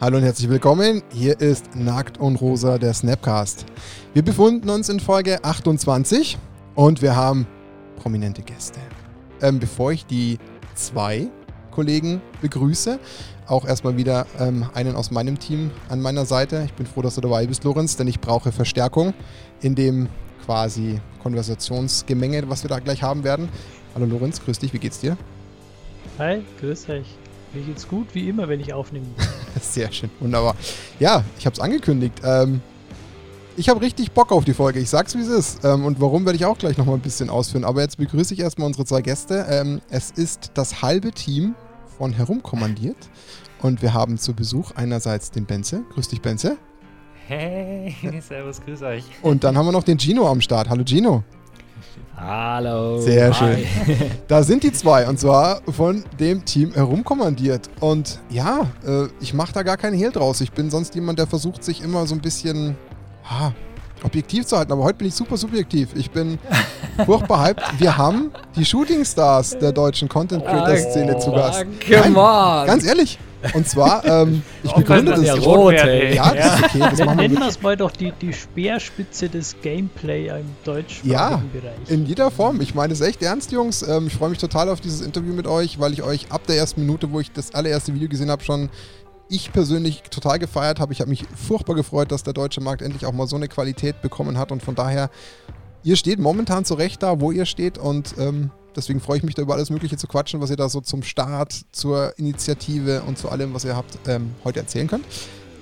Hallo und herzlich willkommen. Hier ist Nackt und Rosa, der Snapcast. Wir befinden uns in Folge 28 und wir haben prominente Gäste. Ähm, bevor ich die zwei Kollegen begrüße, auch erstmal wieder ähm, einen aus meinem Team an meiner Seite. Ich bin froh, dass du dabei bist, Lorenz, denn ich brauche Verstärkung in dem quasi Konversationsgemenge, was wir da gleich haben werden. Hallo Lorenz, grüß dich, wie geht's dir? Hi, grüß euch. Mir geht's gut, wie immer, wenn ich aufnehme. Sehr schön, wunderbar. Ja, ich habe es angekündigt. Ähm, ich habe richtig Bock auf die Folge. Ich sag's, wie es ist. Ähm, und warum werde ich auch gleich nochmal ein bisschen ausführen. Aber jetzt begrüße ich erstmal unsere zwei Gäste. Ähm, es ist das halbe Team von Herumkommandiert. Und wir haben zu Besuch einerseits den Benze. Grüß dich, Benze. Hey, servus, grüß euch. Und dann haben wir noch den Gino am Start. Hallo, Gino. Hallo. Sehr schön. Da sind die zwei und zwar von dem Team herumkommandiert. Und ja, äh, ich mache da gar keinen Hehl draus. Ich bin sonst jemand, der versucht, sich immer so ein bisschen ah, objektiv zu halten. Aber heute bin ich super subjektiv. Ich bin furchtbar hyped. Wir haben die Shooting Stars der deutschen Content Creator Szene zu Gast. Come on. Ganz ehrlich. Und zwar, ähm, ich begründe das. ja Ja, rot, ey. das ist okay. Das machen wir Nennen wir es mal doch die, die Speerspitze des Gameplay im deutschsprachigen Ja, Bereich. in jeder Form. Ich meine es echt ernst, Jungs. Ähm, ich freue mich total auf dieses Interview mit euch, weil ich euch ab der ersten Minute, wo ich das allererste Video gesehen habe, schon ich persönlich total gefeiert habe. Ich habe mich furchtbar gefreut, dass der deutsche Markt endlich auch mal so eine Qualität bekommen hat und von daher, ihr steht momentan zurecht da, wo ihr steht und ähm, deswegen freue ich mich da über alles Mögliche zu quatschen, was ihr da so zum Start, zur Initiative und zu allem, was ihr habt, ähm, heute erzählen könnt.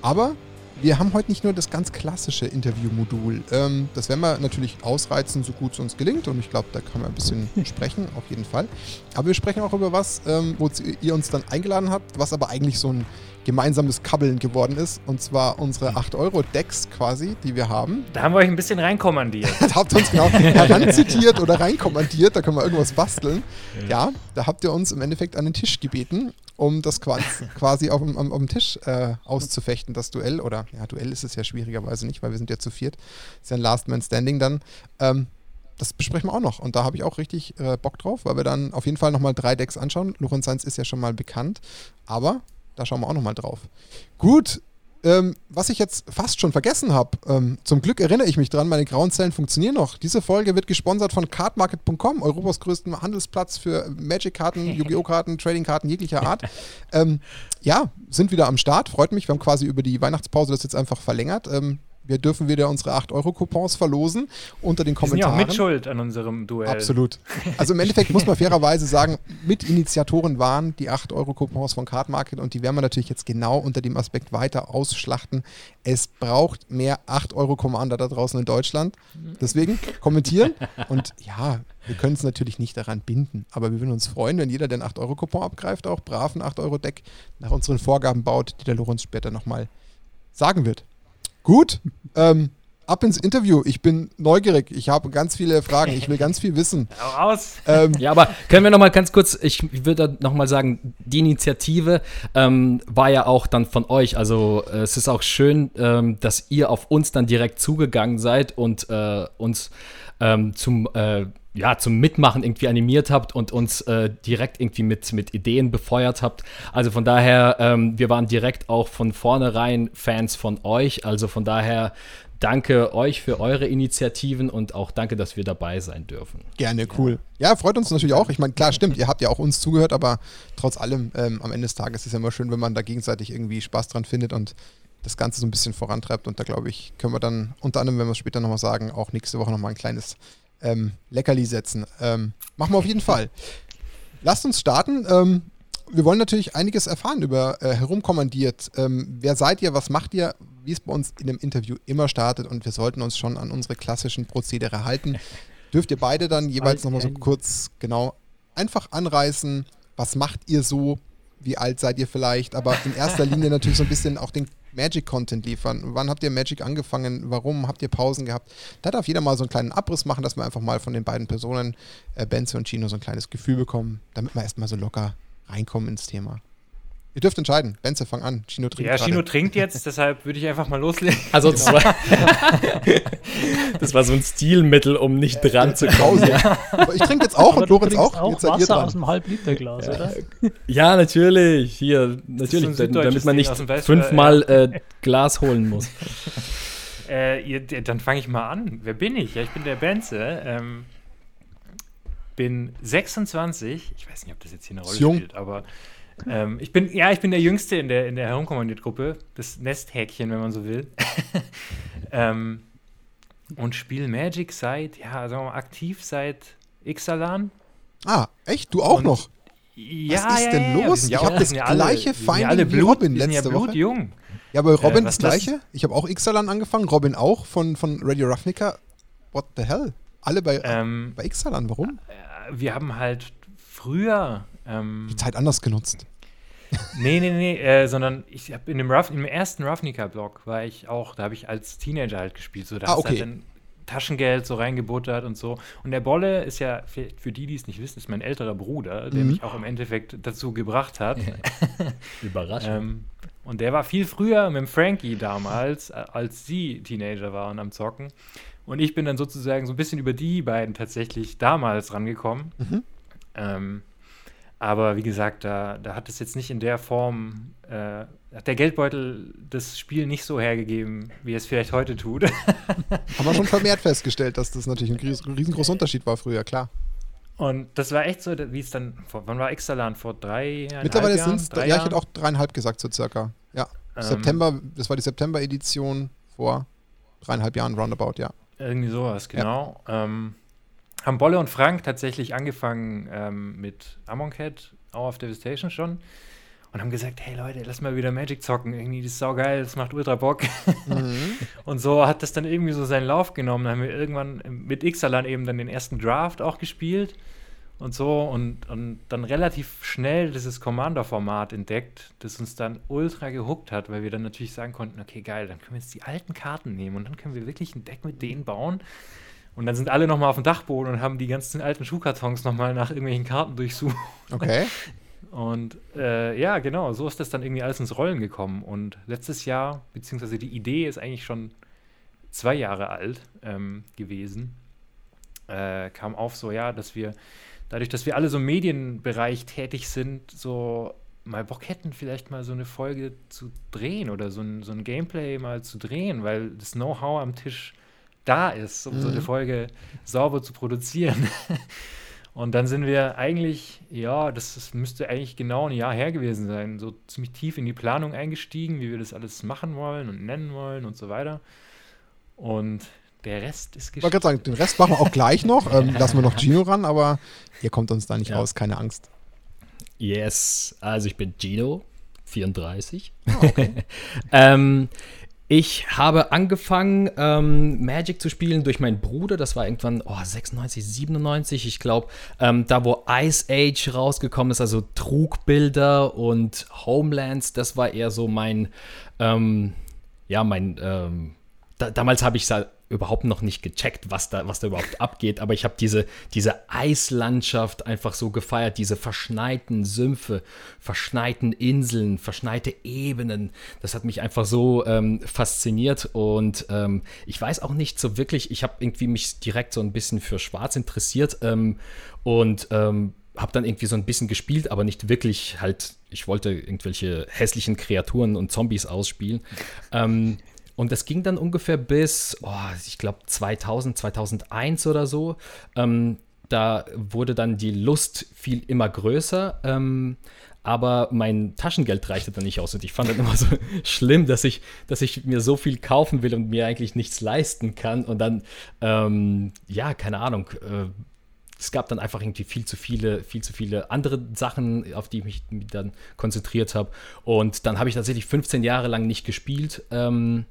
Aber wir haben heute nicht nur das ganz klassische Interviewmodul. Ähm, das werden wir natürlich ausreizen, so gut es uns gelingt. Und ich glaube, da kann man ein bisschen sprechen, auf jeden Fall. Aber wir sprechen auch über was, ähm, wo ihr uns dann eingeladen habt, was aber eigentlich so ein gemeinsames Kabbeln geworden ist. Und zwar unsere 8-Euro-Decks quasi, die wir haben. Da haben wir euch ein bisschen reinkommandiert. Da habt ihr uns genau heranzitiert oder reinkommandiert, da können wir irgendwas basteln. Ja, da habt ihr uns im Endeffekt an den Tisch gebeten, um das quasi, quasi auf, dem- am- auf dem Tisch äh, auszufechten, das Duell. Oder ja, Duell ist es ja schwierigerweise nicht, weil wir sind ja zu viert. Ist ja ein Last Man Standing dann. Ähm, das besprechen wir auch noch. Und da habe ich auch richtig äh, Bock drauf, weil wir dann auf jeden Fall nochmal drei Decks anschauen. Lorenz Sainz ist ja schon mal bekannt, aber da schauen wir auch nochmal drauf. Gut, ähm, was ich jetzt fast schon vergessen habe, ähm, zum Glück erinnere ich mich dran, meine grauen Zellen funktionieren noch. Diese Folge wird gesponsert von cardmarket.com, Europas größten Handelsplatz für Magic-Karten, Yu-Gi-Oh! Karten, Trading-Karten jeglicher Art. ähm, ja, sind wieder am Start, freut mich. Wir haben quasi über die Weihnachtspause das jetzt einfach verlängert. Wir dürfen wieder unsere 8-Euro-Coupons verlosen unter den Wir sind ja auch Kommentaren. mit Schuld an unserem Duell. Absolut. Also im Endeffekt muss man fairerweise sagen, Mitinitiatoren waren die 8-Euro-Coupons von Card Market und die werden wir natürlich jetzt genau unter dem Aspekt weiter ausschlachten. Es braucht mehr 8-Euro-Commander da draußen in Deutschland. Deswegen kommentieren und ja, wir können es natürlich nicht daran binden, aber wir würden uns freuen, wenn jeder den 8-Euro-Coupon abgreift, auch brav ein 8-Euro-Deck nach unseren Vorgaben baut, die der Lorenz später nochmal sagen wird. Gut, ähm, ab ins Interview. Ich bin neugierig. Ich habe ganz viele Fragen. Ich will ganz viel wissen. Raus. Ähm, Ja, aber können wir noch mal ganz kurz, ich würde noch mal sagen, die Initiative ähm, war ja auch dann von euch. Also äh, es ist auch schön, ähm, dass ihr auf uns dann direkt zugegangen seid und äh, uns ähm, zum äh, ja, zum Mitmachen irgendwie animiert habt und uns äh, direkt irgendwie mit, mit Ideen befeuert habt. Also von daher, ähm, wir waren direkt auch von vornherein Fans von euch. Also von daher danke euch für eure Initiativen und auch danke, dass wir dabei sein dürfen. Gerne, cool. Ja, freut uns natürlich auch. Ich meine, klar, stimmt, ihr habt ja auch uns zugehört, aber trotz allem, ähm, am Ende des Tages ist es ja immer schön, wenn man da gegenseitig irgendwie Spaß dran findet und das Ganze so ein bisschen vorantreibt. Und da glaube ich, können wir dann unter anderem, wenn wir es später nochmal sagen, auch nächste Woche nochmal ein kleines ähm, Leckerli setzen. Ähm, machen wir auf jeden Fall. Lasst uns starten. Ähm, wir wollen natürlich einiges erfahren über äh, herumkommandiert. Ähm, wer seid ihr? Was macht ihr? Wie es bei uns in dem Interview immer startet und wir sollten uns schon an unsere klassischen Prozedere halten. Dürft ihr beide dann jeweils nochmal so kurz genau einfach anreißen. Was macht ihr so? Wie alt seid ihr vielleicht? Aber in erster Linie natürlich so ein bisschen auch den Magic-Content liefern. Wann habt ihr Magic angefangen? Warum habt ihr Pausen gehabt? Da darf jeder mal so einen kleinen Abriss machen, dass wir einfach mal von den beiden Personen, äh, Benze und Chino, so ein kleines Gefühl bekommen, damit wir erstmal so locker reinkommen ins Thema. Ihr dürft entscheiden. Benze, fang an. Chino trinkt Ja, gerade. Chino trinkt jetzt, deshalb würde ich einfach mal loslegen. Also das, war, das war so ein Stilmittel, um nicht dran zu kommen. Aber ich trinke jetzt auch Aber und du Lorenz trinkst auch. auch Jetzt seid ihr Wasser dran. aus dem Halb-Liter-Glas, oder? Ja, natürlich. Hier, natürlich, so damit man nicht fünfmal äh, Glas holen muss. Äh, ihr, dann fange ich mal an. Wer bin ich? Ja, ich bin der Benze. Ähm, bin 26. Ich weiß nicht, ob das jetzt hier eine Rolle Ist jung. spielt, aber ähm, ich bin, ja, ich bin der Jüngste in der, in der Herumkommandiert-Gruppe. Das Nesthäkchen, wenn man so will. ähm, und spiele Magic seit, ja, sagen wir mal, aktiv seit Ixalan. Ah, echt? Du auch Und- noch? Ja, Was ist ja, denn ja, los? Ich ja hab auch- das alle- gleiche ja Finding alle wie Blut, Robin letzte Woche. blutjung. Ja, bei Robin das das- gleiche. Ich habe auch Ixalan angefangen, Robin auch von, von Radio Ravnica. What the hell? Alle bei, Ähm, bei Ixalan, warum? äh, wir haben halt früher. Ähm, Die Zeit anders genutzt. Nee, nee, nee, äh, sondern ich habe in dem Ruff, im ersten Ravnica-Blog war ich auch, da habe ich als Teenager halt gespielt. So, da Ah, hast du okay. halt dann Taschengeld so reingebuttert und so. Und der Bolle ist ja, für, für die, die es nicht wissen, ist mein älterer Bruder, der Mhm. mich auch im Endeffekt dazu gebracht hat. Überraschend. Ähm, und der war viel früher mit dem Frankie damals, äh, als sie Teenager waren am Zocken. Und ich bin dann sozusagen so ein bisschen über die beiden tatsächlich damals rangekommen. Mhm. Ähm, aber wie gesagt, da, da hat es jetzt nicht in der Form, äh, hat der Geldbeutel das Spiel nicht so hergegeben, wie es vielleicht heute tut. Haben wir schon vermehrt festgestellt, dass das natürlich ein ries- riesengroßer Unterschied war früher, klar. Und das war echt so, wie es dann, vor, wann war Exalan? Vor drei Jahren? Mittlerweile sind es, drei ja, ich hätte auch dreieinhalb gesagt, so circa. Ja. Ähm, September, das war die September-Edition vor dreieinhalb Jahren roundabout, ja. Irgendwie sowas, genau. Ähm, haben Bolle und Frank tatsächlich angefangen ähm, mit Amonkhet, Hour of Devastation schon. Und haben gesagt, hey Leute, lass mal wieder Magic zocken. Irgendwie, das ist saugeil, das macht ultra Bock. Mhm. und so hat das dann irgendwie so seinen Lauf genommen. Dann haben wir irgendwann mit Ixalan eben dann den ersten Draft auch gespielt und so und, und dann relativ schnell dieses Commander-Format entdeckt, das uns dann ultra gehuckt hat, weil wir dann natürlich sagen konnten, okay, geil, dann können wir jetzt die alten Karten nehmen und dann können wir wirklich ein Deck mit denen bauen. Und dann sind alle nochmal auf dem Dachboden und haben die ganzen alten Schuhkartons nochmal nach irgendwelchen Karten durchsucht. Okay. Und äh, ja, genau, so ist das dann irgendwie alles ins Rollen gekommen. Und letztes Jahr, beziehungsweise die Idee ist eigentlich schon zwei Jahre alt ähm, gewesen, äh, kam auf so, ja, dass wir, dadurch, dass wir alle so im Medienbereich tätig sind, so mal Bock hätten, vielleicht mal so eine Folge zu drehen oder so ein, so ein Gameplay mal zu drehen, weil das Know-how am Tisch da ist, um so eine Mhm. Folge sauber zu produzieren. Und dann sind wir eigentlich, ja, das, das müsste eigentlich genau ein Jahr her gewesen sein, so ziemlich tief in die Planung eingestiegen, wie wir das alles machen wollen und nennen wollen und so weiter. Und der Rest ist Ich wollte gerade sagen, den Rest machen wir auch gleich noch. Ähm, lassen wir noch Gino ran, aber ihr kommt uns da nicht Ja. raus, keine Angst. Yes, also ich bin Gino, 34. Ah, okay. ähm, ich habe angefangen, ähm, Magic zu spielen durch meinen Bruder. Das war irgendwann oh, 96, 97, ich glaube. Ähm, da, wo Ice Age rausgekommen ist, also Trugbilder und Homelands, das war eher so mein, ähm, ja, mein, ähm, da, damals habe ich es halt überhaupt noch nicht gecheckt, was da, was da überhaupt abgeht. Aber ich habe diese, diese Eislandschaft einfach so gefeiert, diese verschneiten Sümpfe, verschneiten Inseln, verschneite Ebenen. Das hat mich einfach so ähm, fasziniert. Und ähm, ich weiß auch nicht so wirklich, ich habe irgendwie mich direkt so ein bisschen für Schwarz interessiert ähm, und ähm, habe dann irgendwie so ein bisschen gespielt, aber nicht wirklich halt, ich wollte irgendwelche hässlichen Kreaturen und Zombies ausspielen. Ähm, und das ging dann ungefähr bis, oh, ich glaube 2000, 2001 oder so. Ähm, da wurde dann die Lust viel immer größer. Ähm, aber mein Taschengeld reichte dann nicht aus und ich fand dann immer so schlimm, dass ich, dass ich mir so viel kaufen will und mir eigentlich nichts leisten kann und dann, ähm, ja, keine Ahnung, äh, es gab dann einfach irgendwie viel zu viele, viel zu viele andere Sachen, auf die ich mich dann konzentriert habe. Und dann habe ich tatsächlich 15 Jahre lang nicht gespielt. Ähm,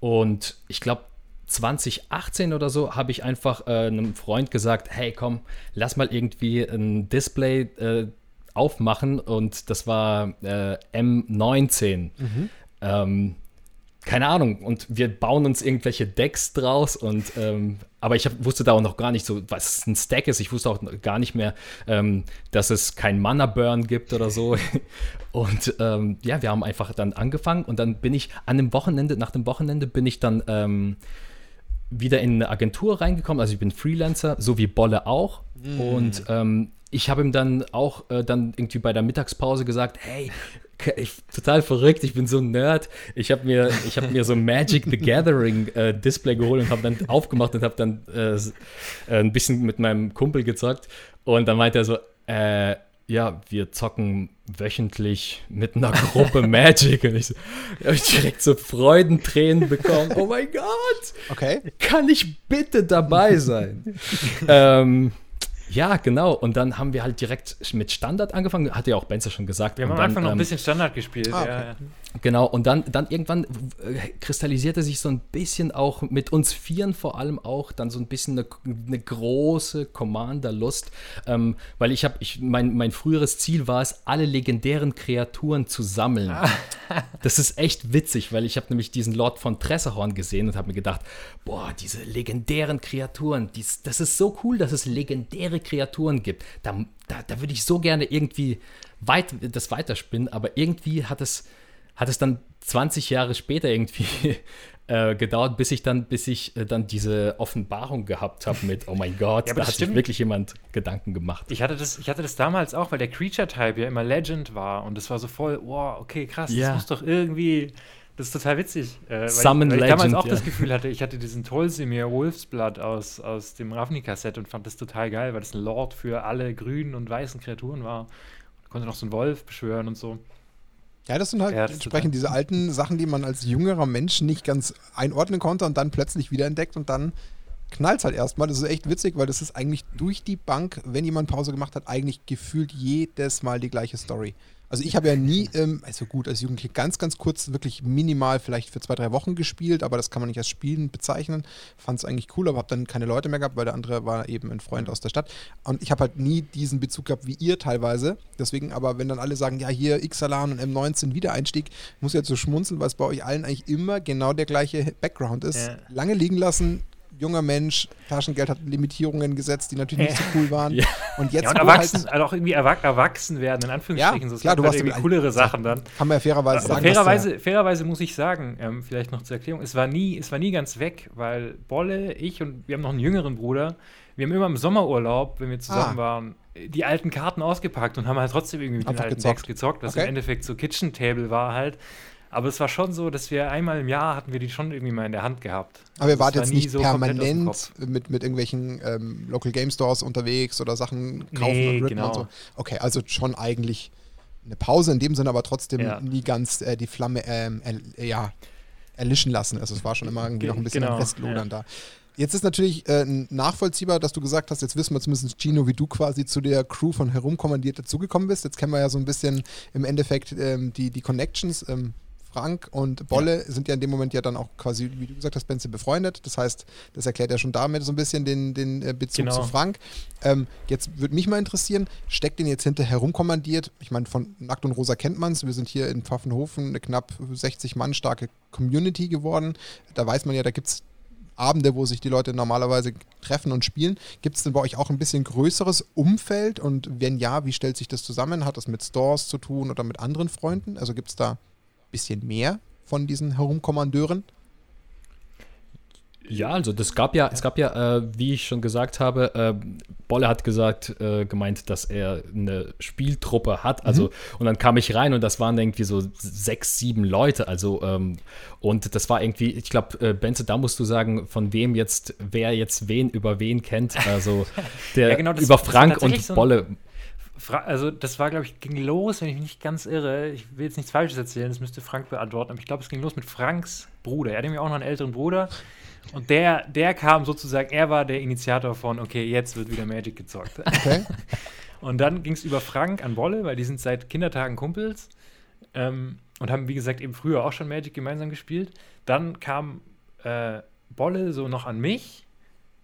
und ich glaube, 2018 oder so habe ich einfach äh, einem Freund gesagt, hey komm, lass mal irgendwie ein Display äh, aufmachen. Und das war äh, M19. Ähm, keine Ahnung, und wir bauen uns irgendwelche Decks draus und ähm, aber ich hab, wusste da auch noch gar nicht so, was ein Stack ist. Ich wusste auch gar nicht mehr, ähm, dass es kein Mana-Burn gibt oder so. Und ähm, ja, wir haben einfach dann angefangen und dann bin ich an dem Wochenende, nach dem Wochenende bin ich dann ähm, wieder in eine Agentur reingekommen. Also ich bin Freelancer, so wie Bolle auch. Mm. Und ähm, ich habe ihm dann auch äh, dann irgendwie bei der Mittagspause gesagt, hey, ich, total verrückt, ich bin so ein Nerd. Ich habe mir, hab mir so Magic the Gathering äh, Display geholt und habe dann aufgemacht und habe dann äh, äh, ein bisschen mit meinem Kumpel gezockt. Und dann meinte er so, äh, ja, wir zocken wöchentlich mit einer Gruppe Magic. Und ich, so, habe ich direkt so Freudentränen bekommen. Oh mein Gott! Okay. Kann ich bitte dabei sein? ähm, ja, genau. Und dann haben wir halt direkt mit Standard angefangen. Hat ja auch Benzer schon gesagt. Wir haben am Anfang noch ein ähm, bisschen Standard gespielt. Ah, okay. ja, ja. Genau. Und dann, dann irgendwann äh, kristallisierte sich so ein bisschen auch mit uns Vieren vor allem auch dann so ein bisschen eine, eine große Commander-Lust. Ähm, weil ich habe, ich, mein, mein früheres Ziel war es, alle legendären Kreaturen zu sammeln. Ah. das ist echt witzig, weil ich habe nämlich diesen Lord von Tresserhorn gesehen und habe mir gedacht, boah, diese legendären Kreaturen, dies, das ist so cool, dass es legendäre Kreaturen gibt. Da, da, da würde ich so gerne irgendwie weit, das weiterspinnen, aber irgendwie hat es, hat es dann 20 Jahre später irgendwie äh, gedauert, bis ich dann, bis ich äh, dann diese Offenbarung gehabt habe mit, oh mein Gott, ja, da hat sich wirklich jemand Gedanken gemacht. Ich hatte, das, ich hatte das damals auch, weil der Creature-Type ja immer Legend war und das war so voll, wow, okay, krass, ja. das muss doch irgendwie das ist total witzig. Äh, Summon weil, weil ich damals auch ja. das Gefühl hatte, ich hatte diesen Tolsimir Wolfsblood aus, aus dem Ravnica-Set und fand das total geil, weil das ein Lord für alle grünen und weißen Kreaturen war. Und konnte noch so einen Wolf beschwören und so. Ja, das sind halt das entsprechend diese alten Sachen, die man als jüngerer Mensch nicht ganz einordnen konnte und dann plötzlich wiederentdeckt und dann knallt es halt erstmal. Das ist echt witzig, weil das ist eigentlich durch die Bank, wenn jemand Pause gemacht hat, eigentlich gefühlt jedes Mal die gleiche Story. Also ich habe ja nie, ähm, also gut, als Jugendliche ganz, ganz kurz, wirklich minimal vielleicht für zwei, drei Wochen gespielt, aber das kann man nicht als Spielen bezeichnen. Fand es eigentlich cool, aber habe dann keine Leute mehr gehabt, weil der andere war eben ein Freund aus der Stadt. Und ich habe halt nie diesen Bezug gehabt wie ihr teilweise. Deswegen aber, wenn dann alle sagen, ja hier Xalan und M19 Wiedereinstieg, muss jetzt so schmunzeln, weil es bei euch allen eigentlich immer genau der gleiche Background ist. Ja. Lange liegen lassen, junger Mensch, Taschengeld hat Limitierungen gesetzt, die natürlich nicht so cool waren. Ja. Und jetzt ja, und erwachsen, halt, also auch irgendwie erwachsen werden, in Anführungsstrichen. Ja, so, klar, du hast irgendwie coolere Sachen dann. Kann man ja fairerweise sagen. Fairerweise, fairerweise muss ich sagen, ähm, vielleicht noch zur Erklärung, es war, nie, es war nie ganz weg, weil Bolle, ich und wir haben noch einen jüngeren Bruder, wir haben immer im Sommerurlaub, wenn wir zusammen ah. waren, die alten Karten ausgepackt und haben halt trotzdem irgendwie mit Einfach den alten gezockt. Decks gezockt, was okay. im Endeffekt so Kitchen Table war halt. Aber es war schon so, dass wir einmal im Jahr hatten wir die schon irgendwie mal in der Hand gehabt. Aber ihr wart jetzt nicht so permanent mit, mit irgendwelchen ähm, Local Game Stores unterwegs oder Sachen kaufen nee, und rippen genau. und so. Okay, also schon eigentlich eine Pause in dem Sinne, aber trotzdem ja. nie ganz äh, die Flamme ähm, er, ja, erlischen lassen. Also es war schon immer irgendwie noch ein bisschen genau, Restlodern ja. da. Jetzt ist natürlich äh, nachvollziehbar, dass du gesagt hast, jetzt wissen wir zumindest, Gino, wie du quasi zu der Crew von Herumkommandiert dazugekommen bist. Jetzt kennen wir ja so ein bisschen im Endeffekt ähm, die, die Connections. Ähm, Frank und Bolle ja. sind ja in dem Moment ja dann auch quasi, wie du gesagt hast, Benze befreundet. Das heißt, das erklärt ja schon damit so ein bisschen den, den äh, Bezug genau. zu Frank. Ähm, jetzt würde mich mal interessieren, steckt den jetzt hinter herumkommandiert? Ich meine, von Nackt und Rosa kennt man es. Wir sind hier in Pfaffenhofen eine knapp 60 Mann starke Community geworden. Da weiß man ja, da gibt es Abende, wo sich die Leute normalerweise treffen und spielen. Gibt es denn bei euch auch ein bisschen größeres Umfeld? Und wenn ja, wie stellt sich das zusammen? Hat das mit Stores zu tun oder mit anderen Freunden? Also gibt es da bisschen mehr von diesen Herumkommandeuren? Ja, also das gab ja, es gab ja, äh, wie ich schon gesagt habe, äh, Bolle hat gesagt, äh, gemeint, dass er eine Spieltruppe hat. Also, mhm. und dann kam ich rein und das waren irgendwie so sechs, sieben Leute. Also, ähm, und das war irgendwie, ich glaube, äh, Benze, da musst du sagen, von wem jetzt, wer jetzt wen über wen kennt. Also der ja, genau, das, über Frank und so Bolle also das war, glaube ich, ging los, wenn ich mich nicht ganz irre. Ich will jetzt nichts Falsches erzählen, das müsste Frank beantworten, aber ich glaube, es ging los mit Franks Bruder. Er hat nämlich auch noch einen älteren Bruder. Und der, der kam sozusagen, er war der Initiator von, okay, jetzt wird wieder Magic gezockt. Okay. und dann ging es über Frank an Wolle, weil die sind seit Kindertagen Kumpels ähm, und haben, wie gesagt, eben früher auch schon Magic gemeinsam gespielt. Dann kam äh, Bolle so noch an mich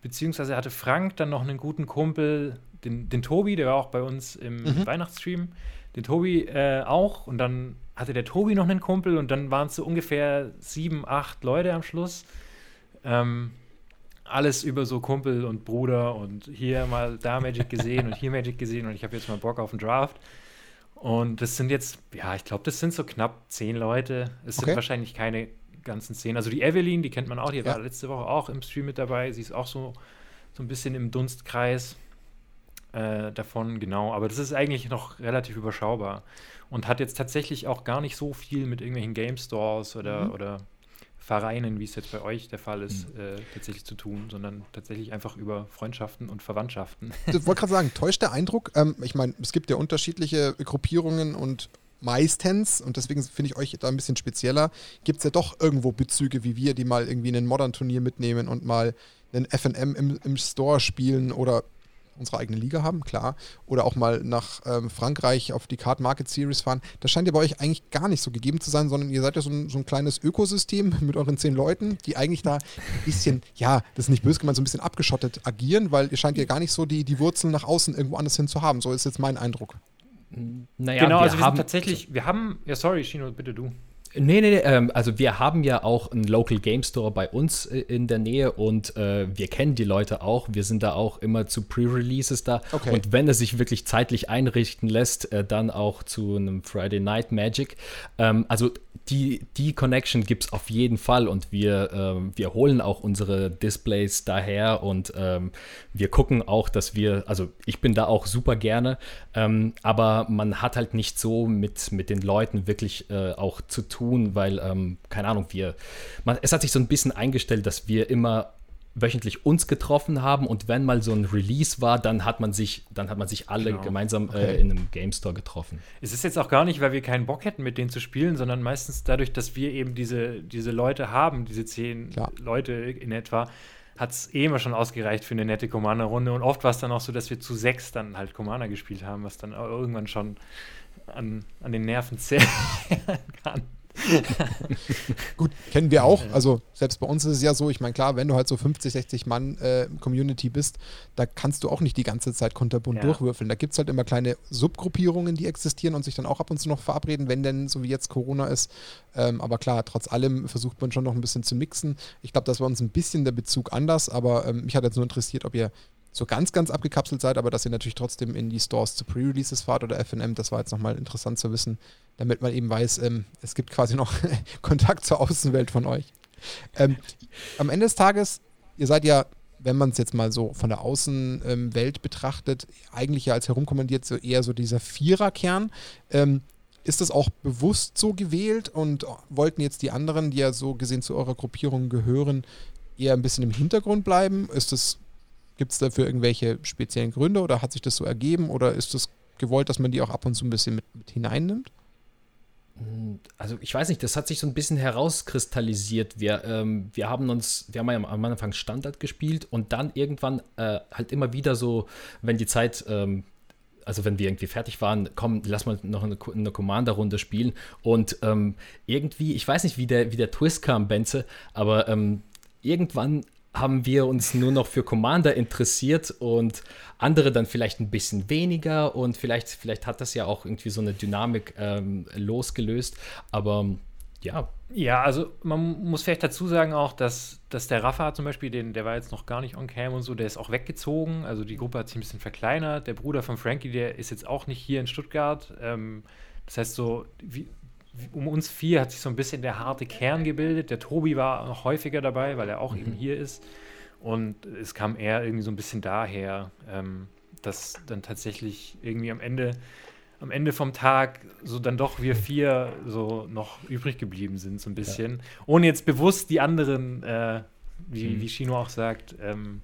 beziehungsweise hatte Frank dann noch einen guten Kumpel, den, den Tobi, der war auch bei uns im Mhm. Weihnachtsstream, den Tobi äh, auch und dann hatte der Tobi noch einen Kumpel und dann waren es so ungefähr sieben, acht Leute am Schluss. Ähm, alles über so Kumpel und Bruder und hier mal da Magic gesehen und hier Magic gesehen und ich habe jetzt mal Bock auf einen Draft. Und das sind jetzt, ja, ich glaube, das sind so knapp zehn Leute. Es Okay. sind wahrscheinlich keine ganzen zehn. Also die Evelyn, die kennt man auch, die Ja. war letzte Woche auch im Stream mit dabei. Sie ist auch so, so ein bisschen im Dunstkreis äh, davon, genau. Aber das ist eigentlich noch relativ überschaubar und hat jetzt tatsächlich auch gar nicht so viel mit irgendwelchen Game Stores oder, Mhm. oder Vereinen, wie es jetzt bei euch der Fall ist, äh, tatsächlich zu tun, sondern tatsächlich einfach über Freundschaften und Verwandtschaften. Ich wollte gerade sagen, täuscht der Eindruck? Ähm, ich meine, es gibt ja unterschiedliche Gruppierungen und meistens, und deswegen finde ich euch da ein bisschen spezieller, gibt es ja doch irgendwo Bezüge wie wir, die mal irgendwie ein Modern-Turnier mitnehmen und mal einen FM im, im Store spielen oder unsere eigene Liga haben, klar. Oder auch mal nach ähm, Frankreich auf die Card Market Series fahren. Das scheint ja bei euch eigentlich gar nicht so gegeben zu sein, sondern ihr seid ja so ein, so ein kleines Ökosystem mit euren zehn Leuten, die eigentlich da ein bisschen, ja, das ist nicht böse gemeint, so ein bisschen abgeschottet agieren, weil ihr scheint ja gar nicht so die, die Wurzeln nach außen irgendwo anders hin zu haben. So ist jetzt mein Eindruck. Naja, genau, wir also wir haben, sind tatsächlich, wir haben, ja sorry, Shino, bitte du. Nee, nee, nee, ähm, also wir haben ja auch einen Local Game Store bei uns äh, in der Nähe und äh, wir kennen die Leute auch. Wir sind da auch immer zu Pre-Releases da. Okay. Und wenn es sich wirklich zeitlich einrichten lässt, äh, dann auch zu einem Friday Night Magic. Ähm, also die, die Connection gibt es auf jeden Fall und wir, ähm, wir holen auch unsere Displays daher und ähm, wir gucken auch, dass wir, also ich bin da auch super gerne, ähm, aber man hat halt nicht so mit, mit den Leuten wirklich äh, auch zu tun, weil, ähm, keine Ahnung, wir, man, es hat sich so ein bisschen eingestellt, dass wir immer wöchentlich uns getroffen haben und wenn mal so ein Release war, dann hat man sich, dann hat man sich alle Genau. gemeinsam Okay. äh, in einem Game Store getroffen. Es ist jetzt auch gar nicht, weil wir keinen Bock hätten, mit denen zu spielen, sondern meistens dadurch, dass wir eben diese, diese Leute haben, diese zehn Klar. Leute in etwa, hat es eh immer schon ausgereicht für eine nette Commander-Runde. Und oft war es dann auch so, dass wir zu sechs dann halt Commander gespielt haben, was dann auch irgendwann schon an, an den Nerven zehren kann. Gut, kennen wir auch. Also selbst bei uns ist es ja so, ich meine, klar, wenn du halt so 50, 60 Mann äh, Community bist, da kannst du auch nicht die ganze Zeit konterbunt Ja. durchwürfeln. Da gibt es halt immer kleine Subgruppierungen, die existieren und sich dann auch ab und zu noch verabreden, wenn denn so wie jetzt Corona ist. Ähm, aber klar, trotz allem versucht man schon noch ein bisschen zu mixen. Ich glaube, das war uns ein bisschen der Bezug anders, aber ähm, mich hat jetzt nur interessiert, ob ihr so ganz, ganz abgekapselt seid, aber dass ihr natürlich trotzdem in die Stores zu Pre-Releases fahrt oder FNM, das war jetzt nochmal interessant zu wissen, damit man eben weiß, ähm, es gibt quasi noch Kontakt zur Außenwelt von euch. Ähm, am Ende des Tages, ihr seid ja, wenn man es jetzt mal so von der Außenwelt betrachtet, eigentlich ja als herumkommandiert so eher so dieser Viererkern. Ähm, ist das auch bewusst so gewählt und wollten jetzt die anderen, die ja so gesehen zu eurer Gruppierung gehören, eher ein bisschen im Hintergrund bleiben? Ist das, gibt es dafür irgendwelche speziellen Gründe oder hat sich das so ergeben oder ist das gewollt, dass man die auch ab und zu ein bisschen mit, mit hineinnimmt? Also ich weiß nicht, das hat sich so ein bisschen herauskristallisiert. Wir, ähm, wir haben uns, wir haben ja am Anfang Standard gespielt und dann irgendwann äh, halt immer wieder so, wenn die Zeit, ähm, also wenn wir irgendwie fertig waren, komm, lass mal noch eine, eine Commander-Runde spielen. Und ähm, irgendwie, ich weiß nicht, wie der, wie der Twist kam, Benze, aber ähm, irgendwann haben wir uns nur noch für Commander interessiert und andere dann vielleicht ein bisschen weniger und vielleicht, vielleicht hat das ja auch irgendwie so eine Dynamik ähm, losgelöst. Aber ja, Ja, also man muss vielleicht dazu sagen auch, dass, dass der Rafa zum Beispiel, den, der war jetzt noch gar nicht on cam und so, der ist auch weggezogen. Also die Gruppe hat sich ein bisschen verkleinert. Der Bruder von Frankie, der ist jetzt auch nicht hier in Stuttgart. Ähm, das heißt so, wie, um uns vier hat sich so ein bisschen der harte Kern gebildet. Der Tobi war noch häufiger dabei, weil er auch eben hier ist. Und es kam eher irgendwie so ein bisschen daher, ähm, dass dann tatsächlich irgendwie am Ende am Ende vom Tag so dann doch wir vier so noch übrig geblieben sind, so ein bisschen. Ohne jetzt bewusst die anderen, äh, wie, Mhm. wie Shino auch sagt, ähm,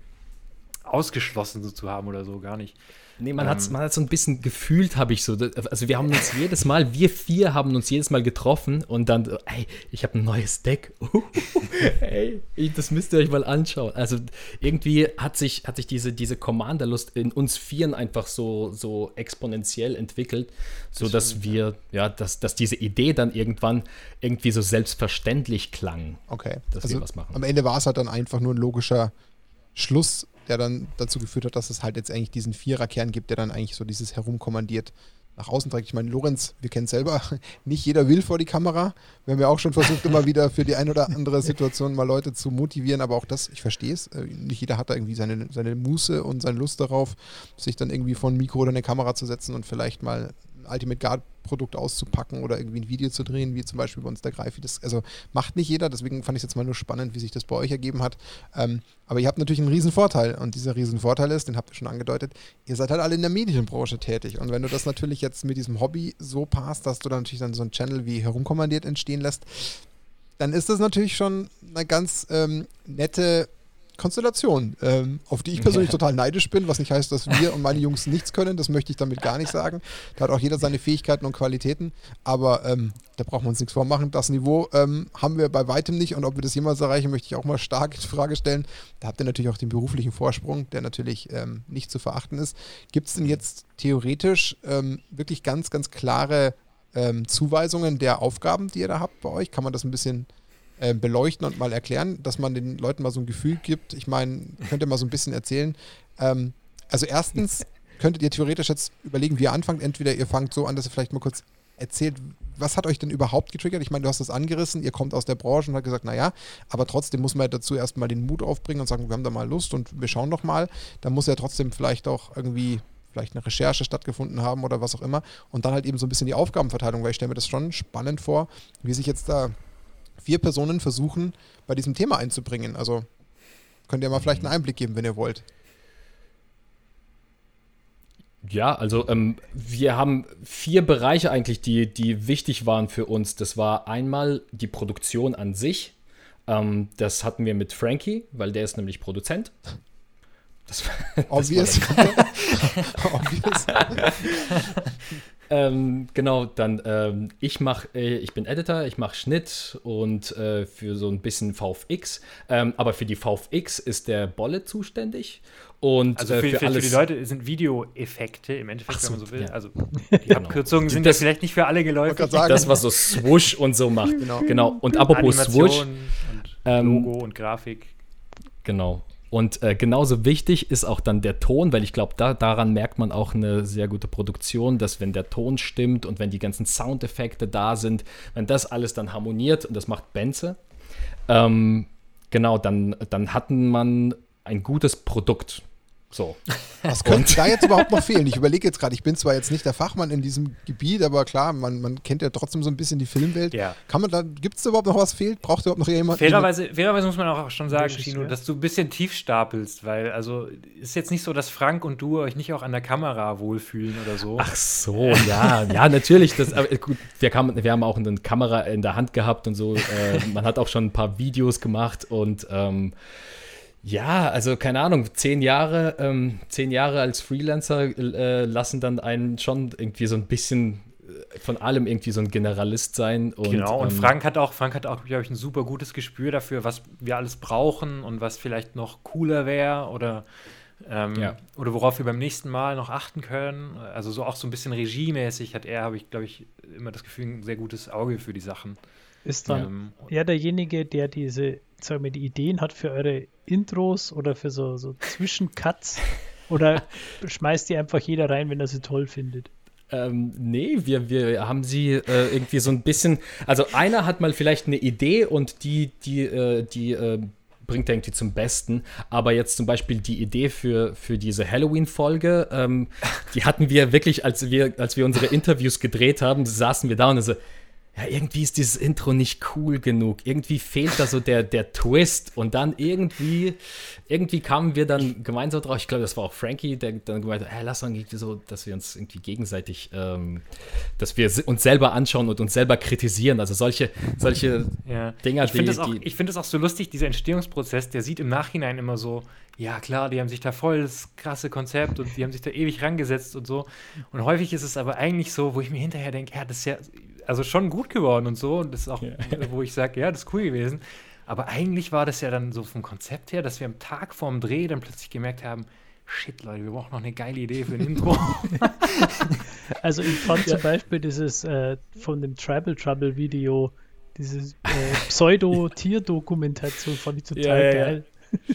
ausgeschlossen so zu haben oder so, gar nicht. Nee, man Ähm. hat man hat so ein bisschen gefühlt, habe ich so. Also wir haben uns jedes Mal, wir vier haben uns jedes Mal getroffen und dann, ey, ich habe ein neues Deck. ey, ich- das müsst ihr euch mal anschauen. Also irgendwie hat sich, hat sich diese, diese Commander-Lust in uns Vieren einfach so, so exponentiell entwickelt, sodass stimmt, wir, ja, dass, dass diese Idee dann irgendwann irgendwie so selbstverständlich klang. Okay. Dass wir was machen. Am Ende war es halt dann einfach nur ein logischer Schluss, der dann dazu geführt hat, dass es halt jetzt eigentlich diesen Viererkern gibt, der dann eigentlich so dieses Herumkommandiert nach außen trägt. Ich meine, Lorenz, wir kennen selber, nicht jeder will vor die Kamera. Wir haben ja auch schon versucht, immer wieder für die ein oder andere Situation mal Leute zu motivieren, aber auch das, ich verstehe es. Äh, nicht jeder hat da irgendwie seine, seine Muße und seine Lust darauf, sich dann irgendwie vor ein Mikro oder eine Kamera zu setzen und vielleicht mal Ultimate Guard Produkt auszupacken oder irgendwie ein Video zu drehen, wie zum Beispiel bei uns der Greifi. Das also macht nicht jeder, deswegen fand ich es jetzt mal nur spannend, wie sich das bei euch ergeben hat. Ähm, aber ihr habt natürlich einen riesen Vorteil und dieser riesen Vorteil ist, den habt ihr schon angedeutet, ihr seid halt alle in der Medienbranche tätig und wenn du das natürlich jetzt mit diesem Hobby so passt, dass du dann natürlich dann so ein Channel wie herumkommandiert entstehen lässt, dann ist das natürlich schon eine ganz ähm, nette Konstellation, ähm, auf die ich persönlich total neidisch bin, was nicht heißt, dass wir und meine Jungs nichts können, das möchte ich damit gar nicht sagen. Da hat auch jeder seine Fähigkeiten und Qualitäten, aber ähm, da brauchen wir uns nichts vormachen. Das Niveau ähm, haben wir bei weitem nicht und ob wir das jemals erreichen, möchte ich auch mal stark in Frage stellen. Da habt ihr natürlich auch den beruflichen Vorsprung, der natürlich ähm, nicht zu verachten ist. Gibt es denn jetzt theoretisch ähm, wirklich ganz, ganz klare ähm, Zuweisungen der Aufgaben, die ihr da habt bei euch? Kann man das ein bisschen äh, beleuchten und mal erklären, dass man den Leuten mal so ein Gefühl gibt. Ich meine, könnt ihr mal so ein bisschen erzählen. Ähm, also erstens könntet ihr theoretisch jetzt überlegen, wie ihr anfangt. Entweder ihr fangt so an, dass ihr vielleicht mal kurz erzählt, was hat euch denn überhaupt getriggert? Ich meine, du hast das angerissen, ihr kommt aus der Branche und hat gesagt, naja, aber trotzdem muss man ja dazu erstmal den Mut aufbringen und sagen, wir haben da mal Lust und wir schauen doch mal. Da muss ja trotzdem vielleicht auch irgendwie vielleicht eine Recherche stattgefunden haben oder was auch immer. Und dann halt eben so ein bisschen die Aufgabenverteilung, weil ich stelle mir das schon spannend vor, wie sich jetzt da vier Personen versuchen, bei diesem Thema einzubringen. Also könnt ihr mal vielleicht einen Einblick geben, wenn ihr wollt. Ja, also ähm, wir haben vier Bereiche eigentlich, die, die wichtig waren für uns. Das war einmal die Produktion an sich. Ähm, das hatten wir mit Frankie, weil der ist nämlich Produzent. Das, Obvious. Obvious. Ähm, genau, dann ähm, ich mache, äh, ich bin Editor, ich mache Schnitt und äh, für so ein bisschen VFX. Ähm, aber für die VFX ist der Bolle zuständig. Und also für, äh, für, für, alles, für die Leute sind Videoeffekte im Endeffekt, so, wenn man so will. Ja. Also die genau. Abkürzungen sind das, ja vielleicht nicht für alle geläufig. Das, was so Swoosh und so macht. Genau. genau. Und apropos Animation Swoosh. Und ähm, Logo und Grafik. Genau. Und äh, genauso wichtig ist auch dann der Ton, weil ich glaube, da, daran merkt man auch eine sehr gute Produktion, dass wenn der Ton stimmt und wenn die ganzen Soundeffekte da sind, wenn das alles dann harmoniert und das macht Benze, ähm, genau, dann, dann hatten man ein gutes Produkt. So. Was könnte da jetzt überhaupt noch fehlen? Ich überlege jetzt gerade, ich bin zwar jetzt nicht der Fachmann in diesem Gebiet, aber klar, man, man kennt ja trotzdem so ein bisschen die Filmwelt. Ja. Kann man da, gibt es überhaupt noch was fehlt? Braucht überhaupt noch jemand? Fairerweise, fairerweise muss man auch schon sagen, Chino, dass du ein bisschen tief stapelst, weil also ist jetzt nicht so, dass Frank und du euch nicht auch an der Kamera wohlfühlen oder so. Ach so, ja, ja, natürlich. Das, aber gut, wir, kam, wir haben auch eine Kamera in der Hand gehabt und so. Äh, man hat auch schon ein paar Videos gemacht und ähm, ja, also keine Ahnung, zehn Jahre, ähm, zehn Jahre als Freelancer äh, lassen dann einen schon irgendwie so ein bisschen äh, von allem irgendwie so ein Generalist sein. Und, genau, und ähm, Frank hat auch, Frank hat auch, glaube ich, ein super gutes Gespür dafür, was wir alles brauchen und was vielleicht noch cooler wäre oder, ähm, ja. oder worauf wir beim nächsten Mal noch achten können. Also so auch so ein bisschen regiemäßig hat er, habe ich, glaube ich, immer das Gefühl, ein sehr gutes Auge für die Sachen. Ist dann ähm, er derjenige, der diese, sagen wir, die Ideen hat für eure Intros oder für so, so Zwischencuts? oder schmeißt die einfach jeder rein, wenn er sie toll findet? Ähm, nee, wir, wir haben sie äh, irgendwie so ein bisschen. Also einer hat mal vielleicht eine Idee und die, die, äh, die äh, bringt er irgendwie zum Besten. Aber jetzt zum Beispiel die Idee für, für diese Halloween-Folge, ähm, die hatten wir wirklich, als wir, als wir unsere Interviews gedreht haben, saßen wir da und so, ja, irgendwie ist dieses Intro nicht cool genug. Irgendwie fehlt da so der, der Twist. Und dann irgendwie, irgendwie kamen wir dann gemeinsam drauf. Ich glaube, das war auch Frankie, der dann gemeint hat, hey, lass uns irgendwie so, dass wir uns irgendwie gegenseitig, ähm, dass wir uns selber anschauen und uns selber kritisieren. Also solche, solche ja. Dinger, ich die, das auch, Ich finde es auch so lustig, dieser Entstehungsprozess, der sieht im Nachhinein immer so, ja klar, die haben sich da voll das krasse Konzept und die haben sich da ewig rangesetzt und so. Und häufig ist es aber eigentlich so, wo ich mir hinterher denke, ja, das ist ja also schon gut geworden und so. Und das ist auch, ja. wo ich sage, ja, das ist cool gewesen. Aber eigentlich war das ja dann so vom Konzept her, dass wir am Tag vorm Dreh dann plötzlich gemerkt haben, shit, Leute, wir brauchen noch eine geile Idee für ein Intro. also ich fand ja. zum Beispiel dieses äh, von dem Tribal Trouble Video, diese äh, Pseudo-Tierdokumentation fand ich total ja, geil.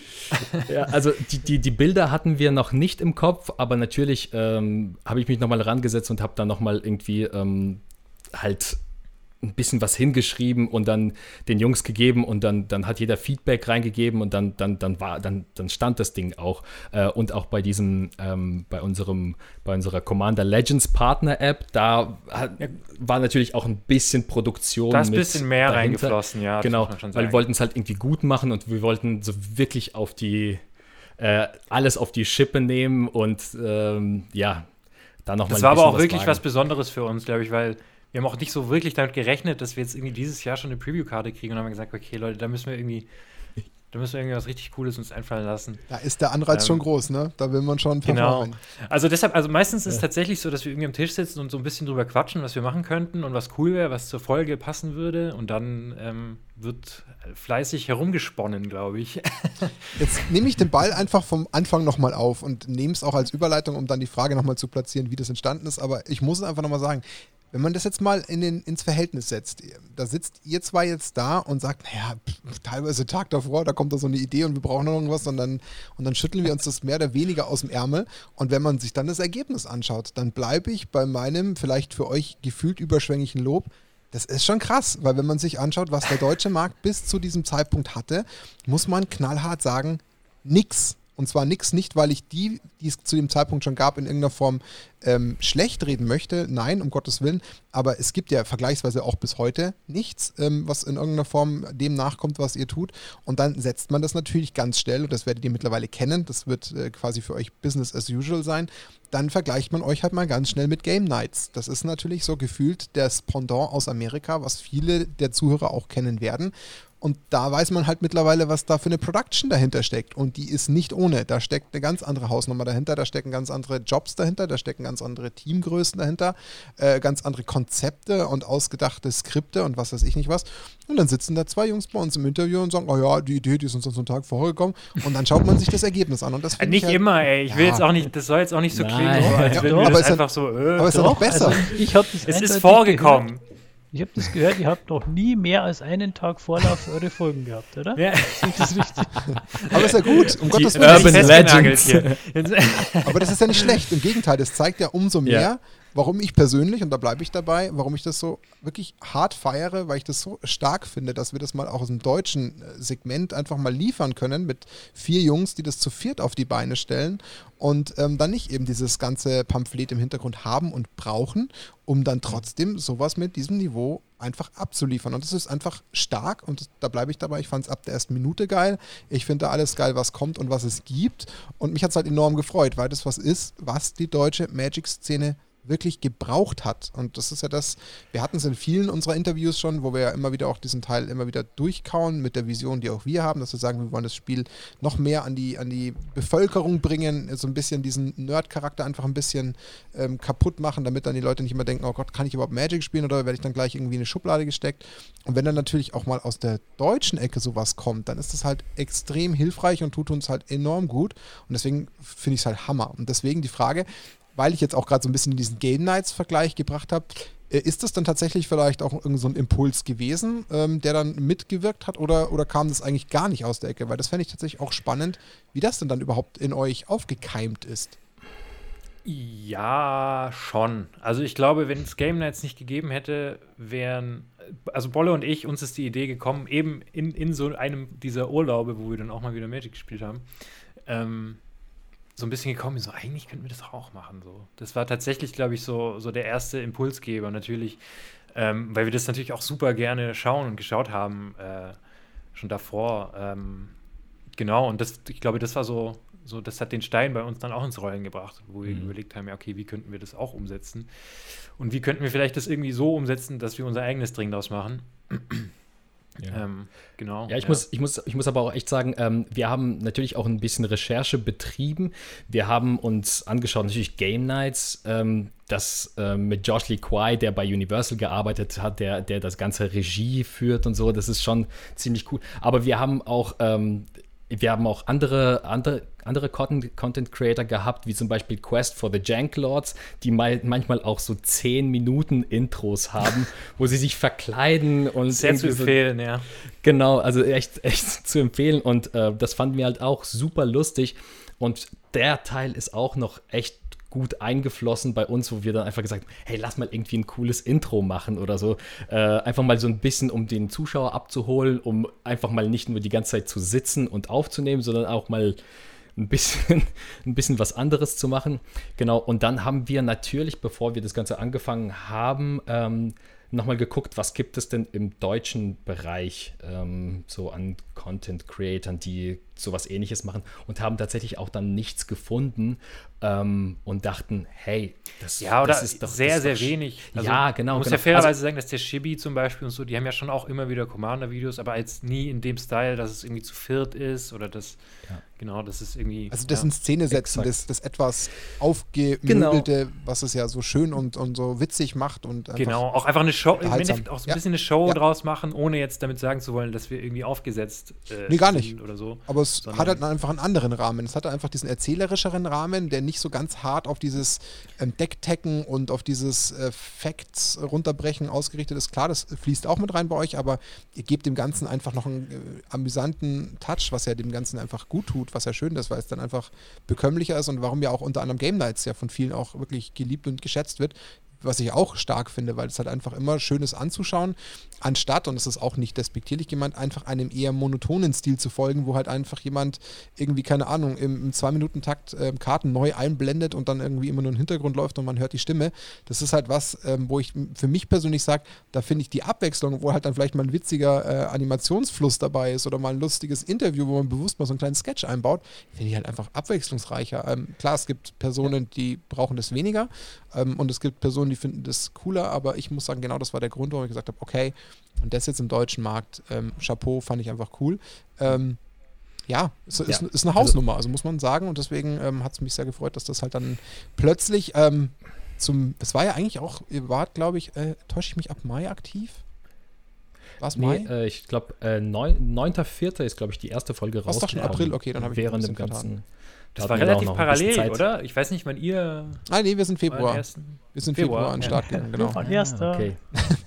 ja, also die, die, die Bilder hatten wir noch nicht im Kopf, aber natürlich ähm, habe ich mich nochmal rangesetzt und habe dann nochmal irgendwie ähm, halt ein bisschen was hingeschrieben und dann den Jungs gegeben und dann, dann hat jeder Feedback reingegeben und dann, dann, dann war, dann, dann stand das Ding auch. Äh, und auch bei diesem, ähm, bei unserem, bei unserer Commander Legends Partner App, da hat, war natürlich auch ein bisschen Produktion. Da ist ein bisschen mehr dahinter. reingeflossen, ja. Genau, weil wir wollten es halt irgendwie gut machen und wir wollten so wirklich auf die, äh, alles auf die Schippe nehmen und ähm, ja, da nochmal. Das war aber auch wirklich wagen. was Besonderes für uns, glaube ich, weil wir haben auch nicht so wirklich damit gerechnet, dass wir jetzt irgendwie dieses Jahr schon eine Preview-Karte kriegen und haben gesagt, okay, Leute, da müssen wir irgendwie, da müssen wir irgendwie was richtig Cooles uns einfallen lassen. Da ist der Anreiz ähm, schon groß, ne? Da will man schon performen. Genau. Also deshalb, also meistens ist es tatsächlich so, dass wir irgendwie am Tisch sitzen und so ein bisschen drüber quatschen, was wir machen könnten und was cool wäre, was zur Folge passen würde und dann ähm, wird fleißig herumgesponnen, glaube ich. Jetzt nehme ich den Ball einfach vom Anfang nochmal auf und nehme es auch als Überleitung, um dann die Frage nochmal zu platzieren, wie das entstanden ist. Aber ich muss es einfach nochmal sagen, wenn man das jetzt mal in den, ins Verhältnis setzt, da sitzt ihr zwei jetzt da und sagt, naja, teilweise Tag davor, da kommt da so eine Idee und wir brauchen noch irgendwas und dann, und dann schütteln wir uns das mehr oder weniger aus dem Ärmel. Und wenn man sich dann das Ergebnis anschaut, dann bleibe ich bei meinem vielleicht für euch gefühlt überschwänglichen Lob. Das ist schon krass, weil wenn man sich anschaut, was der deutsche Markt bis zu diesem Zeitpunkt hatte, muss man knallhart sagen, nix. Und zwar nichts, nicht weil ich die, die es zu dem Zeitpunkt schon gab, in irgendeiner Form ähm, schlecht reden möchte. Nein, um Gottes Willen. Aber es gibt ja vergleichsweise auch bis heute nichts, ähm, was in irgendeiner Form dem nachkommt, was ihr tut. Und dann setzt man das natürlich ganz schnell, und das werdet ihr mittlerweile kennen, das wird äh, quasi für euch Business as usual sein. Dann vergleicht man euch halt mal ganz schnell mit Game Nights. Das ist natürlich so gefühlt das Pendant aus Amerika, was viele der Zuhörer auch kennen werden. Und da weiß man halt mittlerweile, was da für eine Production dahinter steckt. Und die ist nicht ohne. Da steckt eine ganz andere Hausnummer dahinter, da stecken ganz andere Jobs dahinter, da stecken ganz andere Teamgrößen dahinter, äh, ganz andere Konzepte und ausgedachte Skripte und was weiß ich nicht was. Und dann sitzen da zwei Jungs bei uns im Interview und sagen, oh ja, die Idee, die ist uns so einen Tag vorher gekommen. Und dann schaut man sich das Ergebnis an. Und das nicht halt, immer, ey. Ich will jetzt auch nicht, das soll jetzt auch nicht so Nein. klingen, als ja, wenn wir das einfach so, äh, aber ist ja noch besser. Also ich es ist vorgekommen. Gehört. Ich habe das gehört, ihr habt noch nie mehr als einen Tag Vorlauf für eure Folgen gehabt, oder? Ja. Ist das richtig? Aber ist ja gut, um Die Gottes Willen. Urban Legends. Aber das ist ja nicht schlecht. Im Gegenteil, das zeigt ja umso mehr, ja warum ich persönlich, und da bleibe ich dabei, warum ich das so wirklich hart feiere, weil ich das so stark finde, dass wir das mal auch aus dem deutschen äh, Segment einfach mal liefern können mit vier Jungs, die das zu viert auf die Beine stellen und ähm, dann nicht eben dieses ganze Pamphlet im Hintergrund haben und brauchen, um dann trotzdem sowas mit diesem Niveau einfach abzuliefern. Und das ist einfach stark und da bleibe ich dabei. Ich fand es ab der ersten Minute geil. Ich finde da alles geil, was kommt und was es gibt. Und mich hat es halt enorm gefreut, weil das was ist, was die deutsche Magic-Szene wirklich gebraucht hat. Und das ist ja das, wir hatten es in vielen unserer Interviews schon, wo wir ja immer wieder auch diesen Teil immer wieder durchkauen mit der Vision, die auch wir haben, dass wir sagen, wir wollen das Spiel noch mehr an die, an die Bevölkerung bringen, so ein bisschen diesen Nerd-Charakter einfach ein bisschen ähm, kaputt machen, damit dann die Leute nicht immer denken, oh Gott, kann ich überhaupt Magic spielen oder werde ich dann gleich irgendwie in eine Schublade gesteckt? Und wenn dann natürlich auch mal aus der deutschen Ecke sowas kommt, dann ist das halt extrem hilfreich und tut uns halt enorm gut. Und deswegen finde ich es halt Hammer. Und deswegen die Frage, weil ich jetzt auch gerade so ein bisschen diesen Game Nights-Vergleich gebracht habe, äh, ist das dann tatsächlich vielleicht auch irgend so ein Impuls gewesen, ähm, der dann mitgewirkt hat oder, oder kam das eigentlich gar nicht aus der Ecke? Weil das fände ich tatsächlich auch spannend, wie das denn dann überhaupt in euch aufgekeimt ist. Ja, schon. Also ich glaube, wenn es Game Nights nicht gegeben hätte, wären, also Bolle und ich, uns ist die Idee gekommen, eben in, in so einem dieser Urlaube, wo wir dann auch mal wieder Magic gespielt haben, ähm, so ein bisschen gekommen, so eigentlich könnten wir das auch machen. So. Das war tatsächlich, glaube ich, so, so der erste Impulsgeber. Natürlich, ähm, weil wir das natürlich auch super gerne schauen und geschaut haben, äh, schon davor. Ähm, genau, und das, ich glaube, das war so, so, das hat den Stein bei uns dann auch ins Rollen gebracht, wo wir mhm. überlegt haben, ja, okay, wie könnten wir das auch umsetzen? Und wie könnten wir vielleicht das irgendwie so umsetzen, dass wir unser eigenes Ding daraus machen? Ja. Ähm, genau. Ja, ich, ja. Muss, ich, muss, ich muss aber auch echt sagen, ähm, wir haben natürlich auch ein bisschen Recherche betrieben. Wir haben uns angeschaut, natürlich Game Nights, ähm, das ähm, mit Josh Lee Kwai, der bei Universal gearbeitet hat, der, der das ganze Regie führt und so. Das ist schon ziemlich cool. Aber wir haben auch ähm, wir haben auch andere, andere, andere Content Creator gehabt, wie zum Beispiel Quest for the Janklords, die manchmal auch so 10 Minuten Intros haben, wo sie sich verkleiden und. Sehr zu empfehlen, so, ja. Genau, also echt, echt zu empfehlen. Und äh, das fanden wir halt auch super lustig. Und der Teil ist auch noch echt gut eingeflossen bei uns, wo wir dann einfach gesagt haben, hey, lass mal irgendwie ein cooles Intro machen oder so. Äh, einfach mal so ein bisschen, um den Zuschauer abzuholen, um einfach mal nicht nur die ganze Zeit zu sitzen und aufzunehmen, sondern auch mal ein bisschen, ein bisschen was anderes zu machen. Genau, und dann haben wir natürlich, bevor wir das Ganze angefangen haben, ähm, nochmal geguckt, was gibt es denn im deutschen Bereich ähm, so an Content-Creatern, die sowas ähnliches machen und haben tatsächlich auch dann nichts gefunden ähm, und dachten, hey, das, ja, oder das ist doch sehr, sehr wenig. Also, ja, genau. Man muss genau. ja fairerweise also, sagen, dass der Shibi zum Beispiel und so, die haben ja schon auch immer wieder Commander-Videos, aber als nie in dem Style, dass es irgendwie zu viert ist oder das, ja. genau, das ist irgendwie. Also das ja, in Szene setzen, das, das etwas aufgemöbelte, genau. was es ja so schön und, und so witzig macht und Genau, auch einfach eine Show, im Endeffekt auch so ein ja. bisschen eine Show draus machen, ohne jetzt damit sagen zu wollen, dass wir irgendwie aufgesetzt äh, nee, gar nicht. oder so. Aber es hat halt einfach einen anderen Rahmen. Es hat einfach diesen erzählerischeren Rahmen, der nicht so ganz hart auf dieses ähm, Decktecken und auf dieses äh, Facts runterbrechen ausgerichtet ist. Klar, das fließt auch mit rein bei euch, aber ihr gebt dem Ganzen einfach noch einen äh, amüsanten Touch, was ja dem Ganzen einfach gut tut, was ja schön ist, weil es dann einfach bekömmlicher ist und warum ja auch unter anderem Game Nights ja von vielen auch wirklich geliebt und geschätzt wird, was ich auch stark finde, weil es halt einfach immer schön ist anzuschauen, anstatt, und es ist auch nicht despektierlich gemeint, einfach einem eher monotonen Stil zu folgen, wo halt einfach jemand irgendwie, keine Ahnung, im, im Zwei-Minuten-Takt äh, Karten neu einblendet und dann irgendwie immer nur im Hintergrund läuft und man hört die Stimme. Das ist halt was, ähm, wo ich für mich persönlich sage, da finde ich die Abwechslung, wo halt dann vielleicht mal ein witziger äh, Animationsfluss dabei ist oder mal ein lustiges Interview, wo man bewusst mal so einen kleinen Sketch einbaut, finde ich halt einfach abwechslungsreicher. Ähm, klar, es gibt Personen, die brauchen das weniger ähm, und es gibt Personen, die finden das cooler, aber ich muss sagen, genau das war der Grund, warum ich gesagt habe, okay, und das jetzt im deutschen Markt, ähm, Chapeau, fand ich einfach cool. Ähm, ja, es ist, ja. ist, eine Hausnummer, also muss man sagen. Und deswegen ähm, hat es mich sehr gefreut, dass das halt dann plötzlich ähm, zum. Das war ja eigentlich auch, ihr wart, glaube ich, äh, täusche ich mich ab Mai aktiv? War es Mai? Nee, äh, ich glaube, äh, 9.4. ist, glaube ich, die erste Folge raus. Was doch schon April, okay, dann habe ich Während dem ganzen. Getan. Das war relativ parallel, oder? Ich weiß nicht, wann ihr. Ah, nee, wir sind Februar. Wir sind Februar, Februar an den Start gegangen, genau. Ah, okay.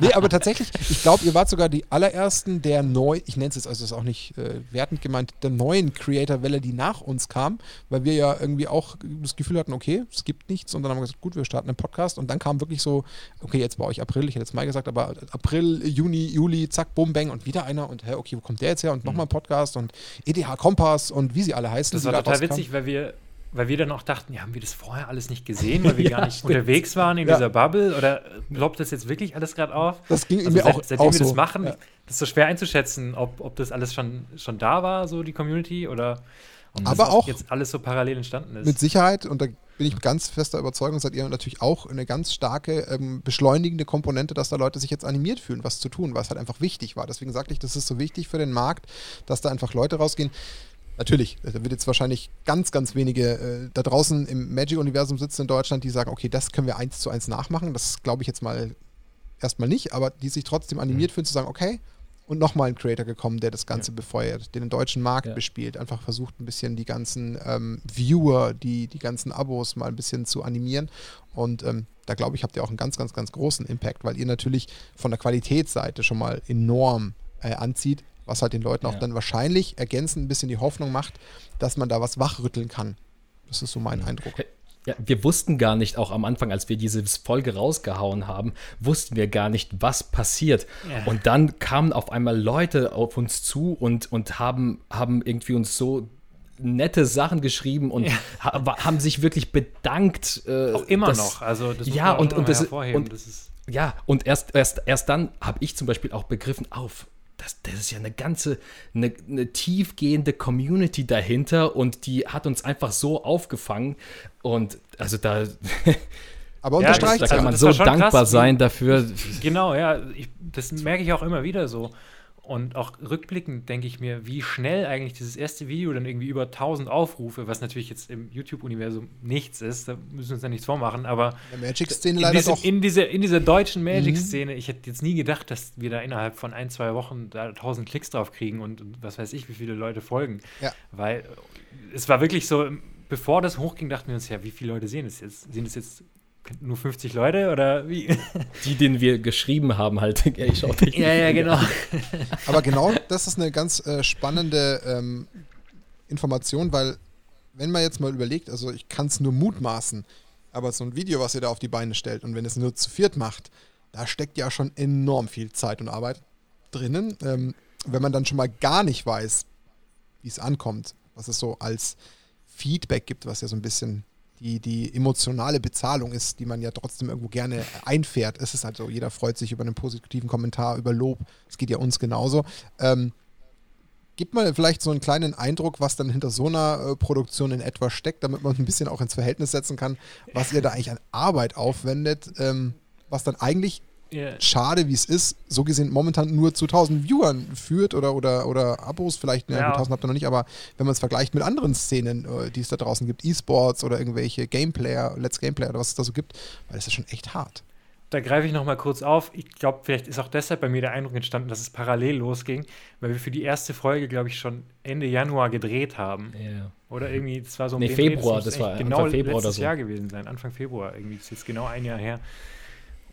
nee, aber tatsächlich, ich glaube, ihr wart sogar die allerersten der neu, ich nenne es jetzt, also ist auch nicht äh, wertend gemeint, der neuen Creator-Welle, die nach uns kam, weil wir ja irgendwie auch das Gefühl hatten, okay, es gibt nichts und dann haben wir gesagt, gut, wir starten einen Podcast und dann kam wirklich so, okay, jetzt bei euch April, ich hätte jetzt Mai gesagt, aber April, Juni, Juli, zack, bum, bang und wieder einer und hä, okay, wo kommt der jetzt her und nochmal ein Podcast und EDH Kompass und wie sie alle heißen. Das war total rauskam. witzig, weil wir weil wir dann auch dachten, ja, haben wir das vorher alles nicht gesehen, weil wir ja, gar nicht stimmt. unterwegs waren in ja. dieser Bubble? Oder ploppt das jetzt wirklich alles gerade auf? Das ging also mir seit, auch Seitdem auch wir so. das machen, ja. das ist so schwer einzuschätzen, ob, ob das alles schon, schon da war, so die Community, oder ob Aber das auch jetzt alles so parallel entstanden ist. Mit Sicherheit, und da bin ich ganz fester Überzeugung, seid ihr natürlich auch eine ganz starke ähm, beschleunigende Komponente, dass da Leute sich jetzt animiert fühlen, was zu tun, was halt einfach wichtig war. Deswegen sagte ich, das ist so wichtig für den Markt, dass da einfach Leute rausgehen natürlich, da wird jetzt wahrscheinlich ganz, ganz wenige äh, da draußen im Magic-Universum sitzen in Deutschland, die sagen, okay, das können wir eins zu eins nachmachen. Das glaube ich jetzt mal erstmal nicht, aber die sich trotzdem animiert mhm. fühlen zu sagen, okay, und nochmal ein Creator gekommen, der das Ganze ja. befeuert, den, den deutschen Markt ja. bespielt, einfach versucht ein bisschen die ganzen ähm, Viewer, die, die ganzen Abos mal ein bisschen zu animieren. Und ähm, da glaube ich, habt ihr auch einen ganz, ganz, ganz großen Impact, weil ihr natürlich von der Qualitätsseite schon mal enorm äh, anzieht was halt den Leuten auch dann wahrscheinlich ergänzend ein bisschen die Hoffnung macht, dass man da was wachrütteln kann. Das ist so mein Eindruck. Ja, wir wussten gar nicht, auch am Anfang, als wir diese Folge rausgehauen haben, wussten wir gar nicht, was passiert. Ja. Und dann kamen auf einmal Leute auf uns zu und, und haben, haben irgendwie uns so nette Sachen geschrieben und ja. ha haben sich wirklich bedankt. Äh, auch immer dass, noch. Also das ja, und, und, das, und, das ist ja, und erst, erst, erst dann habe ich zum Beispiel auch begriffen, auf, das, das ist ja eine ganze, eine, eine, tiefgehende Community dahinter und die hat uns einfach so aufgefangen und also da. Aber unterstreicht, ja, da kann man so dankbar krass, sein dafür. Genau, ja, ich, das merke ich auch immer wieder so. Und auch rückblickend denke ich mir, wie schnell eigentlich dieses erste Video dann irgendwie über 1000 Aufrufe, was natürlich jetzt im YouTube-Universum nichts ist, da müssen wir uns ja nichts vormachen, aber in, Magic-Szene leider diesem, in, dieser, in dieser deutschen Magic-Szene, mhm. ich hätte jetzt nie gedacht, dass wir da innerhalb von ein, zwei Wochen da 1000 Klicks drauf kriegen und, und was weiß ich, wie viele Leute folgen. Ja. Weil es war wirklich so, bevor das hochging, dachten wir uns ja, wie viele Leute sehen das jetzt? Sind es jetzt nur 50 Leute oder wie? Die, denen wir geschrieben haben, halt. ich ja, ja, genau. Aber genau das ist eine ganz äh, spannende ähm, Information, weil, wenn man jetzt mal überlegt, also ich kann es nur mutmaßen, aber so ein Video, was ihr da auf die Beine stellt und wenn es nur zu viert macht, da steckt ja schon enorm viel Zeit und Arbeit drinnen. Ähm, wenn man dann schon mal gar nicht weiß, wie es ankommt, was es so als Feedback gibt, was ja so ein bisschen die, die emotionale Bezahlung ist, die man ja trotzdem irgendwo gerne einfährt. Es ist halt so, jeder freut sich über einen positiven Kommentar, über Lob. Es geht ja uns genauso. Ähm, Gib mal vielleicht so einen kleinen Eindruck, was dann hinter so einer äh, Produktion in etwa steckt, damit man ein bisschen auch ins Verhältnis setzen kann, was ihr da eigentlich an Arbeit aufwendet, ähm, was dann eigentlich yeah. schade, wie es ist, so gesehen momentan nur zu 1000 Viewern führt oder, oder, oder Abos, vielleicht, ne, ja. 1000 habt ihr noch nicht, aber wenn man es vergleicht mit anderen Szenen, äh, die es da draußen gibt, E-Sports oder irgendwelche Gameplayer, Let's Gameplayer oder was es da so gibt, weil das ist schon echt hart. Da greife ich nochmal kurz auf. Ich glaube, vielleicht ist auch deshalb bei mir der Eindruck entstanden, dass es parallel losging, weil wir für die erste Folge, glaube ich, schon Ende Januar gedreht haben. Yeah. Oder irgendwie, das war so nee, Februar, das, das war genau Anfang Februar letztes so. Jahr gewesen sein, Anfang Februar irgendwie, das ist jetzt genau ein Jahr her.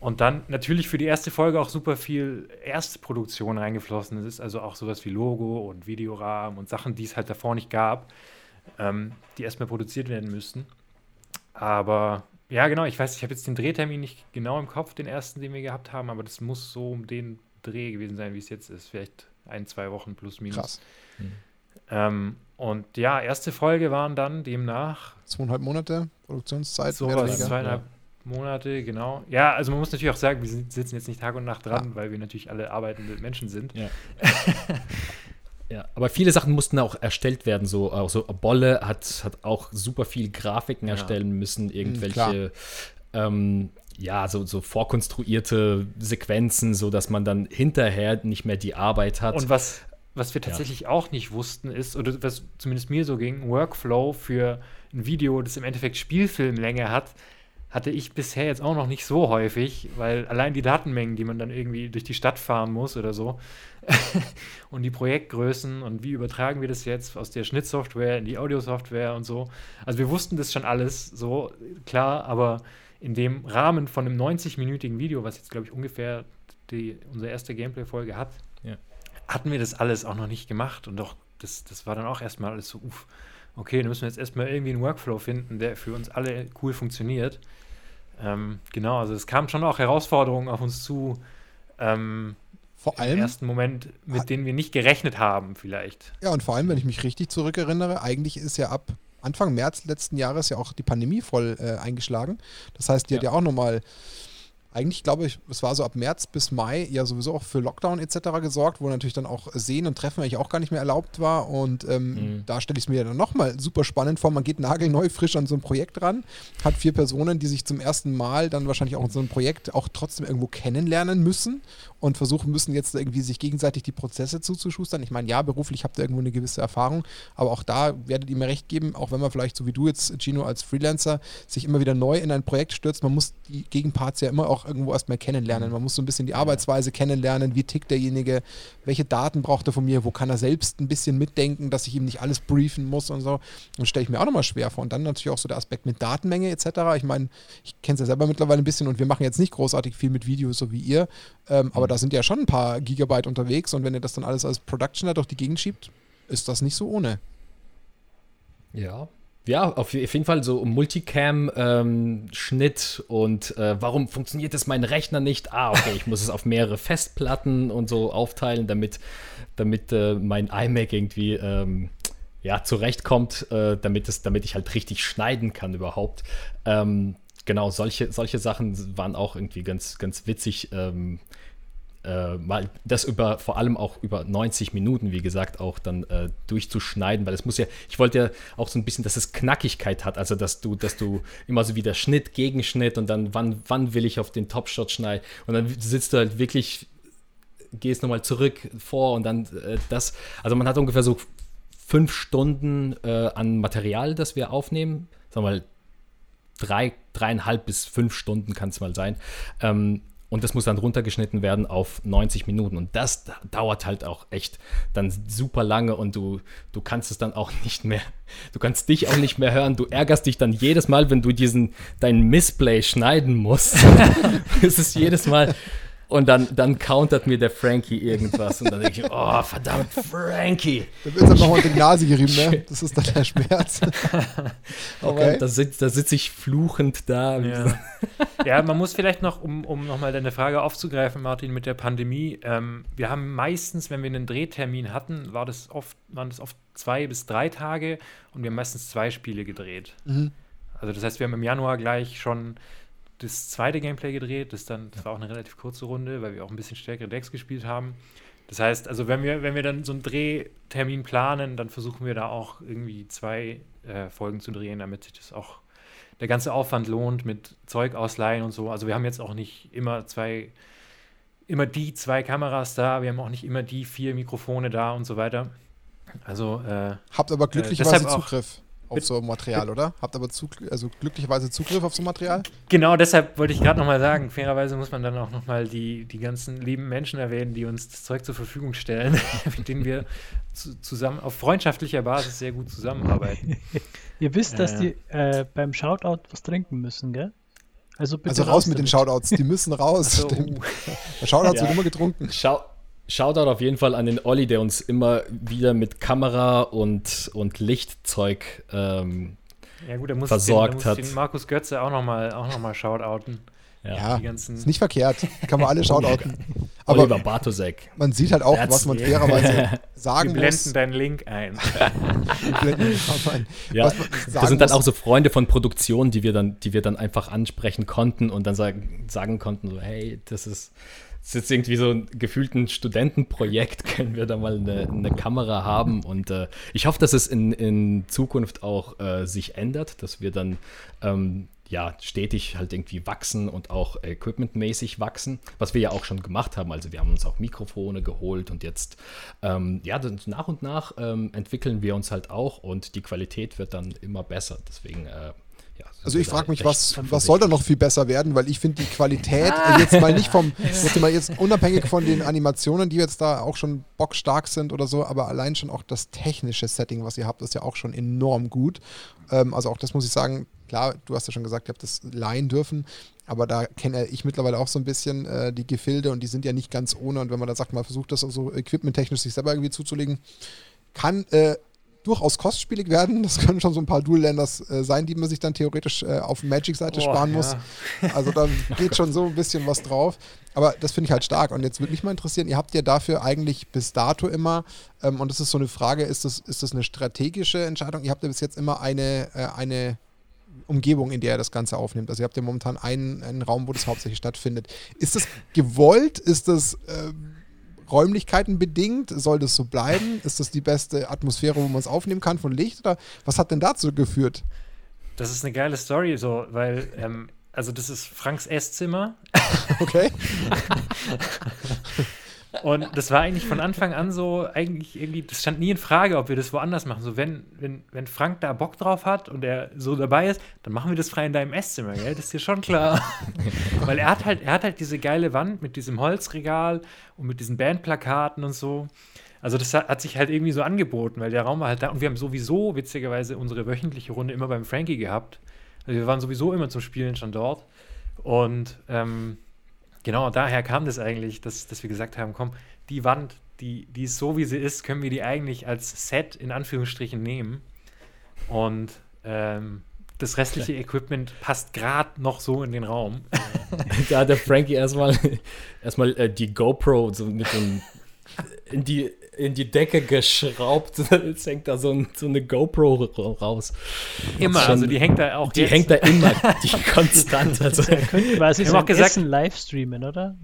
Und dann natürlich für die erste Folge auch super viel Erstproduktion reingeflossen. Es ist also auch sowas wie Logo und Videorahmen und Sachen, die es halt davor nicht gab, ähm, die erstmal produziert werden müssten. Aber ja, genau, ich weiß, ich habe jetzt den Drehtermin nicht genau im Kopf, den ersten, den wir gehabt haben, aber das muss so um den Dreh gewesen sein, wie es jetzt ist. Vielleicht ein, zwei Wochen plus minus. Krass. Mhm. Ähm, und ja, erste Folge waren dann demnach. Zweieinhalb Monate Produktionszeit. So was, zweieinhalb, ja. Monate, genau. Ja, also man muss natürlich auch sagen, wir sitzen jetzt nicht Tag und Nacht dran, ja. weil wir natürlich alle arbeitende Menschen sind. Ja. ja, aber viele Sachen mussten auch erstellt werden. So, auch so Bolle hat, hat auch super viel Grafiken ja. erstellen müssen, irgendwelche. Ähm, ja, so, so vorkonstruierte Sequenzen, so dass man dann hinterher nicht mehr die Arbeit hat. Und was, was wir tatsächlich ja. auch nicht wussten, ist, oder was zumindest mir so ging, Workflow für ein Video, das im Endeffekt Spielfilmlänge hat, hatte ich bisher jetzt auch noch nicht so häufig, weil allein die Datenmengen, die man dann irgendwie durch die Stadt fahren muss oder so, und die Projektgrößen und wie übertragen wir das jetzt aus der Schnittsoftware in die Audiosoftware und so. Also wir wussten das schon alles so, klar, aber in dem Rahmen von einem 90-minütigen Video, was jetzt, glaube ich, ungefähr die, unsere erste Gameplay-Folge hat, ja. hatten wir das alles auch noch nicht gemacht und doch, das, das war dann auch erstmal alles so, uff, okay, dann müssen wir jetzt erstmal irgendwie einen Workflow finden, der für uns alle cool funktioniert. Ähm, genau, also es kamen schon auch Herausforderungen auf uns zu. Ähm, vor allem. Im ersten Moment, mit denen wir nicht gerechnet haben, vielleicht. Ja, und vor allem, wenn ich mich richtig zurückerinnere, eigentlich ist ja ab Anfang März letzten Jahres ja auch die Pandemie voll äh, eingeschlagen. Das heißt, die ja. hat ja auch nochmal eigentlich glaube ich, es war so ab März bis Mai ja sowieso auch für Lockdown etc. gesorgt, wo natürlich dann auch Sehen und Treffen eigentlich auch gar nicht mehr erlaubt war. Und ähm, mhm. da stelle ich es mir dann nochmal super spannend vor. Man geht nagelneu frisch an so ein Projekt ran, hat vier Personen, die sich zum ersten Mal dann wahrscheinlich auch in so einem Projekt auch trotzdem irgendwo kennenlernen müssen und versuchen müssen, jetzt irgendwie sich gegenseitig die Prozesse zuzuschustern. Ich meine, ja, beruflich habt ihr irgendwo eine gewisse Erfahrung, aber auch da werdet ihr mir recht geben, auch wenn man vielleicht so wie du jetzt, Gino, als Freelancer sich immer wieder neu in ein Projekt stürzt, man muss die Gegenparts ja immer auch irgendwo erstmal kennenlernen. Mhm. Man muss so ein bisschen die Arbeitsweise kennenlernen, wie tickt derjenige, welche Daten braucht er von mir, wo kann er selbst ein bisschen mitdenken, dass ich ihm nicht alles briefen muss und so. Das stelle ich mir auch nochmal schwer vor. Und dann natürlich auch so der Aspekt mit Datenmenge etc. Ich meine, ich kenne es ja selber mittlerweile ein bisschen und wir machen jetzt nicht großartig viel mit Videos, so wie ihr, ähm, aber mhm. da sind ja schon ein paar Gigabyte unterwegs und wenn ihr das dann alles als Production durch die Gegend schiebt, ist das nicht so ohne. Ja, ja, auf jeden Fall so Multicam-Schnitt ähm, und äh, warum funktioniert das mein Rechner nicht? Ah, okay, ich muss es auf mehrere Festplatten und so aufteilen, damit, damit äh, mein iMac irgendwie ähm, ja, zurechtkommt, äh, damit, es, damit ich halt richtig schneiden kann überhaupt. Ähm, genau, solche, solche Sachen waren auch irgendwie ganz, ganz witzig. Ähm, äh, mal das über vor allem auch über 90 Minuten, wie gesagt, auch dann äh, durchzuschneiden, weil es muss ja, ich wollte ja auch so ein bisschen, dass es Knackigkeit hat, also dass du, dass du immer so wieder Schnitt, Gegenschnitt und dann wann, wann will ich auf den Topshot schneiden und dann sitzt du halt wirklich gehst nochmal zurück vor und dann äh, das. Also man hat ungefähr so fünf Stunden äh, an Material, das wir aufnehmen. Sagen wir mal, drei, dreieinhalb bis fünf Stunden kann es mal sein. Ähm, und das muss dann runtergeschnitten werden auf 90 Minuten. Und das dauert halt auch echt dann super lange und du, du kannst es dann auch nicht mehr, du kannst dich auch nicht mehr hören. Du ärgerst dich dann jedes Mal, wenn du diesen, dein Missplay schneiden musst. es ist jedes Mal, und dann, dann countert mir der Frankie irgendwas. Und dann denke ich, oh, verdammt, Frankie. Da wird dann nochmal unter die Nase gerieben, ne? Das ist dann der Schmerz. okay. da sitze da sitz ich fluchend da. Ja. ja, man muss vielleicht noch, um, um nochmal deine Frage aufzugreifen, Martin, mit der Pandemie. Ähm, wir haben meistens, wenn wir einen Drehtermin hatten, war das oft, waren das oft zwei bis drei Tage und wir haben meistens zwei Spiele gedreht. Mhm. Also das heißt, wir haben im Januar gleich schon das zweite Gameplay gedreht. Das, dann, das war auch eine relativ kurze Runde, weil wir auch ein bisschen stärkere Decks gespielt haben. Das heißt, also wenn wir, wenn wir dann so einen Drehtermin planen, dann versuchen wir da auch irgendwie zwei äh, Folgen zu drehen, damit sich das auch der ganze Aufwand lohnt mit Zeug ausleihen und so. Also wir haben jetzt auch nicht immer zwei, immer die zwei Kameras da, wir haben auch nicht immer die vier Mikrofone da und so weiter. Also äh, habt aber glücklicherweise äh, Zugriff auf so Material, oder? Habt aber Zug also glücklicherweise Zugriff auf so Material? Genau, deshalb wollte ich gerade nochmal sagen, fairerweise muss man dann auch nochmal die, die ganzen lieben Menschen erwähnen, die uns das Zeug zur Verfügung stellen, mit denen wir zu, zusammen auf freundschaftlicher Basis sehr gut zusammenarbeiten. Ihr wisst, äh, dass die äh, beim Shoutout was trinken müssen, gell? Also, also raus, raus mit den Shoutouts, die müssen raus. So. Der Shoutout ja. wird immer getrunken. Schau Shoutout auf jeden Fall an den Olli, der uns immer wieder mit Kamera und, und Lichtzeug ähm, ja, gut, muss versorgt den, hat. Den Markus Götze auch nochmal auch noch mal shoutouten. Ja, ja ist nicht verkehrt. Kann man alle shoutouten. Aber Oliver Bartosek. Man sieht halt auch, That's was man fairerweise sagen Wir blenden muss. deinen Link ein. Wir blenden ein. Ja, das sind dann auch so Freunde von Produktionen, die wir dann, die wir dann einfach ansprechen konnten und dann sagen, sagen konnten, so, hey, das ist ist jetzt irgendwie so ein gefühlten Studentenprojekt, können wir da mal eine, eine Kamera haben. Und äh, ich hoffe, dass es in, in Zukunft auch äh, sich ändert, dass wir dann ähm, ja stetig halt irgendwie wachsen und auch equipmentmäßig wachsen, was wir ja auch schon gemacht haben. Also wir haben uns auch Mikrofone geholt und jetzt ähm, ja nach und nach ähm, entwickeln wir uns halt auch und die Qualität wird dann immer besser. Deswegen äh, ja, also ich frage mich, was, was soll da noch viel besser werden, weil ich finde die Qualität, ah. jetzt mal nicht vom, jetzt mal jetzt unabhängig von den Animationen, die jetzt da auch schon bockstark sind oder so, aber allein schon auch das technische Setting, was ihr habt, ist ja auch schon enorm gut. Ähm, also auch das muss ich sagen, klar, du hast ja schon gesagt, ihr habt das leihen dürfen, aber da kenne ich mittlerweile auch so ein bisschen äh, die Gefilde und die sind ja nicht ganz ohne und wenn man da sagt, man versucht das so equipmenttechnisch sich selber irgendwie zuzulegen, kann äh, durchaus kostspielig werden. Das können schon so ein paar Dual-Landers äh, sein, die man sich dann theoretisch äh, auf Magic-Seite sparen muss. Ja. Also da geht schon so ein bisschen was drauf. Aber das finde ich halt stark. Und jetzt würde mich mal interessieren, ihr habt ja dafür eigentlich bis dato immer, ähm, und das ist so eine Frage, ist das, ist das eine strategische Entscheidung? Ihr habt ja bis jetzt immer eine, äh, eine Umgebung, in der ihr das Ganze aufnimmt. Also ihr habt ja momentan einen, einen Raum, wo das hauptsächlich stattfindet. Ist das gewollt? Ist das ähm, Räumlichkeiten bedingt? Soll das so bleiben? Ist das die beste Atmosphäre, wo man es aufnehmen kann von Licht? Oder was hat denn dazu geführt? Das ist eine geile Story, so, weil, ähm, also das ist Franks Esszimmer. Okay. Und das war eigentlich von Anfang an so, eigentlich irgendwie, das stand nie in Frage, ob wir das woanders machen. So, wenn, wenn, wenn Frank da Bock drauf hat und er so dabei ist, dann machen wir das frei in deinem Esszimmer, gell? Das ist dir schon klar. Weil er hat halt, er hat halt diese geile Wand mit diesem Holzregal und mit diesen Bandplakaten und so. Also das hat, hat sich halt irgendwie so angeboten, weil der Raum war halt da und wir haben sowieso witzigerweise unsere wöchentliche Runde immer beim Frankie gehabt. Also wir waren sowieso immer zum Spielen schon dort. Und ähm, Genau, daher kam das eigentlich, dass, dass wir gesagt haben, komm, die Wand, die, die ist so, wie sie ist, können wir die eigentlich als Set in Anführungsstrichen nehmen. Und ähm, das restliche Equipment passt gerade noch so in den Raum. Da hat der Frankie erstmal erstmal äh, die GoPro so mit so in die in die Decke geschraubt. Jetzt hängt da so, ein, so eine GoPro raus. Immer, schon, also die hängt da auch Die jetzt. hängt da immer, die konstant. Also. Er könnte quasi so auch gesagt, Essen live streamen, oder?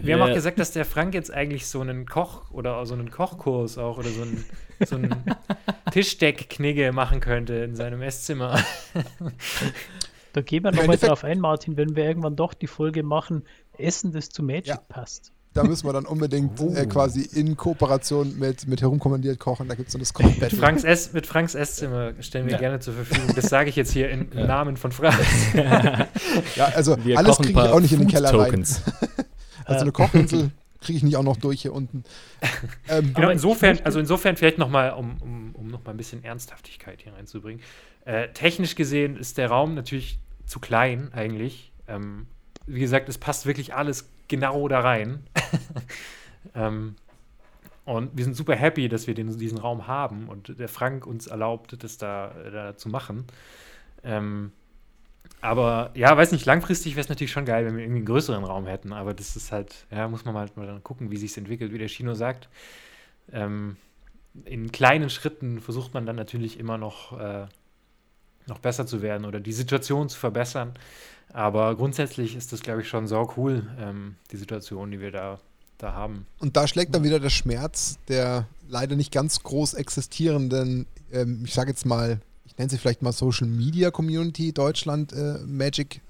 Wir haben auch gesagt, dass der Frank jetzt eigentlich so einen Koch oder so einen Kochkurs auch oder so einen, so einen Tischdeckknigge machen könnte in seinem Esszimmer. Da gehen wir nochmal drauf ein, Martin, wenn wir irgendwann doch die Folge machen, Essen, das zu Magic ja. passt. Da müssen wir dann unbedingt oh. äh, quasi in Kooperation mit, mit herumkommandiert kochen. Da gibt es so das Kochbett. Mit Franks, Ess, mit Franks Esszimmer stellen wir ja. gerne zur Verfügung. Das sage ich jetzt hier im ja. Namen von Frank. ja, also wir alles kriege ich auch nicht in den Keller Tokens. rein. also eine Kochinsel kriege ich nicht auch noch durch hier unten. Ähm, genau, insofern, also insofern vielleicht nochmal, um, um, um noch ein bisschen Ernsthaftigkeit hier reinzubringen. Äh, technisch gesehen ist der Raum natürlich zu klein eigentlich. Ähm, wie gesagt, es passt wirklich alles genau da rein. ähm, und wir sind super happy, dass wir den, diesen Raum haben und der Frank uns erlaubt, das da, da zu machen. Ähm, aber ja, weiß nicht, langfristig wäre es natürlich schon geil, wenn wir irgendwie einen größeren Raum hätten. Aber das ist halt, ja, muss man halt mal dann gucken, wie sich entwickelt, wie der Chino sagt. Ähm, in kleinen Schritten versucht man dann natürlich immer noch, äh, noch besser zu werden oder die Situation zu verbessern. Aber grundsätzlich ist das, glaube ich, schon sau cool, ähm, die Situation, die wir da, da haben. Und da schlägt dann wieder der Schmerz der leider nicht ganz groß existierenden, ähm, ich sage jetzt mal, ich nenne sie vielleicht mal Social Media Community Deutschland äh, Magic,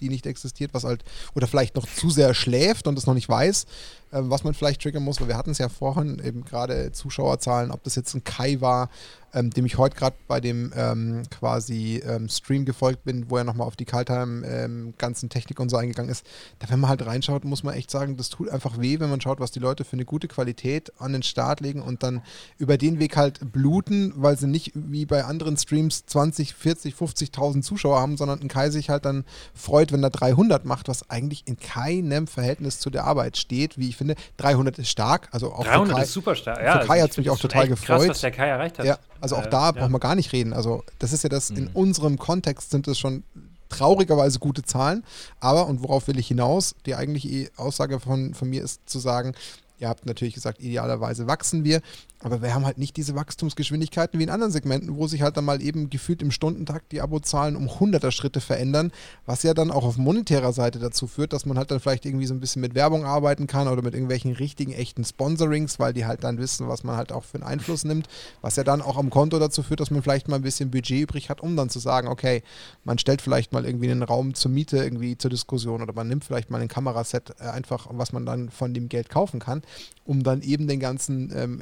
die nicht existiert, was halt, oder vielleicht noch zu sehr schläft und es noch nicht weiß, was man vielleicht triggern muss, weil wir hatten es ja vorhin eben gerade Zuschauerzahlen, ob das jetzt ein Kai war, ähm, dem ich heute gerade bei dem ähm, quasi ähm, Stream gefolgt bin, wo er nochmal auf die Kaltheim ähm, Technik und so eingegangen ist. Da, wenn man halt reinschaut, muss man echt sagen, das tut einfach weh, wenn man schaut, was die Leute für eine gute Qualität an den Start legen und dann über den Weg halt bluten, weil sie nicht wie bei anderen Streams 20, 40, 50.000 Zuschauer haben, sondern ein Kai sich halt dann freut, wenn er 300 macht, was eigentlich in keinem Verhältnis zu der Arbeit steht, wie ich finde. 300 ist stark, also auch 300 Kai, ist super stark. Ja, für Kai also hat es mich auch total gefreut. Krass, was der Kai erreicht hat. Ja, also auch äh, da ja. brauchen wir gar nicht reden. Also das ist ja das, mhm. in unserem Kontext sind es schon traurigerweise gute Zahlen. Aber, und worauf will ich hinaus? Die eigentliche Aussage von, von mir ist zu sagen, Ihr habt natürlich gesagt, idealerweise wachsen wir, aber wir haben halt nicht diese Wachstumsgeschwindigkeiten wie in anderen Segmenten, wo sich halt dann mal eben gefühlt im Stundentakt die Abozahlen um hunderter Schritte verändern, was ja dann auch auf monetärer Seite dazu führt, dass man halt dann vielleicht irgendwie so ein bisschen mit Werbung arbeiten kann oder mit irgendwelchen richtigen, echten Sponsorings, weil die halt dann wissen, was man halt auch für einen Einfluss nimmt, was ja dann auch am Konto dazu führt, dass man vielleicht mal ein bisschen Budget übrig hat, um dann zu sagen, okay, man stellt vielleicht mal irgendwie einen Raum zur Miete irgendwie zur Diskussion oder man nimmt vielleicht mal ein Kameraset äh, einfach, was man dann von dem Geld kaufen kann, um dann eben den ganzen ähm,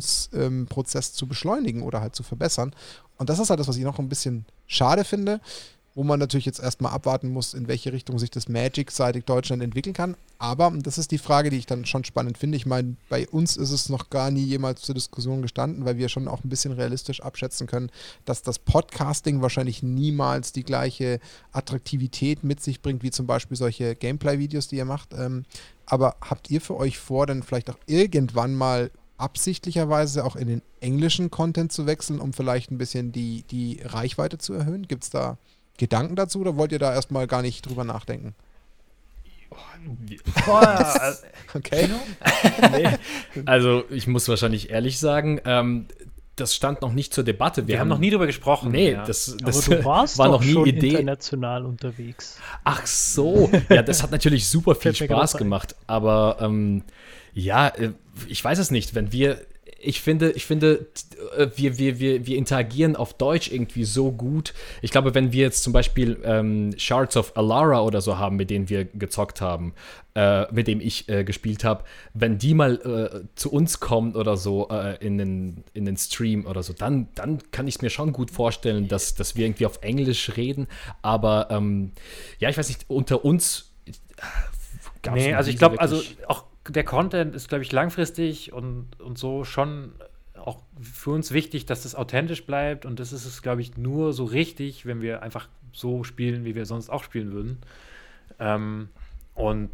Entwicklungsprozess ähm, zu beschleunigen oder halt zu verbessern. Und das ist halt das, was ich noch ein bisschen schade finde, wo man natürlich jetzt erstmal abwarten muss, in welche Richtung sich das Magic-seitig Deutschland entwickeln kann. Aber das ist die Frage, die ich dann schon spannend finde. Ich meine, bei uns ist es noch gar nie jemals zur Diskussion gestanden, weil wir schon auch ein bisschen realistisch abschätzen können, dass das Podcasting wahrscheinlich niemals die gleiche Attraktivität mit sich bringt, wie zum Beispiel solche Gameplay-Videos, die ihr macht. Ähm, aber habt ihr für euch vor, dann vielleicht auch irgendwann mal absichtlicherweise auch in den englischen Content zu wechseln, um vielleicht ein bisschen die, die Reichweite zu erhöhen? Gibt es da Gedanken dazu oder wollt ihr da erstmal gar nicht drüber nachdenken? Boah, okay. nee. Also ich muss wahrscheinlich ehrlich sagen, ähm, das stand noch nicht zur Debatte. Wir, Wir haben, noch nie darüber gesprochen. Nee, ja. das, das Aber du warst war noch nie schon Idee. international unterwegs. Ach so, ja, das hat natürlich super viel Spaß gemacht. Aber ähm, ja, äh, ich weiß es nicht. Wenn wir ich finde, ich finde, äh, wir, wir, wir, wir interagieren auf Deutsch irgendwie so gut. Ich glaube, wenn wir jetzt zum Beispiel ähm, Shards of Alara oder so haben, mit denen wir gezockt haben, äh, mit dem ich äh, gespielt habe, wenn die mal äh, zu uns kommen oder so äh, in, den, in den Stream oder so, dann, dann kann ich es mir schon gut vorstellen, dass, dass wir irgendwie auf Englisch reden. Aber ähm, ja, ich weiß nicht, unter uns. Äh, nee, also ich glaube, also auch der Content ist, glaube ich, langfristig und, und so schon auch für uns wichtig, dass das authentisch bleibt. Und das ist es, glaube ich, nur so richtig, wenn wir einfach so spielen, wie wir sonst auch spielen würden. Ähm, und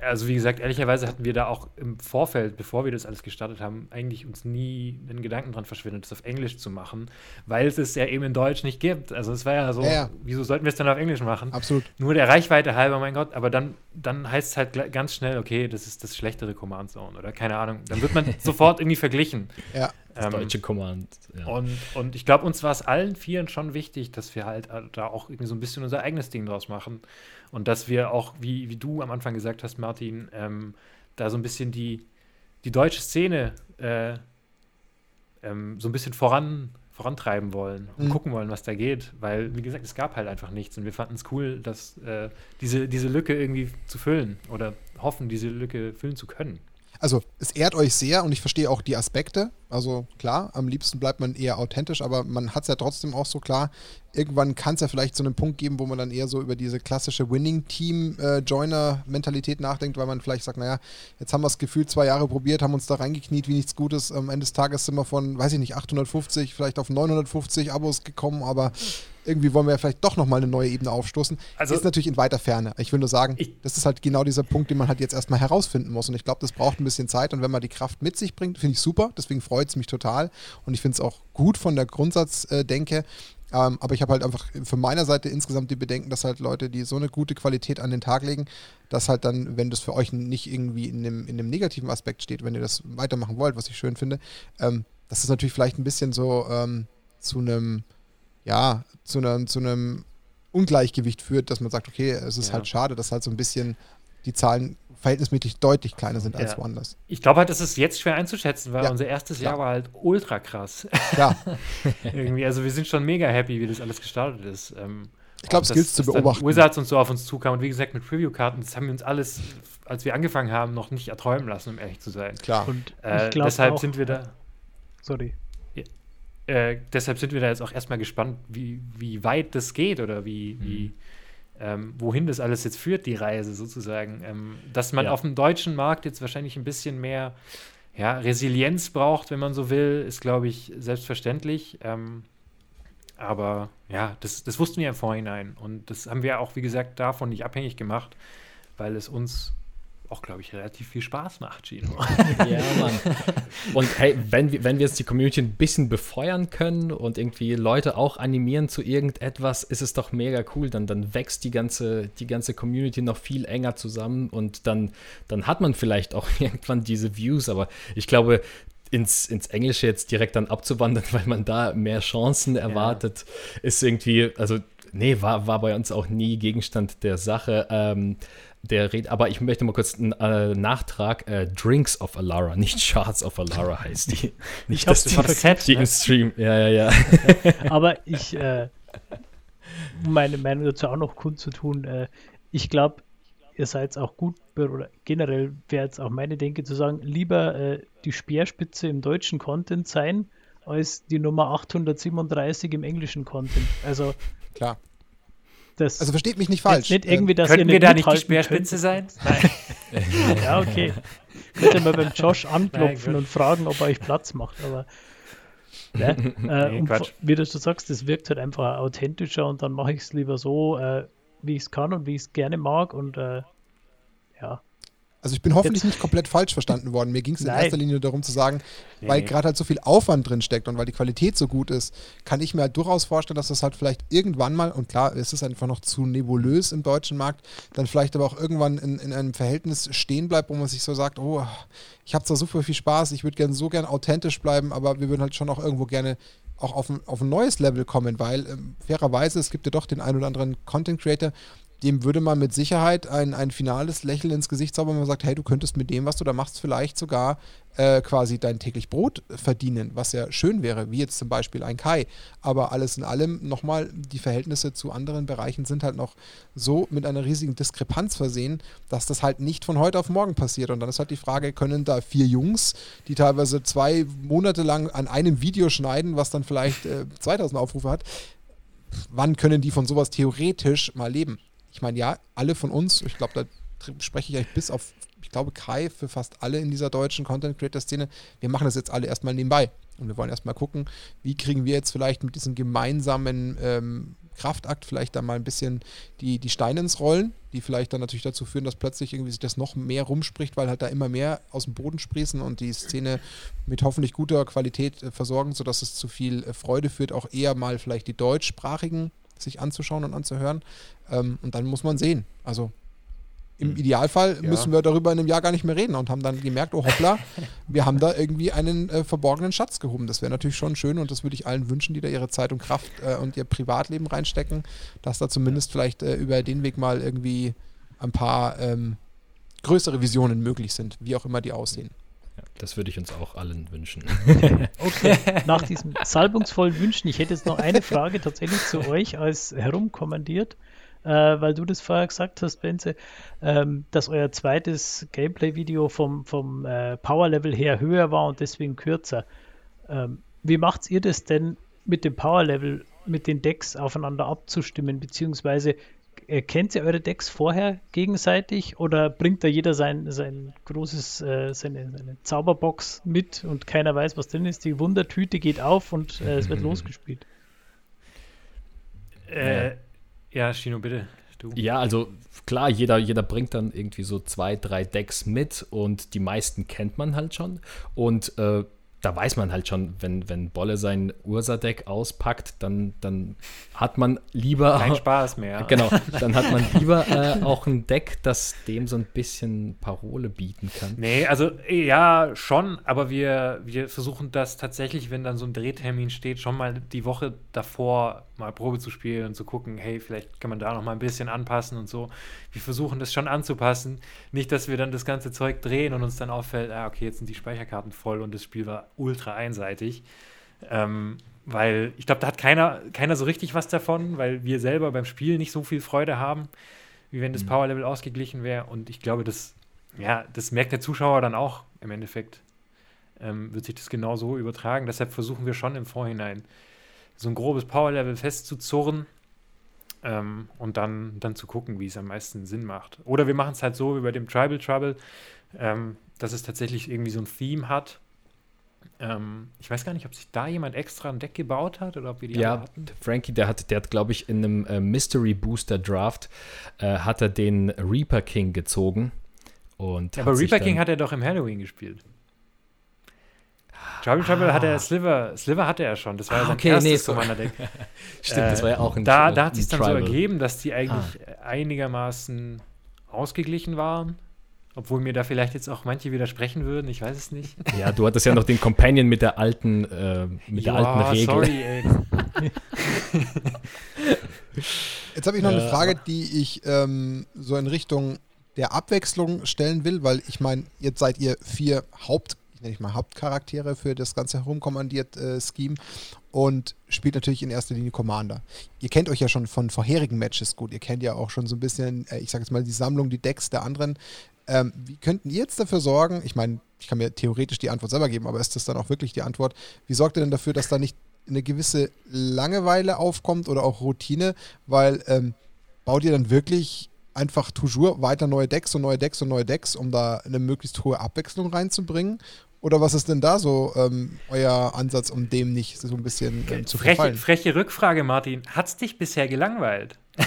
also wie gesagt, ehrlicherweise hatten wir da auch im Vorfeld, bevor wir das alles gestartet haben, eigentlich uns nie einen Gedanken dran verschwendet, das auf Englisch zu machen, weil es es ja eben in Deutsch nicht gibt. Also es war ja so, ja, ja. wieso sollten wir es dann auf Englisch machen? Absolut. Nur der Reichweite halber, mein Gott, aber dann, dann heißt es halt ganz schnell, okay, das ist das schlechtere Command Zone oder keine Ahnung. Dann wird man sofort irgendwie verglichen. Ja. Das ähm, deutsche Command. Ja. Und, und ich glaube, uns war es allen Vieren schon wichtig, dass wir halt da auch irgendwie so ein bisschen unser eigenes Ding draus machen. Und dass wir auch, wie, wie du am Anfang gesagt hast, Martin, ähm, da so ein bisschen die, die deutsche Szene äh, ähm, so ein bisschen voran, vorantreiben wollen und mhm. gucken wollen, was da geht. Weil, wie gesagt, es gab halt einfach nichts und wir fanden es cool, dass äh, diese, diese Lücke irgendwie zu füllen oder hoffen, diese Lücke füllen zu können also es ehrt euch sehr und ich verstehe auch die Aspekte. Also klar, am liebsten bleibt man eher authentisch, aber man hat es ja trotzdem auch so klar. Irgendwann kann es ja vielleicht so einen Punkt geben, wo man dann eher so über diese klassische Winning-Team-Joiner-Mentalität nachdenkt, weil man vielleicht sagt, naja, jetzt haben wir es gefühlt zwei Jahre probiert, haben uns da reingekniet wie nichts Gutes. Am Ende des Tages sind wir von, weiß ich nicht, 850, vielleicht auf 950 Abos gekommen, aber irgendwie wollen wir ja vielleicht doch nochmal eine neue Ebene aufstoßen. Also, ist natürlich in weiter Ferne. Ich will nur sagen, ich, das ist halt genau dieser Punkt, den man halt jetzt erstmal herausfinden muss. Und ich glaube, das braucht ein bisschen Zeit. Und wenn man die Kraft mit sich bringt, finde ich super. Deswegen freut es mich total. Und ich finde es auch gut von der Grundsatzdenke. Ähm, aber ich habe halt einfach von meiner Seite insgesamt die Bedenken, dass halt Leute, die so eine gute Qualität an den Tag legen, dass halt dann, wenn das für euch nicht irgendwie in einem, in einem negativen Aspekt steht, wenn ihr das weitermachen wollt, was ich schön finde, ähm, dass es natürlich vielleicht ein bisschen so ähm, zu einem ja, zu, einer, zu einem Ungleichgewicht führt, dass man sagt, okay, es ist ja. halt schade, dass halt so ein bisschen die Zahlen verhältnismäßig deutlich kleiner sind als woanders. Ich glaube halt, das ist jetzt schwer einzuschätzen, weil ja. unser erstes Jahr war halt ultra krass. Ja. Irgendwie, also wir sind schon mega happy, wie das alles gestartet ist. Ähm, ich glaube, es gilt zu beobachten. Wizards und so auf uns zukam und wie gesagt mit Preview-Karten, das haben wir uns alles, als wir angefangen haben, noch nicht erträumen lassen, um ehrlich zu sein. Klar. Und äh, deshalb auch, sind wir da. Sorry. Äh, deshalb sind wir da jetzt auch erstmal gespannt, wie, wie weit das geht oder wie, mhm. wie ähm, wohin das alles jetzt führt, die Reise sozusagen. Ähm, dass man ja. auf dem deutschen Markt jetzt wahrscheinlich ein bisschen mehr ja, Resilienz braucht, wenn man so will, ist, glaube ich, selbstverständlich. Ähm, aber ja, das, das wussten wir im Vorhinein. Und das haben wir auch, wie gesagt, davon nicht abhängig gemacht, weil es uns auch, glaube ich, relativ viel Spaß macht, Gino. ja, Mann. Und hey, wenn wir, wenn wir jetzt die Community ein bisschen befeuern können und irgendwie Leute auch animieren zu irgendetwas, ist es doch mega cool. Dann, dann wächst die ganze, die ganze Community noch viel enger zusammen und dann, dann hat man vielleicht auch irgendwann diese Views. Aber ich glaube, ins, ins Englische jetzt direkt dann abzuwandern, weil man da mehr Chancen erwartet, ja. ist irgendwie, also nee, war, war bei uns auch nie Gegenstand der Sache. Ähm, der Rede, aber ich möchte mal kurz einen äh, Nachtrag. Äh, Drinks of Alara, nicht Charts of Alara heißt die. Nicht das die, die ne? im Stream. Ja, ja, ja. aber ich, äh, um meine Meinung dazu auch noch kundzutun, äh, ich glaube, ihr seid auch gut, oder generell wäre jetzt auch meine Denke zu sagen, lieber äh, die Speerspitze im deutschen Content sein, als die Nummer 837 im englischen Content. Also klar. Das also versteht mich nicht falsch. Nicht irgendwie, dass Könnten wir da nicht die Speerspitze sein? Nein. ja, okay. Könnte mal beim Josh anklopfen Nein, und fragen, ob er euch Platz macht, aber ne? äh, nee, und wie du sagst, das wirkt halt einfach authentischer und dann mache ich es lieber so, äh, wie ich es kann und wie ich es gerne mag und äh, ja. Also ich bin hoffentlich Jetzt. nicht komplett falsch verstanden worden. Mir ging es in erster Linie darum zu sagen, nee. weil gerade halt so viel Aufwand drin steckt und weil die Qualität so gut ist, kann ich mir halt durchaus vorstellen, dass das halt vielleicht irgendwann mal, und klar, es ist einfach noch zu nebulös im deutschen Markt, dann vielleicht aber auch irgendwann in, in einem Verhältnis stehen bleibt, wo man sich so sagt, oh, ich habe zwar super viel Spaß, ich würde gerne so gern authentisch bleiben, aber wir würden halt schon auch irgendwo gerne auch auf ein, auf ein neues Level kommen, weil ähm, fairerweise, es gibt ja doch den einen oder anderen Content Creator, dem würde man mit Sicherheit ein, ein finales Lächeln ins Gesicht zaubern, wenn man sagt, hey, du könntest mit dem, was du da machst, vielleicht sogar äh, quasi dein täglich Brot verdienen, was ja schön wäre, wie jetzt zum Beispiel ein Kai. Aber alles in allem nochmal, die Verhältnisse zu anderen Bereichen sind halt noch so mit einer riesigen Diskrepanz versehen, dass das halt nicht von heute auf morgen passiert. Und dann ist halt die Frage, können da vier Jungs, die teilweise zwei Monate lang an einem Video schneiden, was dann vielleicht äh, 2000 Aufrufe hat, wann können die von sowas theoretisch mal leben? Ich meine, ja, alle von uns, ich glaube, da spreche ich eigentlich bis auf, ich glaube, Kai für fast alle in dieser deutschen Content Creator Szene. Wir machen das jetzt alle erstmal nebenbei. Und wir wollen erstmal gucken, wie kriegen wir jetzt vielleicht mit diesem gemeinsamen ähm, Kraftakt vielleicht da mal ein bisschen die, die Steine ins Rollen, die vielleicht dann natürlich dazu führen, dass plötzlich irgendwie sich das noch mehr rumspricht, weil halt da immer mehr aus dem Boden sprießen und die Szene mit hoffentlich guter Qualität äh, versorgen, sodass es zu viel äh, Freude führt, auch eher mal vielleicht die deutschsprachigen sich anzuschauen und anzuhören. Ähm, und dann muss man sehen. Also im hm. Idealfall ja. müssen wir darüber in einem Jahr gar nicht mehr reden und haben dann gemerkt, oh hoppla, wir haben da irgendwie einen äh, verborgenen Schatz gehoben. Das wäre natürlich schon schön und das würde ich allen wünschen, die da ihre Zeit und Kraft äh, und ihr Privatleben reinstecken, dass da zumindest vielleicht äh, über den Weg mal irgendwie ein paar ähm, größere Visionen möglich sind, wie auch immer die aussehen. Das würde ich uns auch allen wünschen. Okay, nach diesem salbungsvollen Wünschen, ich hätte jetzt noch eine Frage tatsächlich zu euch als herumkommandiert, äh, weil du das vorher gesagt hast, Benze, ähm, dass euer zweites Gameplay-Video vom, vom äh, Power-Level her höher war und deswegen kürzer. Ähm, wie macht ihr das denn mit dem Power-Level, mit den Decks aufeinander abzustimmen, beziehungsweise kennt ihr eure Decks vorher gegenseitig oder bringt da jeder sein, sein großes, äh, seine, seine Zauberbox mit und keiner weiß, was drin ist? Die Wundertüte geht auf und äh, es wird losgespielt. Äh, ja, Shino, bitte. Du. Ja, also klar, jeder, jeder bringt dann irgendwie so zwei, drei Decks mit und die meisten kennt man halt schon. Und äh, da weiß man halt schon, wenn, wenn Bolle sein Ursa-Deck auspackt, dann, dann hat man lieber. Kein Spaß mehr. Genau, dann hat man lieber äh, auch ein Deck, das dem so ein bisschen Parole bieten kann. Nee, also ja, schon, aber wir, wir versuchen das tatsächlich, wenn dann so ein Drehtermin steht, schon mal die Woche davor mal Probe zu spielen und zu gucken, hey, vielleicht kann man da noch mal ein bisschen anpassen und so. Wir versuchen das schon anzupassen. Nicht, dass wir dann das ganze Zeug drehen und uns dann auffällt, ah, okay, jetzt sind die Speicherkarten voll und das Spiel war ultra einseitig. Ähm, weil ich glaube, da hat keiner, keiner so richtig was davon, weil wir selber beim Spiel nicht so viel Freude haben, wie wenn das Power-Level ausgeglichen wäre. Und ich glaube, das, ja, das merkt der Zuschauer dann auch im Endeffekt. Ähm, wird sich das genau so übertragen. Deshalb versuchen wir schon im Vorhinein so ein grobes Power-Level festzuzurren ähm, und dann, dann zu gucken, wie es am meisten Sinn macht. Oder wir machen es halt so wie bei dem Tribal Trouble, ähm, dass es tatsächlich irgendwie so ein Theme hat. Ähm, ich weiß gar nicht, ob sich da jemand extra ein Deck gebaut hat oder ob wir die Ja, hatten. Frankie, der hat, der hat, glaube ich, in einem äh, Mystery Booster Draft äh, hat er den Reaper King gezogen. Und Ja, aber Reaper King hat er doch im Halloween gespielt. Tribal Trouble hat er Sliver, Sliver hatte er schon. Das war ja Ah, sein okay, erstes nee, so-. Stimmt, das war ja auch ein Da, da hat sich dann so Tribal. ergeben, dass die eigentlich einigermaßen ausgeglichen waren. Obwohl mir da vielleicht jetzt auch manche widersprechen würden, ich weiß es nicht. Ja, du hattest ja noch den Companion mit der alten, äh, mit der alten Regel. sorry, ey. Jetzt habe ich noch eine Ja. Frage, die ich ähm, so in Richtung der Abwechslung stellen will, weil ich meine, jetzt seid ihr vier Haupt, nenne ich mal Hauptcharaktere für das ganze herumkommandiert äh, Scheme und spielt natürlich in erster Linie Commander. Ihr kennt euch ja schon von vorherigen Matches gut. Ihr kennt ja auch schon so ein bisschen, äh, ich sage jetzt mal, die Sammlung, die Decks der anderen. Ähm, wie könnten ihr jetzt dafür sorgen? Ich meine, ich kann mir theoretisch die Antwort selber geben, aber ist das dann auch wirklich die Antwort? Wie sorgt ihr denn dafür, dass da nicht eine gewisse Langeweile aufkommt oder auch Routine? Weil ähm, baut ihr dann wirklich einfach toujours weiter neue Decks und neue Decks und neue Decks, um da eine möglichst hohe Abwechslung reinzubringen? Oder was ist denn da so ähm, euer Ansatz, um dem nicht so ein bisschen ähm, zu Freche, verfallen? freche Rückfrage, Martin. Hat es dich bisher gelangweilt?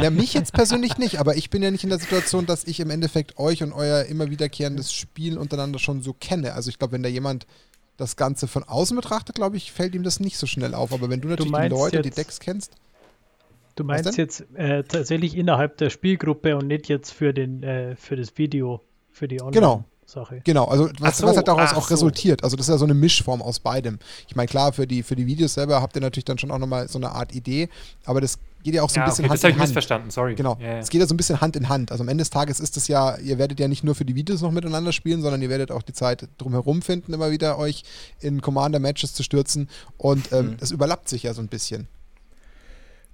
Ja, mich jetzt persönlich nicht, aber ich bin ja nicht in der Situation, dass ich im Endeffekt euch und euer immer wiederkehrendes Spiel untereinander schon so kenne. Also ich glaube, wenn da jemand das Ganze von außen betrachtet, glaube ich, fällt ihm das nicht so schnell auf. Aber wenn du natürlich die meinst Leute, die Decks kennst, Du meinst jetzt äh, tatsächlich innerhalb der Spielgruppe und nicht jetzt für den äh, für das Video, für die Genau. Online-Sache. Genau, also was, so, was halt daraus auch so. resultiert. Also das ist ja so eine Mischform aus beidem. Ich meine, klar, für die, für die Videos selber habt ihr natürlich dann schon auch nochmal so eine Art Idee, aber das geht ja auch so ein ja, bisschen okay, das Hand habe in ich Hand. missverstanden, sorry. Genau, Ja, ja. es geht ja so ein bisschen Hand in Hand. Also am Ende des Tages ist es ja, ihr werdet ja nicht nur für die Videos noch miteinander spielen, sondern ihr werdet auch die Zeit drumherum finden, immer wieder euch in Commander-Matches zu stürzen und ähm, Mhm. das überlappt sich ja so ein bisschen.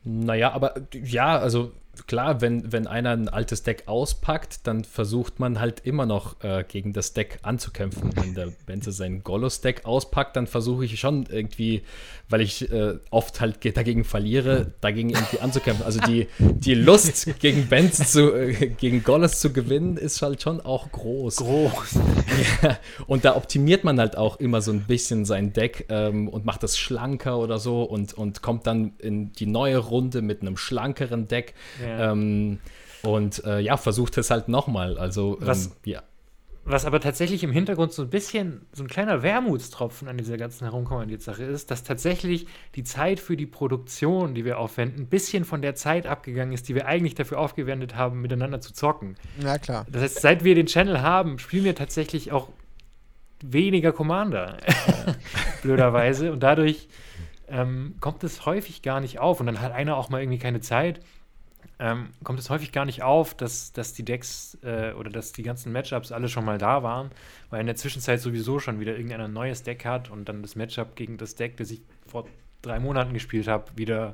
Naja, aber ja, also klar, wenn, wenn einer ein altes Deck auspackt, dann versucht man halt immer noch äh, gegen das Deck anzukämpfen. Wenn der Benze sein Golos-Deck auspackt, dann versuche ich schon irgendwie, weil ich äh, oft halt ge- dagegen verliere, dagegen irgendwie anzukämpfen. Also die, die Lust gegen Benz zu, äh, gegen Golos zu gewinnen, ist halt schon auch groß. Groß. Ja, und da optimiert man halt auch immer so ein bisschen sein Deck ähm, und macht es schlanker oder so und, und kommt dann in die neue Runde mit einem schlankeren Deck. Ja. Ähm, und äh, ja, versucht es halt nochmal. Also, Was- ähm, ja. Was aber tatsächlich im Hintergrund so ein bisschen so ein kleiner Wermutstropfen an dieser ganzen Herumkommandiert-Sache ist, dass tatsächlich die Zeit für die Produktion, die wir aufwenden, ein bisschen von der Zeit abgegangen ist, die wir eigentlich dafür aufgewendet haben, miteinander zu zocken. Ja, klar. Das heißt, seit wir den Channel haben, spielen wir tatsächlich auch weniger Commander. Blöderweise. Und dadurch ähm, kommt es häufig gar nicht auf. Und dann hat einer auch mal irgendwie keine Zeit. Ähm, kommt es häufig gar nicht auf, dass, dass die Decks äh, oder dass die ganzen Matchups alle schon mal da waren, weil in der Zwischenzeit sowieso schon wieder irgendeiner ein neues Deck hat und dann das Matchup gegen das Deck, das ich vor drei Monaten gespielt habe, wieder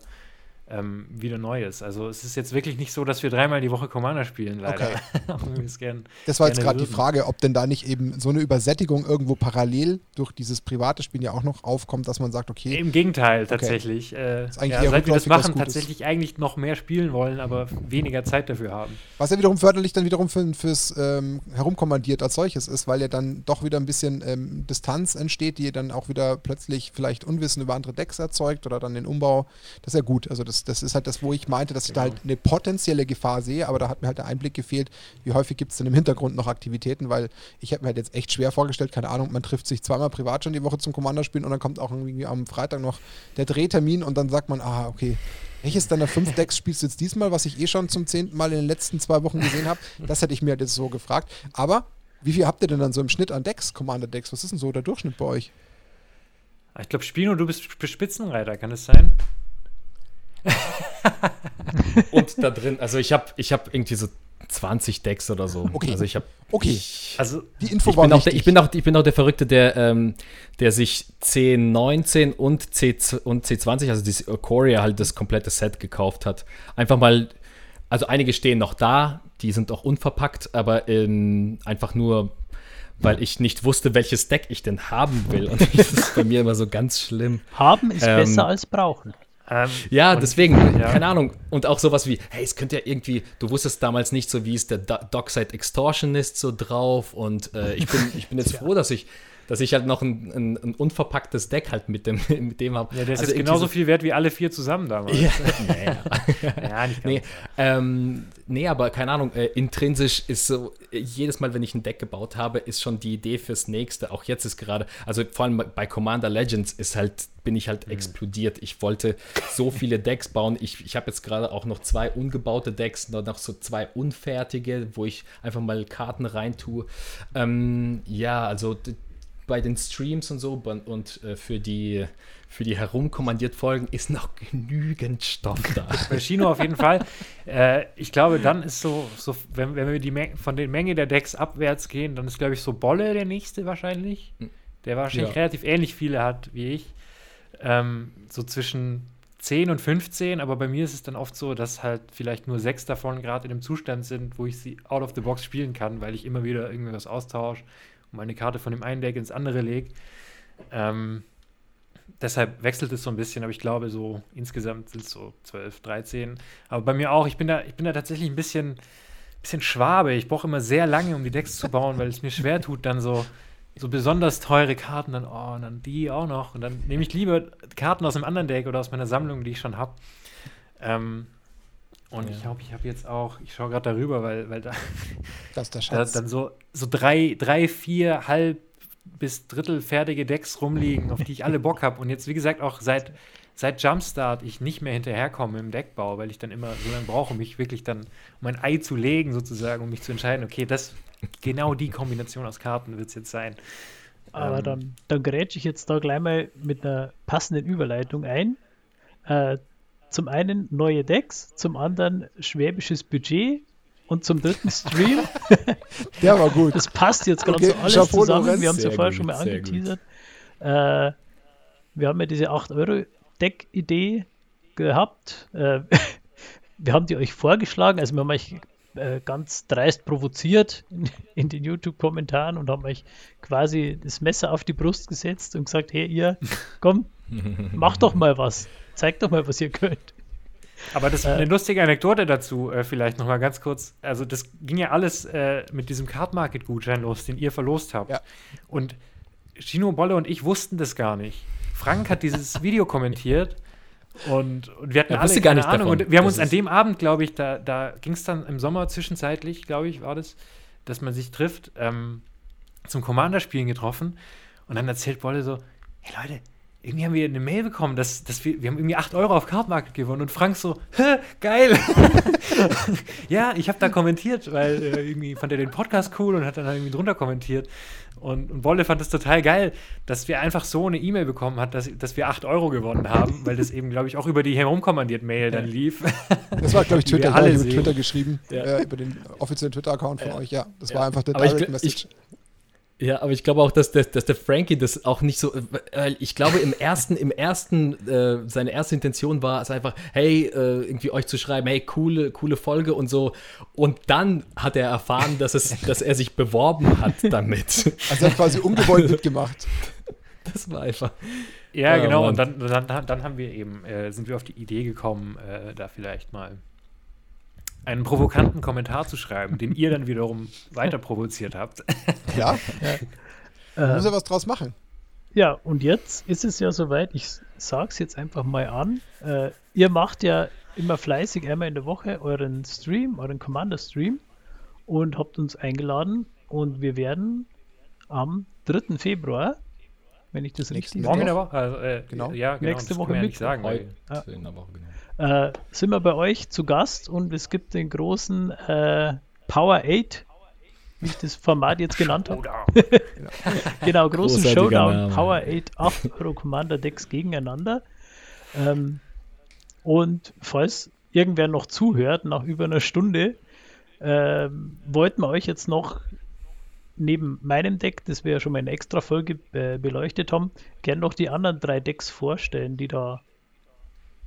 ähm, wieder Neues. Also es ist jetzt wirklich nicht so, dass wir dreimal die Woche Commander spielen, leider. Okay. gern, das war jetzt gerade die Frage, ob denn da nicht eben so eine Übersättigung irgendwo parallel durch dieses private Spiel ja auch noch aufkommt, dass man sagt, okay. Im Gegenteil, tatsächlich. Okay. Äh, ja, seit wir das machen, tatsächlich eigentlich noch mehr spielen wollen, aber weniger Zeit dafür haben. Was ja wiederum förderlich dann wiederum für, fürs ähm, Herumkommandiert als solches ist, weil ja dann doch wieder ein bisschen ähm, Distanz entsteht, die dann auch wieder plötzlich vielleicht Unwissen über andere Decks erzeugt oder dann den Umbau. Das ist ja gut. Also das das, das ist halt das, wo ich meinte, dass genau. ich da halt eine potenzielle Gefahr sehe, aber da hat mir halt der Einblick gefehlt, wie häufig gibt es denn im Hintergrund noch Aktivitäten, weil ich hätte mir halt jetzt echt schwer vorgestellt, keine Ahnung, man trifft sich zweimal privat schon die Woche zum Commander spielen und dann kommt auch irgendwie am Freitag noch der Drehtermin und dann sagt man, ah, okay, welches deiner fünf Decks spielst du jetzt diesmal, was ich eh schon zum zehnten Mal in den letzten zwei Wochen gesehen habe? Das hätte ich mir halt jetzt so gefragt. Aber wie viel habt ihr denn dann so im Schnitt an Decks, Commander-Decks? Was ist denn so der Durchschnitt bei euch? Ich glaube, Spino, du bist Spitzenreiter, kann das sein? und da drin, also ich habe ich hab irgendwie so 20 Decks oder so. Okay. Also ich habe. Okay. also die Info ich war bin, auch der, ich, bin auch, ich bin auch der Verrückte, der, ähm, der sich C19 und, C, und C20, also die Coria halt das komplette Set gekauft hat. Einfach mal, also einige stehen noch da, die sind auch unverpackt, aber ähm, einfach nur weil ich nicht wusste, welches Deck ich denn haben will. Und das ist bei mir immer so ganz schlimm. Haben ist ähm, besser als brauchen. Ähm, ja, deswegen, ja. keine Ahnung. Und auch sowas wie, hey, es könnte ja irgendwie, du wusstest damals nicht so, wie ist der Dockside Extortionist so drauf und äh, ich, bin, ich bin jetzt ja. froh, dass ich dass ich halt noch ein, ein, ein unverpacktes Deck halt mit dem, mit dem habe. Ja, der ist also jetzt genauso viel wert wie alle vier zusammen damals. Ja, naja. ja nicht ganz. Nee, ähm, nee, aber keine Ahnung, äh, intrinsisch ist so, jedes Mal, wenn ich ein Deck gebaut habe, ist schon die Idee fürs nächste. Auch jetzt ist gerade, also vor allem bei Commander Legends ist halt, bin ich halt mhm. explodiert. Ich wollte so viele Decks bauen. Ich, ich habe jetzt gerade auch noch zwei ungebaute Decks, noch so zwei unfertige, wo ich einfach mal Karten reintue. Ähm, ja, also bei den Streams und so und äh, für die für die herumkommandiert Folgen ist noch genügend Stoff da. Bei Chino auf jeden Fall. Äh, ich glaube, dann ist so, so wenn, wenn wir die von der Menge der Decks abwärts gehen, dann ist, glaube ich, so Bolle der nächste wahrscheinlich. Hm. Der wahrscheinlich ja. relativ ähnlich viele hat wie ich. Ähm, so zwischen 10 und 15, aber bei mir ist es dann oft so, dass halt vielleicht nur sechs davon gerade in dem Zustand sind, wo ich sie out of the box spielen kann, weil ich immer wieder irgendwas austausche und meine Karte von dem einen Deck ins andere lege. Ähm, deshalb wechselt es so ein bisschen, aber ich glaube, so insgesamt sind es so 12, 13. Aber bei mir auch, ich bin da, ich bin da tatsächlich ein bisschen, bisschen Schwabe. Ich brauche immer sehr lange, um die Decks zu bauen, weil es mir schwer tut, dann so, so besonders teure Karten, dann, oh, und dann die auch noch. Und dann nehme ich lieber Karten aus einem anderen Deck oder aus meiner Sammlung, die ich schon habe. Ähm, und ja. ich glaube, ich habe jetzt auch, ich schaue gerade darüber, weil, weil da, das der Schatz. da dann so, so drei, drei, vier, halb bis Drittel fertige Decks rumliegen, auf die ich alle Bock habe. Und jetzt, wie gesagt, auch seit, seit Jumpstart ich nicht mehr hinterherkomme im Deckbau, weil ich dann immer so lange brauche, mich wirklich dann, um ein Ei zu legen, sozusagen, um mich zu entscheiden, okay, das genau die Kombination aus Karten wird es jetzt sein. Aber ähm, dann, dann grätsche ich jetzt da gleich mal mit einer passenden Überleitung ein. Äh, zum einen neue Decks, zum anderen schwäbisches Budget und zum dritten Stream. Der war gut. Das passt jetzt gerade okay, so alles Chapeau zusammen. Wir haben es ja vorher gut, schon mal angeteasert. Äh, wir haben ja diese 8-Euro-Deck-Idee gehabt. Äh, wir haben die euch vorgeschlagen. Also wir haben euch äh, ganz dreist provoziert in, in den YouTube-Kommentaren und haben euch quasi das Messer auf die Brust gesetzt und gesagt, hey ihr, komm, mach doch mal was. Zeigt doch mal, was ihr könnt. Aber das ist eine äh, lustige Anekdote dazu, äh, vielleicht noch mal ganz kurz. Also, das ging ja alles äh, mit diesem Card Market Gutschein los, den ihr verlost habt. Ja. Und Chino Bolle und ich wussten das gar nicht. Frank hat dieses Video kommentiert und, und wir hatten ja, alle gar nicht Ahnung. Davon. Und wir haben uns an dem Abend, glaube ich, da, da ging es dann im Sommer zwischenzeitlich, glaube ich, war das, dass man sich trifft, ähm, zum Commander-Spielen getroffen. Und dann erzählt Bolle so: Hey Leute, irgendwie haben wir eine Mail bekommen, dass, dass wir, wir haben irgendwie 8 Euro auf Card Market gewonnen und Frank so, Hä, geil. ja, ich habe da kommentiert, weil äh, irgendwie fand er den Podcast cool und hat dann irgendwie drunter kommentiert. Und, und Wolle fand es total geil, dass wir einfach so eine E-Mail bekommen hat, dass, dass wir 8 Euro gewonnen haben, weil das eben, glaube ich, auch über die herumkommandiert Mail dann lief. Das war, glaube ich, Twitter, alle sehen. Twitter geschrieben, Ja. äh, über den offiziellen Twitter-Account von euch, ja. Das Ja. war einfach der Aber ich Direct gl- Message. Ja, aber ich glaube auch, dass, der- dass der Frankie das auch nicht so, weil ich glaube im ersten, im ersten, äh, seine erste Intention war es einfach, hey, äh, irgendwie euch zu schreiben, hey, coole, coole Folge und so. Und dann hat er erfahren, dass es, dass er sich beworben hat damit. Also er hat quasi ungewollt mitgemacht. Das war einfach. Ja, Ja, genau. Und dann, dann, dann haben wir eben, äh, sind wir auf die Idee gekommen, äh, da vielleicht mal einen provokanten Kommentar zu schreiben, den ihr dann wiederum weiter provoziert habt. Ja, man Äh, muss ja was draus machen. Ja, und jetzt ist es ja soweit, ich sag's jetzt einfach mal an. Äh, ihr macht ja immer fleißig einmal in der Woche euren Stream, euren Commander-Stream und habt uns eingeladen und wir werden am 3. Februar, wenn ich das Nächsten richtig Morgen in sehe, der Woche? Also, äh, Genau. Ja, genau. Nächste das Woche ja nicht Mittwoch. sagen. Heute in der Woche, genau. Äh, sind wir bei euch zu Gast und es gibt den großen äh, Power 8, wie ich das Format jetzt genannt habe. oder, Genau, großen Showdown, Name. Power 8, 8 Euro Commander Decks gegeneinander. Ähm, und falls irgendwer noch zuhört, nach über einer Stunde, ähm, wollten wir euch jetzt noch neben meinem Deck, das wir ja schon mal in einer extra Folge äh, beleuchtet haben, gern noch die anderen drei Decks vorstellen, die da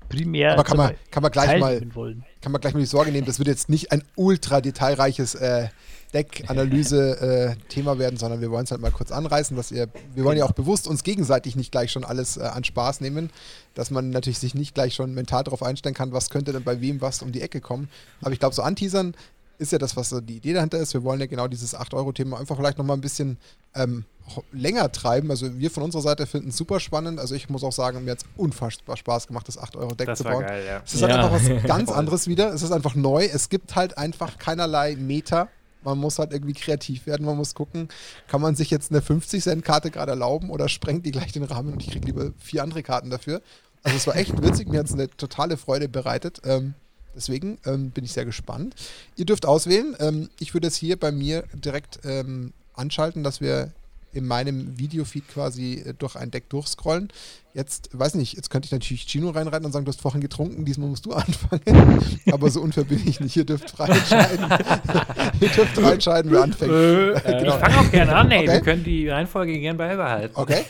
primär Aber kann man, kann man gleich mal wollen. kann man gleich mal die Sorge nehmen, das wird jetzt nicht ein ultra detailreiches äh, Deck-Analyse-Thema werden, sondern wir wollen es halt mal kurz anreißen, dass ihr, wir wollen ja auch bewusst uns gegenseitig nicht gleich schon alles äh, an Spaß nehmen, dass man natürlich sich nicht gleich schon mental darauf einstellen kann, was könnte denn bei wem was um die Ecke kommen. Aber ich glaube, so anteasern ist ja das, was so die Idee dahinter ist. Wir wollen ja genau dieses 8-Euro-Thema einfach vielleicht nochmal ein bisschen ähm, länger treiben. Also wir von unserer Seite finden es super spannend. Also ich muss auch sagen, mir hat es unfassbar Spaß gemacht, das 8-Euro-Deck das zu bauen. geil, ja. Es ist halt Ja. einfach was ganz anderes wieder. Es ist einfach neu. Es gibt halt einfach keinerlei Meter. Man muss halt irgendwie kreativ werden. Man muss gucken, kann man sich jetzt eine 50-Cent-Karte gerade erlauben oder sprengt die gleich den Rahmen und ich kriege lieber vier andere Karten dafür. Also es war echt witzig. Mir hat es eine totale Freude bereitet. Ähm, deswegen ähm, bin ich sehr gespannt. Ihr dürft auswählen. Ähm, ich würde es hier bei mir direkt ähm, anschalten, dass wir in meinem Videofeed quasi äh, durch ein Deck durchscrollen. Jetzt, weiß nicht, jetzt könnte ich natürlich Chino reinreiten und sagen, du hast vorhin getrunken, diesmal musst du anfangen. Aber so unfair bin ich nicht. Ihr dürft frei entscheiden. Ihr dürft frei entscheiden, wer anfängt. Äh, Ich Genau. fange auch gerne an, ey. Okay. Wir können die Reihenfolge gern beibehalten. Okay,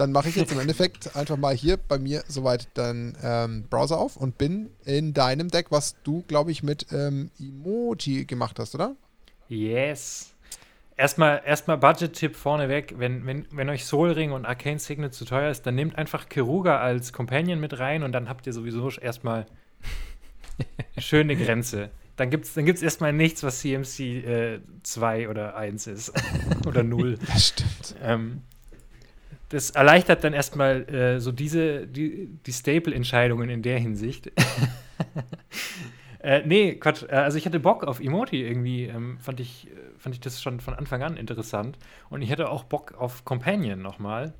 dann mache ich jetzt im Endeffekt einfach mal hier bei mir soweit deinen ähm, Browser auf und bin in deinem Deck, was du, glaube ich, mit ähm, Emoji gemacht hast, oder? Yes. Erstmal, erstmal Budget-Tipp vorneweg. Wenn, wenn, wenn euch Soul Ring und Arcane Signet zu teuer ist, dann nehmt einfach Keruga als Companion mit rein und dann habt ihr sowieso erstmal schöne Grenze. Dann gibt es dann gibt's erstmal nichts, was CMC 2 oder 1 ist. oder 0. Das stimmt. Ähm, das erleichtert dann erstmal äh, so diese, die, die Staple-Entscheidungen in der Hinsicht. äh, nee, Quatsch. Äh, also ich hatte Bock auf Emoti irgendwie. Ähm, fand, ich, äh, fand ich das schon von Anfang an interessant. Und ich hatte auch Bock auf Companion nochmal.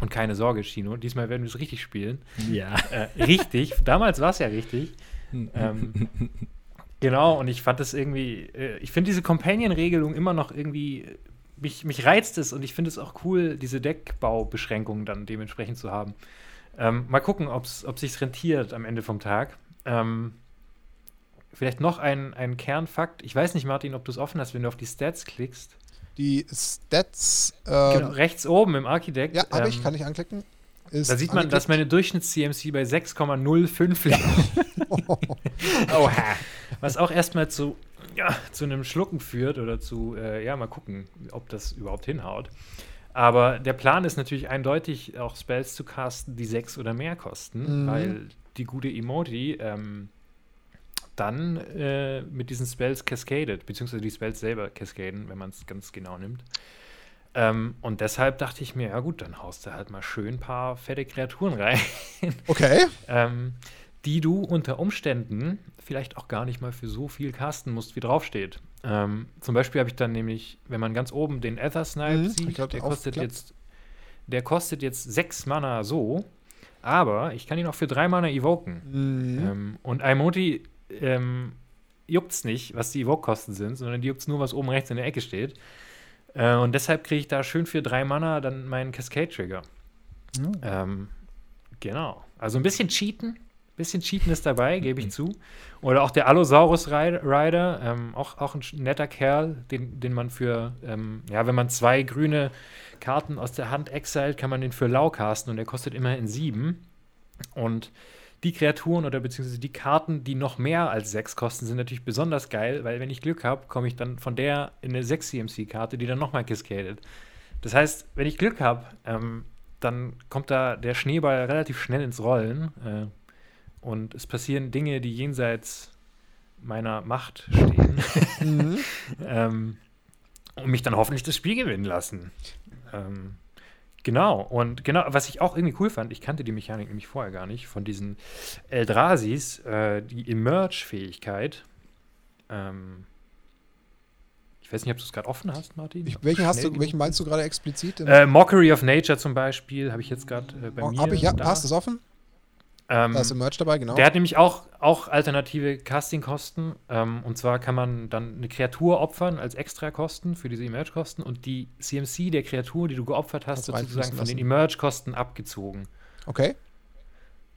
Und keine Sorge, Chino, diesmal werden wir es richtig spielen. Ja. Äh, richtig, damals war es ja richtig. ähm, genau, und ich fand das irgendwie, äh, ich finde diese Companion-Regelung immer noch irgendwie, mich, mich reizt es und ich finde es auch cool, diese Deckbaubeschränkungen dann dementsprechend zu haben. Ähm, mal gucken, ob's, ob sich rentiert am Ende vom Tag. Ähm, vielleicht noch ein, ein Kernfakt. Ich weiß nicht, Martin, ob du es offen hast, wenn du auf die Stats klickst. Die Stats. Ähm, Genau, rechts oben im Architect. Ja, habe ähm, ich, kann ich anklicken. Ist Da sieht man, dass angeklickt. meine Durchschnitts-CMC bei 6,05 liegt. Oha. Was auch erstmal zu, ja, zu einem Schlucken führt oder zu, äh, ja, mal gucken, ob das überhaupt hinhaut. Aber der Plan ist natürlich eindeutig, auch Spells zu casten, die sechs oder mehr kosten, Mhm. weil die gute Emoji ähm, dann äh, mit diesen Spells cascadet, beziehungsweise die Spells selber cascaden, wenn man es ganz genau nimmt. Ähm, und deshalb dachte ich mir, ja gut, dann haust du halt mal schön ein paar fette Kreaturen rein, Okay. ähm, die du unter Umständen vielleicht auch gar nicht mal für so viel casten musst, wie draufsteht. Ähm, zum Beispiel habe ich dann nämlich, wenn man ganz oben den Ether Snipe Mhm, sieht, glaub, der kostet jetzt der kostet jetzt 6 Mana so, aber ich kann ihn auch für 3 Mana evoken. Mhm. Ähm, und Aimoti ähm, juckt's nicht, was die Evoke-Kosten sind, sondern die juckt's nur, was oben rechts in der Ecke steht. Äh, und deshalb kriege ich da schön für 3 Mana dann meinen Cascade-Trigger. Mhm. Ähm, genau. Also ein bisschen cheaten. Bisschen cheaten ist dabei, gebe ich zu. Oder auch der Allosaurus Ri- Rider, ähm, auch, auch ein netter Kerl, den, den man für, ähm, ja, wenn man zwei grüne Karten aus der Hand exiled, kann man den für lau casten und der kostet immerhin sieben. Und die Kreaturen oder beziehungsweise die Karten, die noch mehr als sechs kosten, sind natürlich besonders geil, weil wenn ich Glück habe, komme ich dann von der in eine 6 CMC-Karte, die dann nochmal cascadet. Das heißt, wenn ich Glück habe, ähm, dann kommt da der Schneeball relativ schnell ins Rollen äh, und es passieren Dinge, die jenseits meiner Macht stehen, Mhm. ähm, und mich dann hoffentlich das Spiel gewinnen lassen. Ähm, genau, und genau, was ich auch irgendwie cool fand, ich kannte die Mechanik nämlich vorher gar nicht, von diesen Eldrasis, äh, die Emerge-Fähigkeit. Ähm, ich weiß nicht, ob du es gerade offen hast, Martin. Ich, welchen, hast du, welchen meinst du gerade explizit? äh, Mockery of Nature zum Beispiel, habe ich jetzt gerade äh, bei mir. Hab ich, ja, hast du es offen? Ähm, Da ist im Merch dabei, genau. Der hat nämlich auch, auch alternative Castingkosten. Ähm, und zwar kann man dann eine Kreatur opfern als Extrakosten für diese Emerge-Kosten und die CMC der Kreatur, die du geopfert hast, wird sozusagen von den. Emerge-Kosten abgezogen. Okay.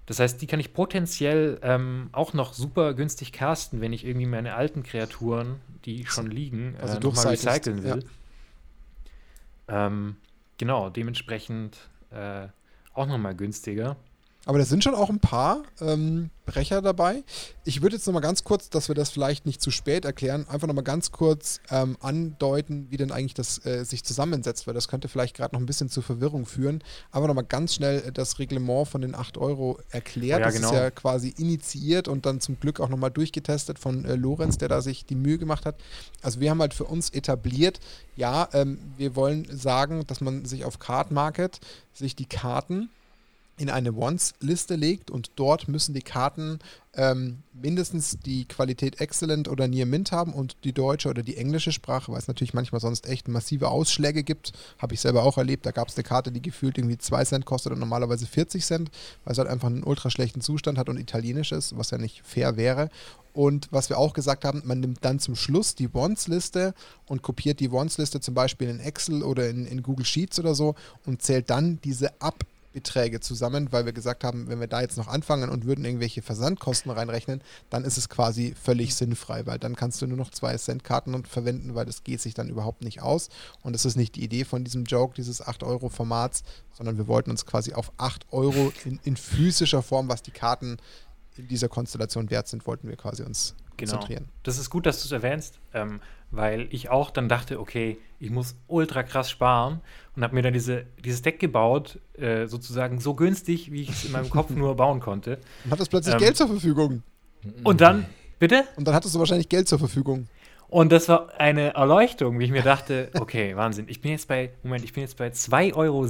Das heißt, die kann ich potenziell ähm, auch noch super günstig casten, wenn ich irgendwie meine alten Kreaturen, die schon liegen, Also äh, nochmal recyceln will. Ähm, genau, dementsprechend äh, auch nochmal günstiger. Aber da sind schon auch ein paar ähm, Brecher dabei. Ich würde jetzt noch mal ganz kurz, dass wir das vielleicht nicht zu spät erklären, einfach noch mal ganz kurz ähm, andeuten, wie denn eigentlich das äh, sich zusammensetzt, weil das könnte vielleicht gerade noch ein bisschen zu Verwirrung führen. Aber noch mal ganz schnell äh, das Reglement von den 8 Euro erklärt. Ja, das genau. ist ja quasi initiiert und dann zum Glück auch noch mal durchgetestet von äh, Lorenz, der da sich die Mühe gemacht hat. Also wir haben halt für uns etabliert, ja, ähm, wir wollen sagen, dass man sich auf Card Market sich die Karten in eine Once-Liste legt und dort müssen die Karten ähm, mindestens die Qualität Excellent oder Near Mint haben und die deutsche oder die englische Sprache, weil es natürlich manchmal sonst echt massive Ausschläge gibt. Habe ich selber auch erlebt. Da gab es eine Karte, die gefühlt irgendwie 2 Cent kostet und normalerweise 40 Cent, weil es halt einfach einen ultra schlechten Zustand hat und italienisch ist, was ja nicht fair wäre. Und was wir auch gesagt haben, man nimmt dann zum Schluss die Wants-Liste und kopiert die Wants-Liste zum Beispiel in Excel oder in, in Google Sheets oder so und zählt dann diese ab. Beträge zusammen, weil wir gesagt haben, wenn wir da jetzt noch anfangen und würden irgendwelche Versandkosten reinrechnen, dann ist es quasi völlig sinnfrei, weil dann kannst du nur noch 2 Cent Karten verwenden, weil das geht sich dann überhaupt nicht aus. Und das ist nicht die Idee von diesem Joke, dieses 8 Euro Formats, sondern wir wollten uns quasi auf 8 Euro in, in physischer Form, was die Karten in dieser Konstellation wert sind, wollten wir quasi uns Genau. konzentrieren. Das ist gut, dass du es erwähnst, ähm, weil ich auch dann dachte, okay, ich muss ultra krass sparen und habe mir dann diese, dieses Deck gebaut, äh, sozusagen so günstig, wie ich es in meinem Kopf nur bauen konnte. Und hattest plötzlich Ähm, Geld zur Verfügung. Und dann, bitte? Und dann hattest du wahrscheinlich Geld zur Verfügung. Und das war eine Erleuchtung, wie ich mir dachte, okay, Wahnsinn, ich bin jetzt bei, Moment, ich bin jetzt bei 2,60 Euro.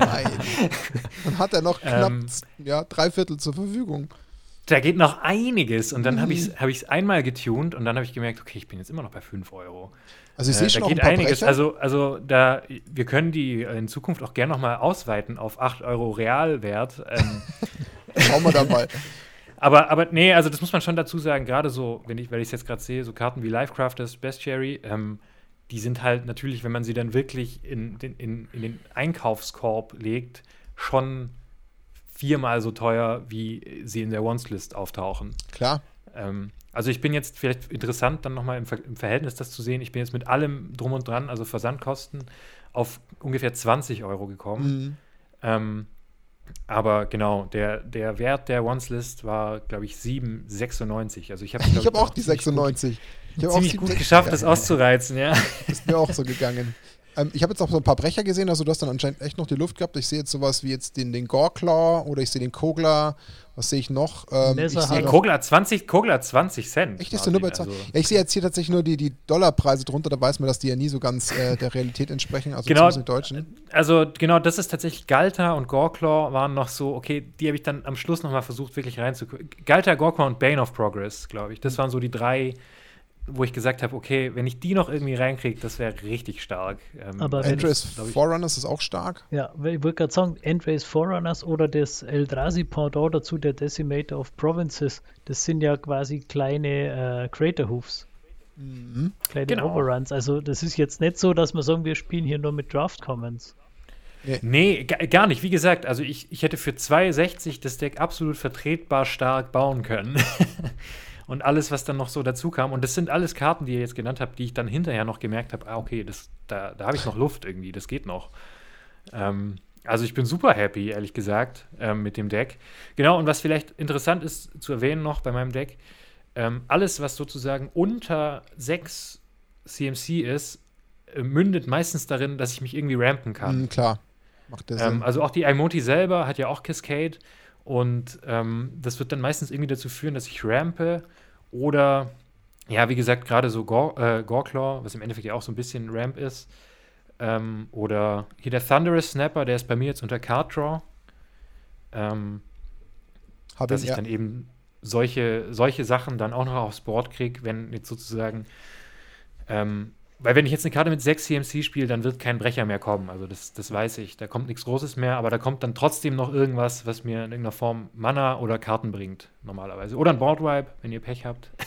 Nein. Dann hat er noch knapp Ähm, ja, drei Viertel zur Verfügung. Da geht noch einiges. Und dann habe ich Mhm. es hab ich's einmal getunt und dann habe ich gemerkt, okay, ich bin jetzt immer noch bei 5 Euro. Also ich Äh, sehe da schon auch ein geht paar einiges. Brecher. Also, also da, wir können die in Zukunft auch gerne nochmal ausweiten auf 8 Euro Realwert. Ähm, Schauen wir da mal. aber, aber nee, also das muss man schon dazu sagen, gerade so, wenn ich, weil ich es jetzt gerade sehe, so Karten wie Lifecrafters, Bestiary, ähm, die sind halt natürlich, wenn man sie dann wirklich in den, in, in den Einkaufskorb legt, schon viermal so teuer, wie sie in der Once-List auftauchen. Klar. Ähm, also ich bin jetzt vielleicht interessant, dann nochmal im, Ver im Verhältnis das zu sehen. Ich bin jetzt mit allem drum und dran, also Versandkosten, auf ungefähr 20 Euro gekommen. Mhm. Ähm, aber genau, der, der Wert der Once-List war, glaube ich, 7,96. Also ich habe Ich habe auch die 96. Ich habe auch ziemlich gut 96. geschafft, das auszureizen, ja. Ist mir auch so gegangen. Ähm, ich habe jetzt auch so ein paar Brecher gesehen, also du hast dann anscheinend echt noch die Luft gehabt. Ich sehe jetzt sowas wie jetzt den, den Gorklaw oder ich sehe den Kogler. Was sehe ich noch? Ähm, ich Ey, noch Kogler hat 20, Kogler hat 20 Cent. Echt, ist der nur bei Martin, zwei? also- Ja, ich sehe jetzt hier tatsächlich nur die, die Dollarpreise drunter, da weiß man, dass die ja nie so ganz äh, der Realität entsprechen, also Genau. zumindest die deutschen. Also genau, das ist tatsächlich Galta und Gorklaw waren noch so, okay, die habe ich dann am Schluss nochmal versucht, wirklich reinzugucken. Galta, Gorklaw und Bane of Progress, glaube ich. Das waren so die drei wo ich gesagt habe, okay, wenn ich die noch irgendwie reinkriege, das wäre richtig stark. Ähm, Aber ich- Forerunners ist auch stark. Ja, ich wollte gerade sagen, Endrace Forerunners oder das Eldrazi Pendant dazu, der Decimator of Provinces, das sind ja quasi kleine äh, Crater Hoofs. Mhm. Kleine Genau. Overruns. Also das ist jetzt nicht so, dass wir sagen, wir spielen hier nur mit Draft Commons. Nee, ga- gar nicht. Wie gesagt, also ich, ich hätte für 2,60 das Deck absolut vertretbar stark bauen können. und alles, was dann noch so dazu kam. Und das sind alles Karten, die ihr jetzt genannt habt, die ich dann hinterher noch gemerkt habe, ah, okay, das, da, da habe ich noch Luft irgendwie, das geht noch. Ähm, also ich bin super happy, ehrlich gesagt, ähm, mit dem Deck. Genau, und was vielleicht interessant ist zu erwähnen noch bei meinem Deck, ähm, alles, was sozusagen unter 6 CMC ist, äh, mündet meistens darin, dass ich mich irgendwie rampen kann. Mhm, klar. Macht der Ähm, Sinn. also auch die Imoti selber hat ja auch Cascade und ähm, das wird dann meistens irgendwie dazu führen, dass ich rampe oder ja, wie gesagt, gerade so Gore, äh, Goreclaw, was im Endeffekt ja auch so ein bisschen Ramp ist. Ähm, oder hier der Thunderous Snapper, der ist bei mir jetzt unter Card Draw. Ähm, dass ihn, ich ja. dann eben solche, solche Sachen dann auch noch aufs Board kriege, wenn jetzt sozusagen, ähm, weil wenn ich jetzt eine Karte mit 6 CMC spiele, dann wird kein Brecher mehr kommen. Also das, das weiß ich. Da kommt nichts Großes mehr, aber da kommt dann trotzdem noch irgendwas, was mir in irgendeiner Form Mana oder Karten bringt, normalerweise. Oder ein Boardwipe, wenn ihr Pech habt.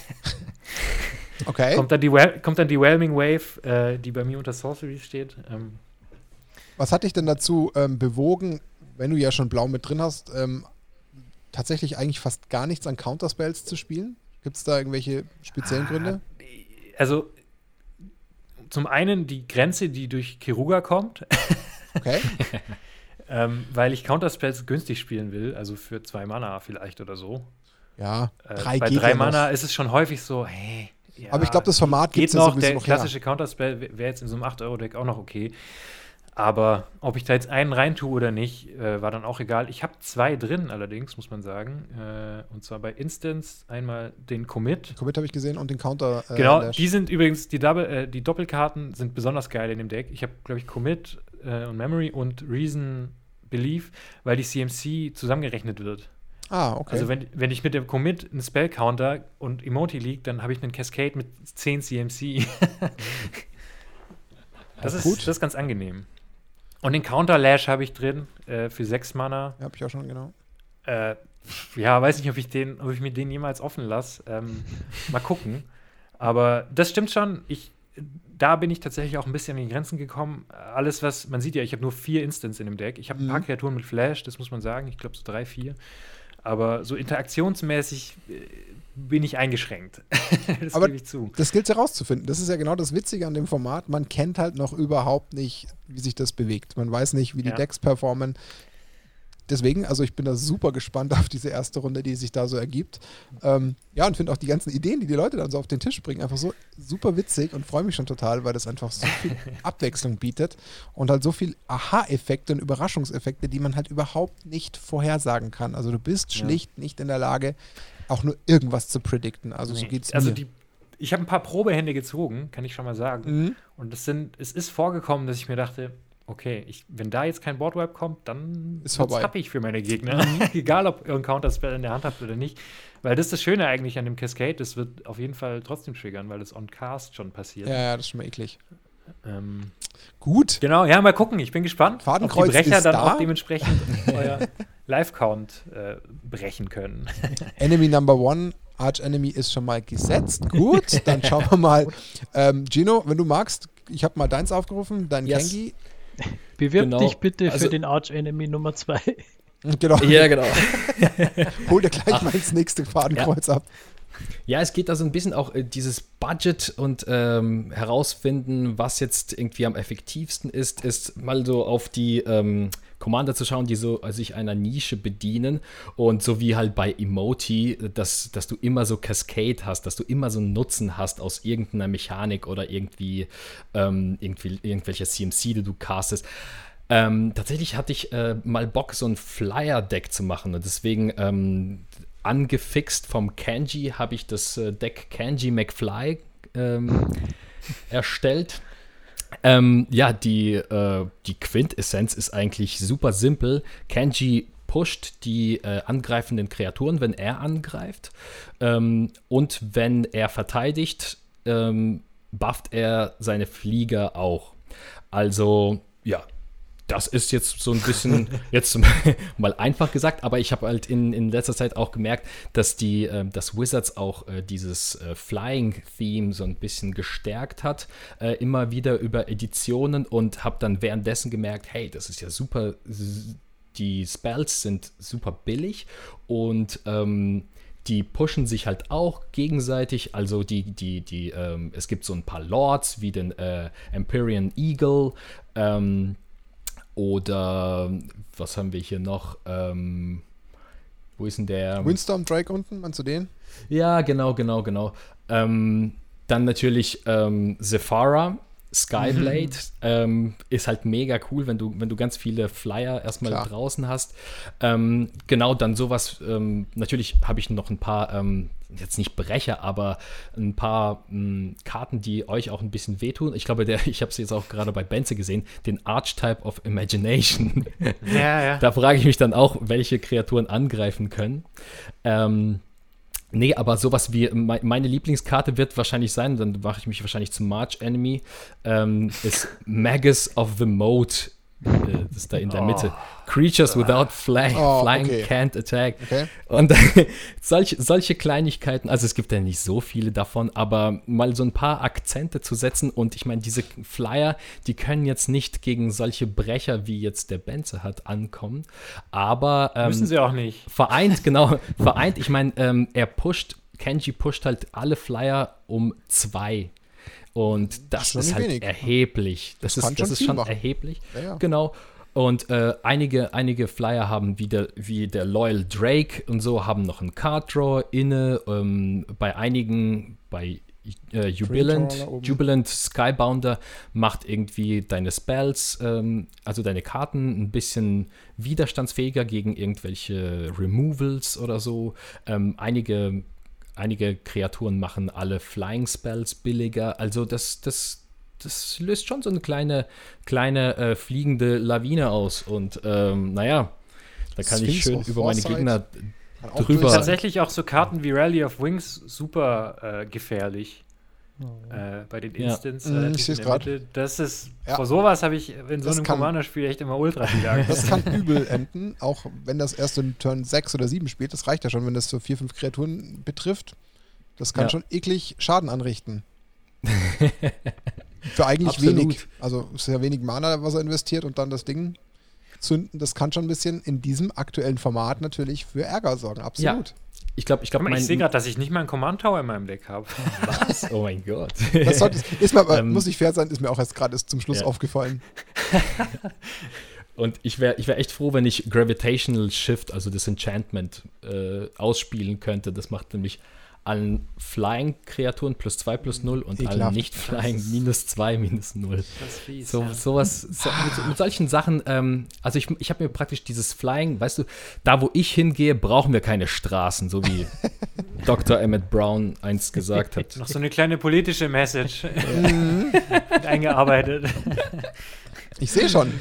Okay. kommt, dann die, kommt dann die Whelming Wave, äh, die bei mir unter Sorcery steht. Ähm, Was hat dich denn dazu ähm, bewogen, wenn du ja schon Blau mit drin hast, ähm, tatsächlich eigentlich fast gar nichts an Counterspells zu spielen? Gibt es da irgendwelche speziellen Gründe? also zum einen die Grenze, die durch Kiruga kommt. Okay. Ähm, weil ich Counterspells günstig spielen will, also für zwei Mana vielleicht oder so. Ja, Äh, drei bei geht drei ja noch. Mana ist es schon häufig so, hey. ja, Aber ich glaube, das Format geht ja noch. sowieso Der noch klassische Counterspell wäre jetzt in so einem 8-Euro-Deck auch noch okay. Aber ob ich da jetzt einen reintue oder nicht, äh, war dann auch egal. Ich habe zwei drin allerdings, muss man sagen. Äh, und zwar bei Instance einmal den Commit. Commit habe ich gesehen und den Counter. Äh, Genau, die sind übrigens, die, Double, äh, die Doppelkarten sind besonders geil in dem Deck. Ich habe, glaube ich, Commit äh, und Memory und Reason Belief, weil die CMC zusammengerechnet wird. Ah, okay. Also wenn, wenn ich mit dem Commit einen Spell-Counter und Emoti liegt, dann habe ich einen Cascade mit 10 CMC. das, ist, gut. das ist ganz angenehm. Und den Counter-Lash habe ich drin äh, für 6 Mana. ja, habe ich auch schon, genau. Äh, ja, weiß nicht, ob ich, den, ob ich mir den jemals offen lasse. Ähm, mal gucken. Aber das stimmt schon. Ich, da bin ich tatsächlich auch ein bisschen an die Grenzen gekommen. Alles, was man sieht ja, ich habe nur vier Instants in dem Deck. Ich habe ein paar Mhm. Kreaturen mit Flash, das muss man sagen. Ich glaube so drei, vier. Aber so interaktionsmäßig äh, bin ich eingeschränkt. das Aber gebe ich zu. Das gilt herauszufinden. Das ist ja genau das Witzige an dem Format. Man kennt halt noch überhaupt nicht, wie sich das bewegt. Man weiß nicht, wie die Ja. Decks performen. Deswegen, also ich bin da super gespannt auf diese erste Runde, die sich da so ergibt. Ähm, ja, und finde auch die ganzen Ideen, die die Leute dann so auf den Tisch bringen, einfach so super witzig und freue mich schon total, weil das einfach so viel Abwechslung bietet und halt so viel Aha-Effekte und Überraschungseffekte, die man halt überhaupt nicht vorhersagen kann. Also du bist Ja. schlicht nicht in der Lage, auch nur irgendwas zu predikten. Also so Nee. geht's also mir. die, ich habe ein paar Probehände gezogen, kann ich schon mal sagen. Mhm. Und es sind, es ist vorgekommen, dass ich mir dachte, okay, ich, wenn da jetzt kein Boardwipe kommt, dann Ist. Mhm. ich für meine Gegner. Egal, ob ihr ein Counterspell in der Hand habt oder nicht. Weil das ist das Schöne eigentlich an dem Cascade, das wird auf jeden Fall trotzdem triggern, weil das on Cast schon passiert. Ja, ja, das ist schon mal eklig. Ähm, Gut. genau, ja, mal gucken, ich bin gespannt, Fadenkreuz ob die Brecher ist dann da. auch dementsprechend euer Live-Count äh, brechen können. Enemy Number One, Arch Enemy ist schon mal gesetzt. Gut, dann schauen wir mal. Ähm, Gino, wenn du magst, ich habe mal deins aufgerufen, dein Yes. Kengi. Bewirb Genau. dich bitte Also- für den Arch Enemy Nummer 2. Genau, Ja, genau. hol dir gleich mal ins nächste Fadenkreuz ab. Ja, es geht also ein bisschen auch äh, dieses Budget und ähm, herausfinden, was jetzt irgendwie am effektivsten ist, ist mal so auf die ähm, Commander zu schauen, die so äh, sich einer Nische bedienen und so wie halt bei Emoti, dass, dass du immer so Cascade hast, dass du immer so einen Nutzen hast aus irgendeiner Mechanik oder irgendwie, ähm, irgendwie irgendwelche CMC, die du castest. Ähm, tatsächlich hatte ich äh, mal Bock, so ein Flyer-Deck zu machen und deswegen ähm, angefixt vom Kanji habe ich das äh, Deck Kanji McFly ähm, erstellt. Ähm, ja, die, äh, die Quintessenz ist eigentlich super simpel. Kanji pusht die äh, angreifenden Kreaturen, wenn er angreift. Ähm, und wenn er verteidigt, ähm, bufft er seine Flieger auch. Also, ja, das ist jetzt so ein bisschen, jetzt mal einfach gesagt, aber ich habe halt in, in letzter Zeit auch gemerkt, dass die, äh, dass Wizards auch äh, dieses äh, Flying-Theme so ein bisschen gestärkt hat, äh, immer wieder über Editionen und habe dann währenddessen gemerkt, hey, das ist ja super, die Spells sind super billig und ähm, die pushen sich halt auch gegenseitig. Also die, die, die, ähm, es gibt so ein paar Lords wie den äh, Empyrean Eagle ähm, oder was haben wir hier noch? Ähm, wo ist denn der? Windstorm Drake unten, meinst du den? Ja, genau, genau, genau. Ähm, dann natürlich ähm, Zephara, Skyblade mhm. ähm, ist halt mega cool, wenn du, wenn du ganz viele Flyer erstmal Klar. draußen hast. Ähm, genau, dann sowas. Ähm, natürlich habe ich noch ein paar, ähm, jetzt nicht Brecher, aber ein paar hm, Karten, die euch auch ein bisschen wehtun. Ich glaube, der, ich habe es jetzt auch gerade bei Benze gesehen, den Archetype of Imagination. Ja, ja. da frage ich mich dann auch, welche Kreaturen angreifen können. Ähm, Nee, aber sowas wie meine Lieblingskarte wird wahrscheinlich sein, dann mache ich mich wahrscheinlich zum March Enemy, ähm, ist Magus of the Mode. Äh, das ist da in der Mitte. Oh. Creatures without fly, oh, flying okay. can't attack. Okay. Und solche, solche Kleinigkeiten, also es gibt ja nicht so viele davon, aber mal so ein paar Akzente zu setzen und ich meine, diese Flyer, die können jetzt nicht gegen solche Brecher, wie jetzt der Benze hat, ankommen, aber ähm, müssen sie auch nicht. Vereint, genau, vereint, ich meine, ähm, er pusht, Kenji pusht halt alle Flyer um zwei und das schon ist halt wenig. erheblich. Das, das ist, das ist schon machen. erheblich. Ja, ja. Genau. Und äh, einige, einige Flyer haben wieder, wie der Loyal Drake und so, haben noch einen Card Draw inne. Ähm, bei einigen, bei äh, Jubilant, Jubilant Skybounder macht irgendwie deine Spells, ähm, also deine Karten, ein bisschen widerstandsfähiger gegen irgendwelche Removals oder so. Ähm, einige einige Kreaturen machen alle Flying Spells billiger. Also das, das, das löst schon so eine kleine, kleine äh, fliegende Lawine aus. Und ähm, naja, da kann Sphinx ich schön über meine Gegner drüber. Tatsächlich auch so Karten wie Rally of Wings super äh, gefährlich. Äh, bei den Instants. Ja. ich sehe es gerade. Das ist, ja. vor sowas habe ich in so das einem Commander-Spiel echt immer ultra viel Angst. Das kann übel enden, auch wenn das erst in Turn 6 oder 7 spielt. Das reicht ja schon, wenn das so 4, 5 Kreaturen betrifft. Das kann ja. schon eklig Schaden anrichten. Für eigentlich Absolut. wenig. Also es ist ja wenig Mana, was er investiert und dann das Ding zünden. Das kann schon ein bisschen in diesem aktuellen Format natürlich für Ärger sorgen. Absolut. Ja. Ich glaube, ich glaube, ich sehe gerade, dass ich nicht mal einen Command Tower in meinem Deck habe. Was? Oh mein Gott. Das sollte, ist mal, ähm, muss ich fair sein, ist mir auch erst gerade zum Schluss ja. aufgefallen. Und ich wäre ich wär echt froh, wenn ich Gravitational Shift, also das Enchantment, äh, ausspielen könnte. Das macht nämlich allen Flying-Kreaturen plus 2 plus 0 und Ekelhaft. allen Nicht-Flying minus 2 minus 0. Fies, so, ja. Sowas, so, mit, mit, solchen Sachen, ähm, also ich, ich habe mir praktisch dieses Flying, weißt du, da wo ich hingehe, brauchen wir keine Straßen, so wie Dr. Emmett Brown einst gesagt hat. Noch so eine kleine politische Message eingearbeitet. Ich sehe schon.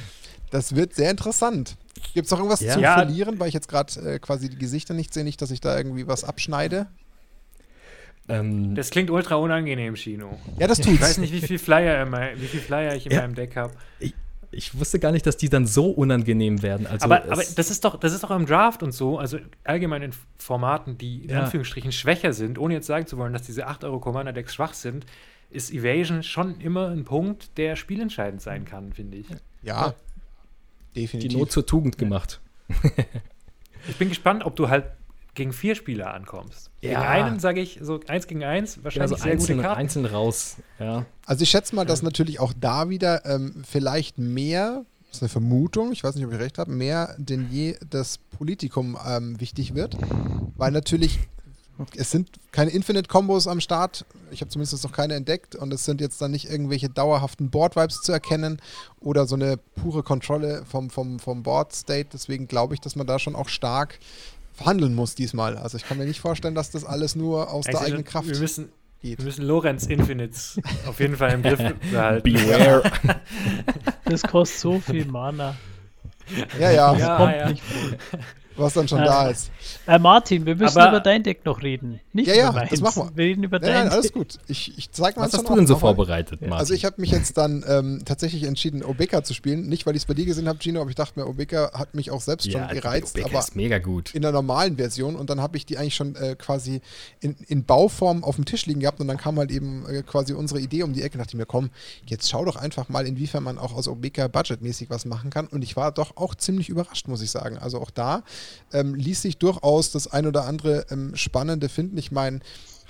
Das wird sehr interessant. Gibt es noch irgendwas ja. zu verlieren, weil ich jetzt gerade äh, quasi die Gesichter nicht sehe, nicht, dass ich da irgendwie was abschneide? Ähm, das klingt ultra unangenehm, Chino. Ja, das tut's. Ich weiß nicht, wie viel Flyer, mein, wie viel Flyer ich in ja. meinem Deck habe. Ich, ich, wusste gar nicht, dass die dann so unangenehm werden. Also aber, aber das ist doch, das ist doch im Draft und so, also allgemein in Formaten, die in ja. Anführungsstrichen schwächer sind, ohne jetzt sagen zu wollen, dass diese 8 Euro Commander Decks schwach sind, ist Evasion schon immer ein Punkt, der spielentscheidend sein kann, finde ich. Ja, ja, definitiv. Die Not zur Tugend gemacht. ich bin gespannt, ob du halt gegen vier Spieler ankommst. Ja. Gegen einen, sage ich, so eins gegen eins, wahrscheinlich ja, so sehr einzeln, gute Karten. Einzeln raus, ja. Also ich schätze mal, dass natürlich auch da wieder ähm, vielleicht mehr, das ist eine Vermutung, ich weiß nicht, ob ich recht habe, mehr denn je das Politikum ähm, wichtig wird, weil natürlich es sind keine Infinite-Kombos am Start. Ich habe zumindest noch keine entdeckt und es sind jetzt dann nicht irgendwelche dauerhaften Board-Vibes zu erkennen oder so eine pure Kontrolle vom, vom, vom Board-State. Deswegen glaube ich, dass man da schon auch stark verhandeln muss diesmal. Also ich kann mir nicht vorstellen, dass das alles nur aus also der eigenen Kraft wir müssen, geht. Wir müssen Lorenz Infinites auf jeden Fall im Griff behalten. Beware. Das kostet so viel Mana. Ja, ja. Das ja, kommt ja. nicht vor. Was dann schon Äh, da ist. Äh, Martin, wir müssen Aber- über dein Deck noch reden. Nicht Ja, ja, über meins. das machen wir. Wir reden über Nein, dein nein, alles Deck. gut. Ich, ich zeig mal Was hast du denn so vorbereitet, Martin? Also ich habe mich jetzt dann ähm, tatsächlich entschieden, Obeka zu spielen. Nicht, weil ich es bei dir gesehen habe, Gino, aber ich dachte mir, Obeka hat mich auch selbst schon gereizt. Becker aber ist mega gut. in der normalen Version und dann habe ich die eigentlich schon äh, quasi in, in Bauform auf dem Tisch liegen gehabt und dann kam halt eben äh, quasi unsere Idee um die Ecke. dachte ich mir, komm, jetzt schau doch einfach mal, inwiefern man auch aus Obeka budgetmäßig was machen kann. Und ich war doch auch ziemlich überrascht, muss ich sagen. Also auch da ähm, ließ sich durchaus das ein oder andere ähm, Spannende finden. Ich meine,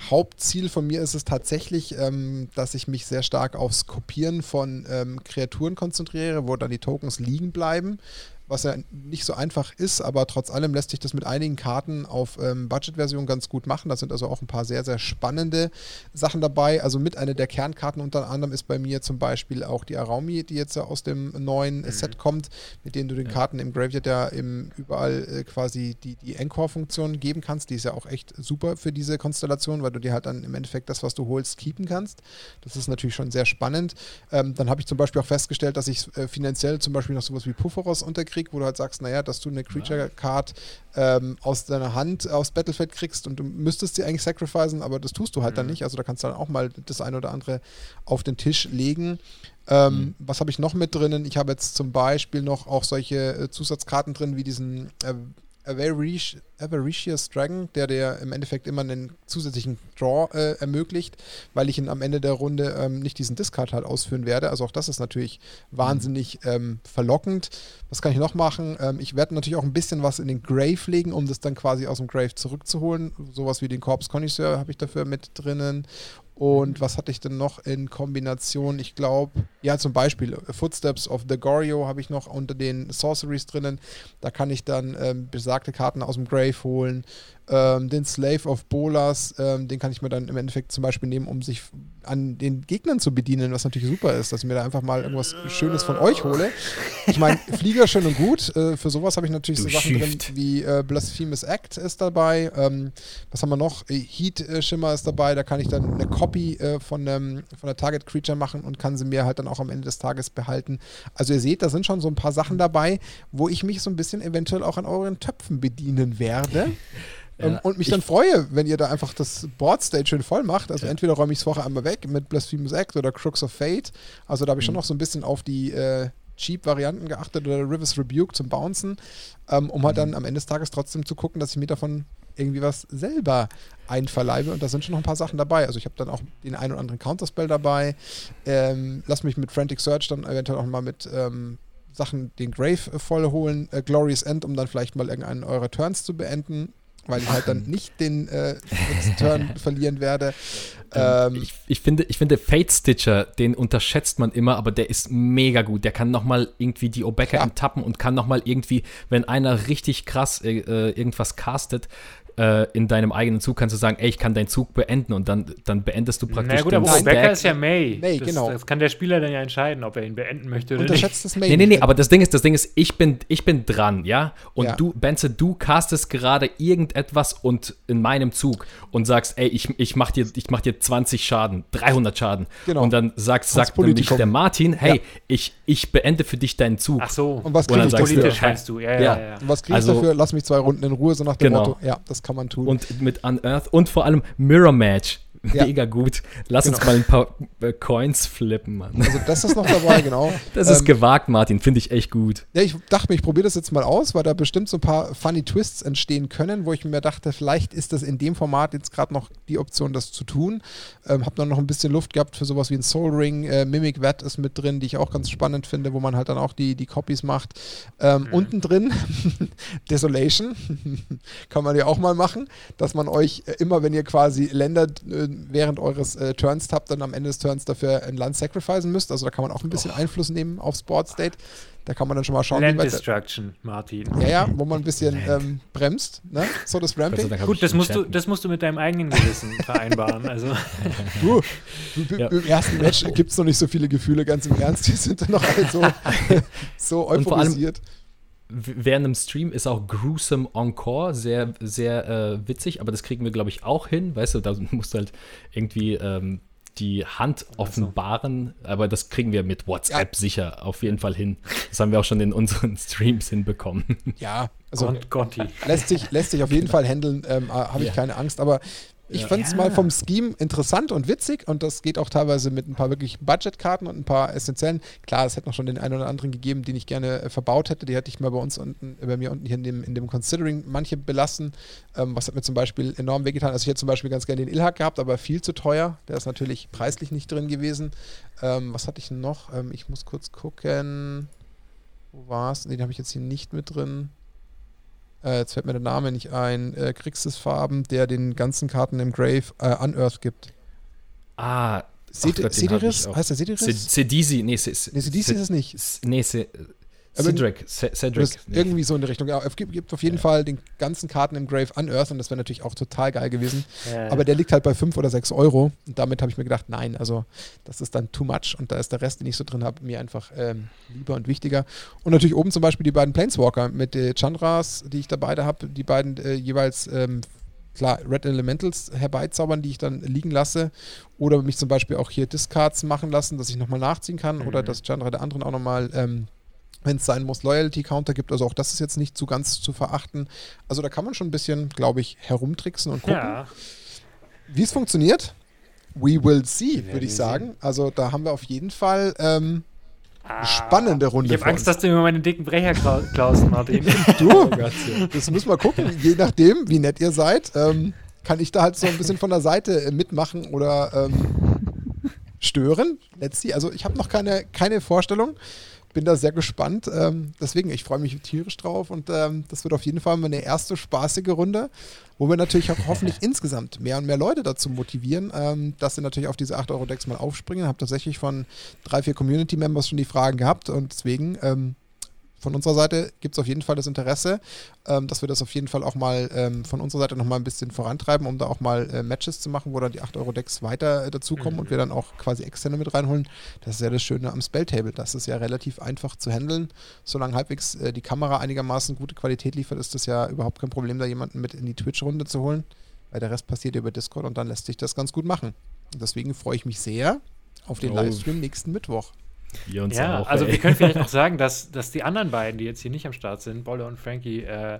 Hauptziel von mir ist es tatsächlich, ähm, dass ich mich sehr stark aufs Kopieren von ähm, Kreaturen konzentriere, wo dann die Tokens liegen bleiben, was ja nicht so einfach ist, aber trotz allem lässt sich das mit einigen Karten auf ähm, Budget-Version ganz gut machen. Da sind also auch ein paar sehr, sehr spannende Sachen dabei. Also mit einer der Kernkarten unter anderem ist bei mir zum Beispiel auch die Araumi, die jetzt ja aus dem neuen Set kommt, mit denen du den Karten im Graveyard ja im, überall äh, quasi die, die Encore-Funktion geben kannst. Die ist ja auch echt super für diese Konstellation, weil du dir halt dann im Endeffekt das, was du holst, keepen kannst. Das ist natürlich schon sehr spannend. Ähm, dann habe ich zum Beispiel auch festgestellt, dass ich äh, finanziell zum Beispiel noch sowas wie Pufferos unterkriege, wo du halt sagst, naja, dass du eine Creature-Card ähm, aus deiner Hand aufs Battlefield kriegst und du müsstest sie eigentlich sacrificen, aber das tust du halt dann nicht. Also da kannst du dann auch mal das eine oder andere auf den Tisch legen. Ähm, Was habe ich noch mit drinnen? Ich habe jetzt zum Beispiel noch auch solche äh, Zusatzkarten drin, wie diesen äh, Avaricious, Avaricious Dragon, der dir im Endeffekt immer einen zusätzlichen Draw äh, ermöglicht, weil ich ihn am Ende der Runde ähm, nicht diesen Discard halt ausführen werde. Also auch das ist natürlich wahnsinnig ähm, verlockend. Was kann ich noch machen? Ähm, ich werde natürlich auch ein bisschen was in den Grave legen, um das dann quasi aus dem Grave zurückzuholen. Sowas wie den Corpse Connoisseur habe ich dafür mit drinnen. Und was hatte ich denn noch in Kombination? Ich glaube, ja, zum Beispiel äh, Footsteps of the Gorio habe ich noch unter den Sorceries drinnen. Da kann ich dann ähm, besagte Karten aus dem Grave holen. Ähm, den Slave of Bolas, ähm, den kann ich mir dann im Endeffekt zum Beispiel nehmen, um sich an den Gegnern zu bedienen, was natürlich super ist, dass ich mir da einfach mal irgendwas Schönes von euch hole. Ich meine, Flieger schön und gut. Äh, für sowas habe ich natürlich Du so Sachen drin Shift. wie äh, Blasphemous Act ist dabei. Ähm, was haben wir noch? Äh, Heat äh, Shimmer ist dabei. Da kann ich dann eine Copy äh, von, einem, von der Target Creature machen und kann sie mir halt dann auch am Ende des Tages behalten. Also ihr seht, da sind schon so ein paar Sachen dabei, wo ich mich so ein bisschen eventuell auch an euren Töpfen bedienen werde. Ähm, Ja, und mich ich- dann freue, wenn ihr da einfach das Boardstate schön voll macht. Also entweder räume ich es vorher einmal weg mit Blasphemous Act oder Crooks of Fate. Also da habe ich Mhm. schon noch so ein bisschen auf die äh, Cheap-Varianten geachtet oder Rivers Rebuke zum Bouncen, ähm, um halt Mhm. dann am Ende des Tages trotzdem zu gucken, dass ich mir davon irgendwie was selber einverleibe. Und da sind schon noch ein paar Sachen dabei. Also ich habe dann auch den einen oder anderen Counterspell dabei. Ähm, lass mich mit Frantic Search dann eventuell auch mal mit ähm, Sachen den Grave äh, voll holen. Äh, Glorious End, um dann vielleicht mal irgendeinen eurer Turns zu beenden. Weil ich halt dann nicht den äh, Turn verlieren werde. Ähm, ich, ich, finde, ich finde Fate Stitcher, den unterschätzt man immer, aber der ist mega gut. Der kann nochmal irgendwie die Obeka Ja. enttappen und kann nochmal irgendwie, wenn einer richtig krass äh, äh, irgendwas castet, äh, in deinem eigenen Zug kannst du sagen, ey, ich kann deinen Zug beenden und dann, dann beendest du praktisch Na gut, den aber Stack. ist ja May. May, das, genau. Das kann der Spieler dann ja entscheiden, ob er ihn beenden möchte oder nicht. unterschätzt das Main. Nee, nee, nee, aber das Ding ist, das Ding ist, ich bin, ich bin dran, ja? Und Ja. du, Benze, du castest gerade irgendetwas und in meinem Zug und sagst, ey, ich, ich mach dir, ich mach dir 20 Schaden, 300 Schaden. Genau. Und dann sagt, sagt nämlich der Martin, hey, Ja. ich, ich beende für dich deinen Zug. Ach so. Und was Und dann ich sagst du, dafür? Politisch meinst du, ja, ja, Ja. ja. ja. Und was kriege ich Also- dafür? Lass mich zwei Runden in Ruhe, so nach dem Genau. Motto. Ja, das kann man tun. Und mit Unearth und vor allem Mirror Match. Ja. Mega gut. Lass uns Genau. mal ein paar äh, Coins flippen, Mann. also das ist noch dabei, genau. Das ist Ähm, gewagt, Martin. Finde ich echt gut. Ja, ich dachte mir, ich probiere das jetzt mal aus, weil da bestimmt so ein paar funny Twists entstehen können, wo ich mir dachte, vielleicht ist das in dem Format jetzt gerade noch die Option, das zu tun. Ähm, hab dann noch ein bisschen Luft gehabt für sowas wie ein Soul Ring. Äh, Mimic Vat ist mit drin, die ich auch ganz spannend finde, wo man halt dann auch die, die Copies macht. Ähm, Unten drin Desolation kann man ja auch mal machen, dass man euch äh, immer, wenn ihr quasi Länder äh, während eures äh, Turns habt, dann am Ende des Turns dafür ein Land sacrificen müsst. Also da kann man auch ein bisschen Einfluss nehmen aufs Board State. Da kann man dann schon mal schauen, Land wie weit. Destruction, Martin. Ja, ja, wo man ein bisschen ähm, bremst, ne? So das Ramping. Gut, das musst, du, das musst du mit deinem eigenen Gewissen vereinbaren. Also, Du, du, Ja. Im ersten Match gibt es noch nicht so viele Gefühle, ganz im Ernst. Wir sind dann noch alle so, so Und vor allem- euphorisiert. Während dem Stream ist auch Gruesome Encore sehr, sehr äh, witzig, aber das kriegen wir, glaube ich, auch hin. Weißt du, da musst du halt irgendwie ähm, die Hand offenbaren, aber das kriegen wir mit WhatsApp ja. sicher auf jeden Fall hin. Das haben wir auch schon in unseren Streams hinbekommen. Ja, also Conti. Lässt, sich, lässt sich auf jeden Fall handeln, ähm, habe ich ja. keine Angst, aber ich ja. fand es mal vom Scheme interessant und witzig und das geht auch teilweise mit ein paar wirklich Budgetkarten und ein paar essentiellen. Klar, es hätte noch schon den einen oder anderen gegeben, den ich gerne äh, verbaut hätte. Die hätte ich mal bei uns unten, bei mir unten hier in dem, in dem Considering manche belassen. Ähm, was hat mir zum Beispiel enorm wehgetan? Also ich hätte zum Beispiel ganz gerne den Ilhak gehabt, aber viel zu teuer. Der ist natürlich preislich nicht drin gewesen. Ähm, was hatte ich noch? Ähm, ich muss kurz gucken. Wo war es? Den habe ich jetzt hier nicht mit drin äh, jetzt fällt mir der Name nicht ein, äh, Farben, der den ganzen Karten im Grave äh, Unearth gibt. Ah, Sediris? Heißt der Sediris? Sedisi, nee, Sedisi ist es nicht. Nee, Cedric, Cedric. Irgendwie so in die Richtung. Ja, es gibt, gibt auf jeden ja. Fall den ganzen Karten im Grave Unearth und das wäre natürlich auch total geil gewesen. Ja. Aber der liegt halt bei 5 oder 6 Euro und damit habe ich mir gedacht, nein, also das ist dann too much und da ist der Rest, den ich so drin habe, mir einfach ähm, lieber und wichtiger. Und natürlich oben zum Beispiel die beiden Planeswalker mit äh, Chandras, die ich da beide habe, die beiden äh, jeweils ähm, klar, Red Elementals herbeizaubern, die ich dann liegen lasse. Oder mich zum Beispiel auch hier Discards machen lassen, dass ich nochmal nachziehen kann. Mhm. Oder dass Chandra der anderen auch nochmal ähm, wenn es sein muss, Loyalty-Counter gibt. Also auch das ist jetzt nicht so ganz zu verachten. Also da kann man schon ein bisschen, glaube ich, herumtricksen und gucken. Ja. Wie es funktioniert, we will see, würde ich sagen. Also da haben wir auf jeden Fall ähm, ah, spannende Runde. Ich habe Angst, dass du immer meine dicken Brecher klaust, Martin. du, oh das müssen wir gucken. Je nachdem, wie nett ihr seid, ähm, kann ich da halt so ein bisschen von der Seite äh, mitmachen oder ähm, stören. Let's see. Also ich habe noch keine, keine Vorstellung bin da sehr gespannt. Ähm, deswegen, ich freue mich tierisch drauf und ähm, das wird auf jeden Fall mal eine erste spaßige Runde, wo wir natürlich auch hoffentlich insgesamt mehr und mehr Leute dazu motivieren, ähm, dass sie natürlich auf diese 8-Euro-Decks mal aufspringen. Ich habe tatsächlich von drei, vier Community-Members schon die Fragen gehabt und deswegen ähm, von unserer Seite gibt es auf jeden Fall das Interesse, ähm, dass wir das auf jeden Fall auch mal ähm, von unserer Seite nochmal ein bisschen vorantreiben, um da auch mal äh, Matches zu machen, wo dann die 8-Euro-Decks weiter äh, dazukommen mhm. und wir dann auch quasi externe mit reinholen. Das ist ja das Schöne am Spelltable. Das ist ja relativ einfach zu handeln. Solange halbwegs äh, die Kamera einigermaßen gute Qualität liefert, ist das ja überhaupt kein Problem, da jemanden mit in die Twitch-Runde zu holen, weil der Rest passiert über Discord und dann lässt sich das ganz gut machen. Und deswegen freue ich mich sehr auf den oh. Livestream nächsten Mittwoch. Wir uns ja, auch, also wir können vielleicht auch sagen, dass, dass die anderen beiden, die jetzt hier nicht am Start sind, Bolle und Frankie, äh,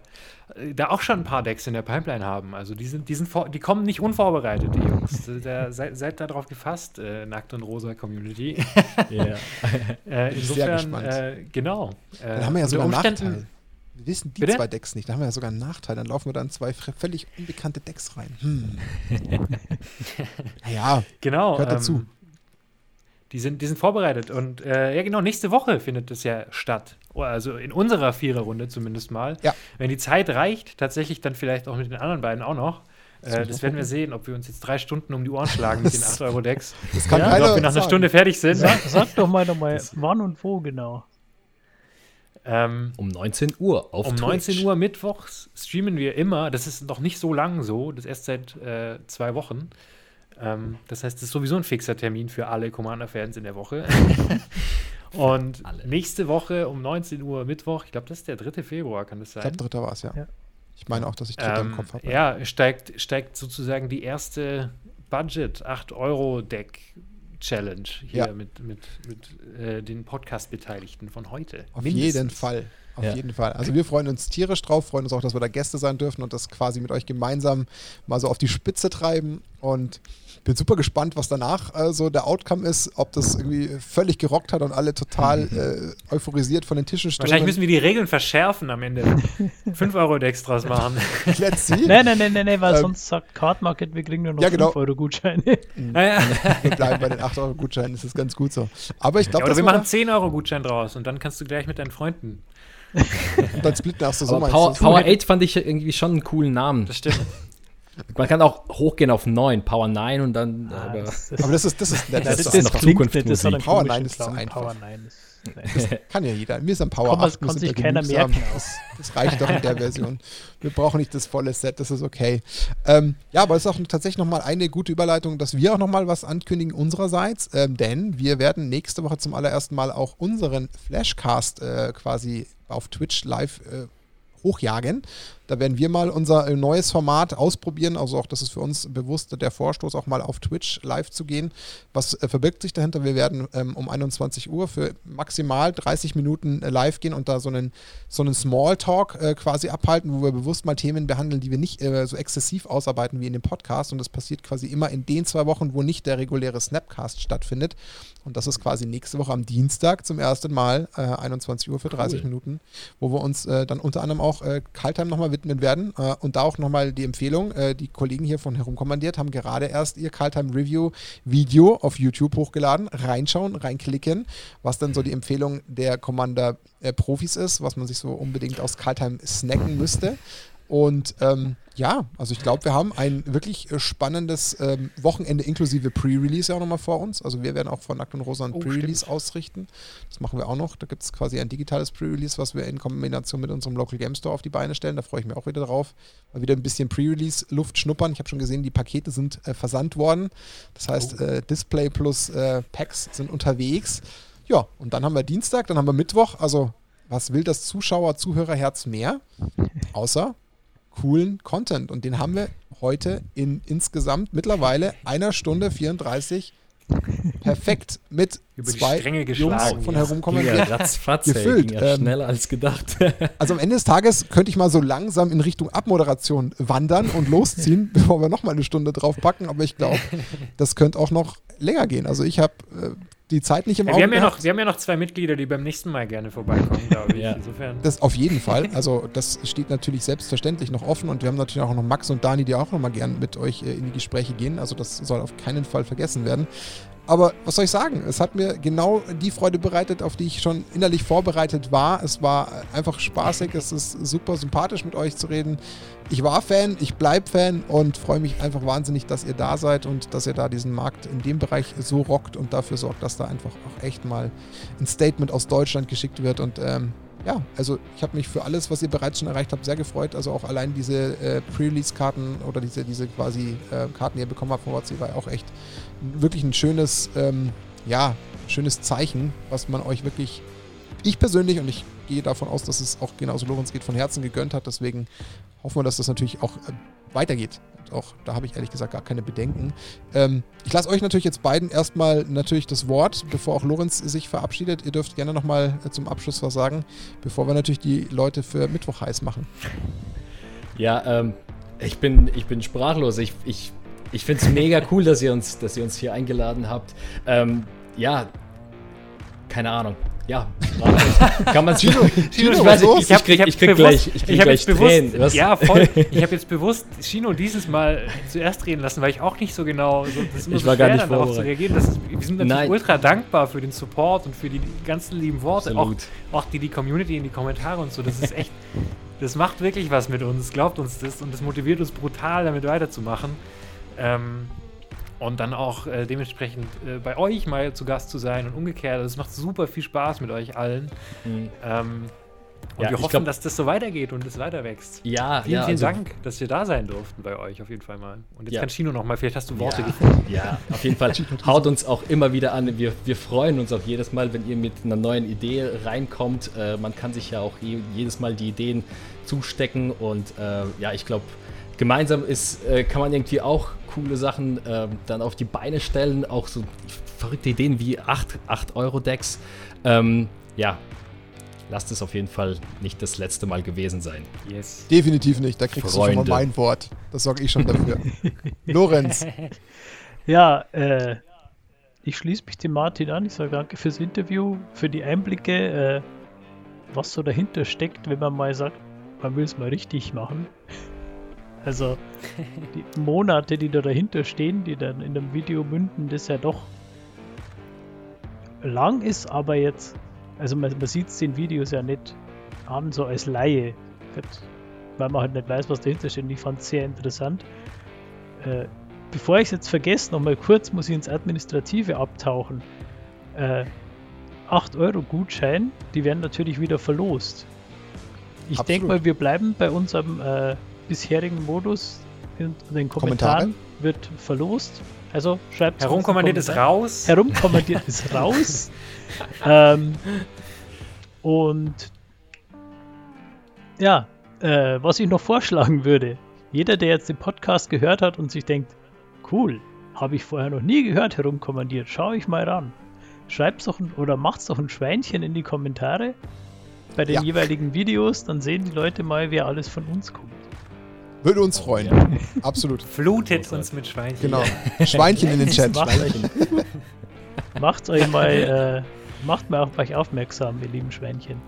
da auch schon ein paar Decks in der Pipeline haben. Also die sind, die sind die kommen nicht unvorbereitet, die Jungs. Da, seid, seid darauf gefasst, äh, Nackt und Rosa Community. Yeah. äh, insofern, äh, genau. Äh, dann haben wir ja sogar einen Nachteil. Wir wissen die Bitte? zwei Decks nicht. Da haben wir ja sogar einen Nachteil. Dann laufen wir dann zwei völlig unbekannte Decks rein. Hm. naja, genau, gehört dazu. Ähm, die sind, die sind vorbereitet. Und äh, ja, genau, nächste Woche findet es ja statt. Also in unserer Viererrunde zumindest mal. Ja. Wenn die Zeit reicht, tatsächlich dann vielleicht auch mit den anderen beiden auch noch. Das, äh, das werden wir sehen, ob wir uns jetzt drei Stunden um die Ohren schlagen mit den 8-Euro-Decks. Das kann ja, keiner ob wir nach einer Stunde fertig sind. Sag, sag doch mal nochmal, wann und wo genau. Ähm, um 19 Uhr auf Um Twitch. 19 Uhr mittwochs streamen wir immer. Das ist noch nicht so lang so. Das ist erst seit äh, zwei Wochen. Ähm, das heißt, es ist sowieso ein fixer Termin für alle Commander-Fans in der Woche. Und alle. nächste Woche um 19 Uhr Mittwoch, ich glaube, das ist der 3. Februar, kann das sein? Ich glaube, 3. war es, ja. ja. Ich meine auch, dass ich 3. Ähm, im Kopf habe. Ja, steigt, steigt sozusagen die erste Budget 8-Euro-Deck Challenge hier ja. mit, mit, mit äh, den Podcast-Beteiligten von heute. Auf Mindestens. jeden Fall. Auf ja. jeden Fall. Also wir freuen uns tierisch drauf, freuen uns auch, dass wir da Gäste sein dürfen und das quasi mit euch gemeinsam mal so auf die Spitze treiben. Und bin super gespannt, was danach äh, so der Outcome ist, ob das irgendwie völlig gerockt hat und alle total äh, euphorisiert von den Tischen stehen. Wahrscheinlich müssen wir die Regeln verschärfen am Ende. 5 Euro Decks draus machen. Let's see. Nein, nein, nein, nein, nee, weil ähm, sonst sagt Card Market, wir kriegen nur noch ja, genau. 5 Euro Gutscheine. Mhm. Ja, ja. Wir bleiben bei den 8 Euro Gutscheinen, das ist ganz gut so. Aber ich glaube, ja, Oder wir machen 10 Euro Gutschein draus und dann kannst du gleich mit deinen Freunden und dann splitten auch so, so Power, Power 8 fand ich irgendwie schon einen coolen Namen. Das stimmt. Man kann auch hochgehen auf 9, Power 9 und dann. Ah, aber, das ist, aber das ist, das ist, das, das, das ist noch Zukunftsmusik. Power 9 ist zu einfach. Power 9 ist das kann ja jeder. Wir sind Power Komm, 8. Kann sich keiner merken. Das, das, reicht doch in der Version. Wir brauchen nicht das volle Set, das ist okay. Ähm, ja, aber es ist auch tatsächlich nochmal eine gute Überleitung, dass wir auch nochmal was ankündigen unsererseits, ähm, denn wir werden nächste Woche zum allerersten Mal auch unseren Flashcast äh, quasi auf Twitch live äh, hochjagen. Da werden wir mal unser äh, neues Format ausprobieren. Also auch das ist für uns bewusst der Vorstoß, auch mal auf Twitch live zu gehen. Was äh, verbirgt sich dahinter? Wir werden ähm, um 21 Uhr für maximal 30 Minuten äh, live gehen und da so einen, so einen Smalltalk äh, quasi abhalten, wo wir bewusst mal Themen behandeln, die wir nicht äh, so exzessiv ausarbeiten wie in dem Podcast. Und das passiert quasi immer in den zwei Wochen, wo nicht der reguläre Snapcast stattfindet. Und das ist quasi nächste Woche am Dienstag zum ersten Mal, äh, 21 Uhr für 30 Cool. Minuten, wo wir uns äh, dann unter anderem auch äh, Kaltheim nochmal widmen werden. Äh, und da auch nochmal die Empfehlung, äh, die Kollegen hier von Herumkommandiert haben gerade erst ihr Kaltheim Review Video auf YouTube hochgeladen. Reinschauen, reinklicken, was dann so die Empfehlung der Commander äh, Profis ist, was man sich so unbedingt aus Kaltheim snacken müsste. Und ähm, ja, also ich glaube, wir haben ein wirklich äh, spannendes ähm, Wochenende inklusive Pre-Release ja auch nochmal vor uns. Also wir werden auch von Nackt und Rosa ein Oh, Pre-Release ausrichten. Das machen wir auch noch. Da gibt es quasi ein digitales Pre-Release, was wir in Kombination mit unserem Local Game Store auf die Beine stellen. Da freue ich mich auch wieder drauf. Mal wieder ein bisschen Pre-Release-Luft schnuppern. Ich habe schon gesehen, die Pakete sind äh, versandt worden. Das heißt, äh, Display plus äh, Packs sind unterwegs. Ja, und dann haben wir Dienstag, dann haben wir Mittwoch. Also, was will das Zuschauer-Zuhörerherz mehr? Außer coolen Content. Und den haben wir heute in insgesamt mittlerweile einer Stunde 34 perfekt mit zwei Jungs von Ja. herumkommen. Ja Gefüllt, ja ähm, schneller als gedacht. Also am Ende des Tages könnte ich mal so langsam in Richtung Abmoderation wandern und losziehen, bevor wir noch mal eine Stunde draufpacken. Aber ich glaube, das könnte auch noch länger gehen. Also ich habe äh, die Zeit nicht im Ja, Auge wir, haben ja noch, wir haben ja noch zwei Mitglieder, die beim nächsten Mal gerne vorbeikommen, glaube ich. Ja. Insofern. Das auf jeden Fall. Also das steht natürlich selbstverständlich noch offen und wir haben natürlich auch noch Max und Dani, die auch noch mal gern mit euch äh, in die Gespräche gehen. Also das soll auf keinen Fall vergessen werden. Aber was soll ich sagen? Es hat mir genau die Freude bereitet, auf die ich schon innerlich vorbereitet war. Es war einfach spaßig, es ist super sympathisch mit euch zu reden. Ich war Fan, ich bleib Fan und freue mich einfach wahnsinnig, dass ihr da seid und dass ihr da diesen Markt in dem Bereich so rockt und dafür sorgt, dass da einfach auch echt mal ein Statement aus Deutschland geschickt wird. Und ähm, ja, also ich habe mich für alles, was ihr bereits schon erreicht habt, sehr gefreut. Also auch allein diese äh, Pre-Release-Karten oder diese, diese quasi äh, Karten, die ihr bekommen habt von WhatsApp, war auch echt wirklich ein schönes, ähm, ja, schönes Zeichen, was man euch wirklich, ich persönlich und ich gehe davon aus, dass es auch genauso Lorenz geht, von Herzen gegönnt hat. Deswegen hoffen wir, dass das natürlich auch äh, weitergeht. Auch da habe ich ehrlich gesagt gar keine Bedenken. Ähm, ich lasse euch natürlich jetzt beiden erstmal natürlich das Wort, bevor auch Lorenz sich verabschiedet. Ihr dürft gerne nochmal äh, zum Abschluss was sagen, bevor wir natürlich die Leute für Mittwoch heiß machen. Ja, ähm, ich bin, ich bin sprachlos. Ich, ich, ich finde es mega cool, dass ihr uns, dass ihr uns hier eingeladen habt. Ähm, ja, keine Ahnung. Ja, kann man Gino, Gino, ich was weiß nicht, ich, krieg, ich krieg gleich, ich krieg gleich jetzt bewusst, Tränen. Was? Ja, voll. Ich habe jetzt bewusst Chino dieses Mal zuerst reden lassen, weil ich auch nicht so genau. So, das ist immer Ich so war gar schwer, nicht dann darauf zu reagieren. Ist, wir sind natürlich Nein. ultra dankbar für den Support und für die ganzen lieben Worte. Auch, auch die, die Community in die Kommentare und so. Das ist echt. das macht wirklich was mit uns. Glaubt uns das. Und das motiviert uns brutal, damit weiterzumachen. Ähm, und dann auch äh, dementsprechend äh, bei euch mal zu Gast zu sein und umgekehrt. Also es macht super viel Spaß mit euch allen. Hm. Ähm, und Ja, wir hoffen, glaub- dass das so weitergeht und es weiter wächst. Ja, Vielen, ja, vielen also- Dank, dass wir da sein durften bei euch auf jeden Fall mal. Und jetzt Ja. kann Chino noch mal, vielleicht hast du Worte ja, gefunden. Ja, auf jeden Fall. Haut uns auch immer wieder an. Wir, wir freuen uns auch jedes Mal, wenn ihr mit einer neuen Idee reinkommt. Äh, man kann sich ja auch je, jedes Mal die Ideen zustecken und äh, ja, ich glaube, gemeinsam ist, äh, kann man irgendwie auch coole Sachen ähm, dann auf die Beine stellen. Auch so verrückte Ideen wie 8, 8 Euro Decks. Ähm, ja, lasst es auf jeden Fall nicht das letzte Mal gewesen sein. Yes. Definitiv nicht, da kriegst du schon Freunde. mal mein Wort. Das sorge ich schon dafür. Lorenz, Ja, äh, ich schließe mich dem Martin an. Ich sage danke fürs Interview, für die Einblicke, äh, was so dahinter steckt, wenn man mal sagt, man will es mal richtig machen. Also die Monate, die da dahinter stehen, die dann in dem Video münden, das ja doch lang ist, aber jetzt, also man, man sieht es den Videos ja nicht an, so als Laie, weil man halt nicht weiß, was dahinter steht. Und ich fand es sehr interessant. Äh, bevor ich es jetzt vergesse, nochmal kurz muss ich ins Administrative abtauchen. Äh, 8 Euro Gutschein, die werden natürlich wieder verlost. Ich denke mal, wir bleiben bei unserem äh, bisherigen Modus. In den Kommentaren wird verlost. Also schreibt Herumkommandiert ist raus. Herumkommandiert ist raus. ähm, und ja, Äh, was ich noch vorschlagen würde, jeder, der jetzt den Podcast gehört hat und sich denkt, cool, habe ich vorher noch nie gehört, herumkommandiert, schau ich mal ran. Schreibt's doch ein, oder macht's doch ein Schweinchen in die Kommentare bei den Ja. jeweiligen Videos, dann sehen die Leute mal, wer alles von uns kommt. Würde uns freuen. Absolut. Flutet uns mit Schweinchen. Genau. Schweinchen in den Chat. Macht euch, macht euch mal, äh, macht mal auf euch aufmerksam, ihr lieben Schweinchen.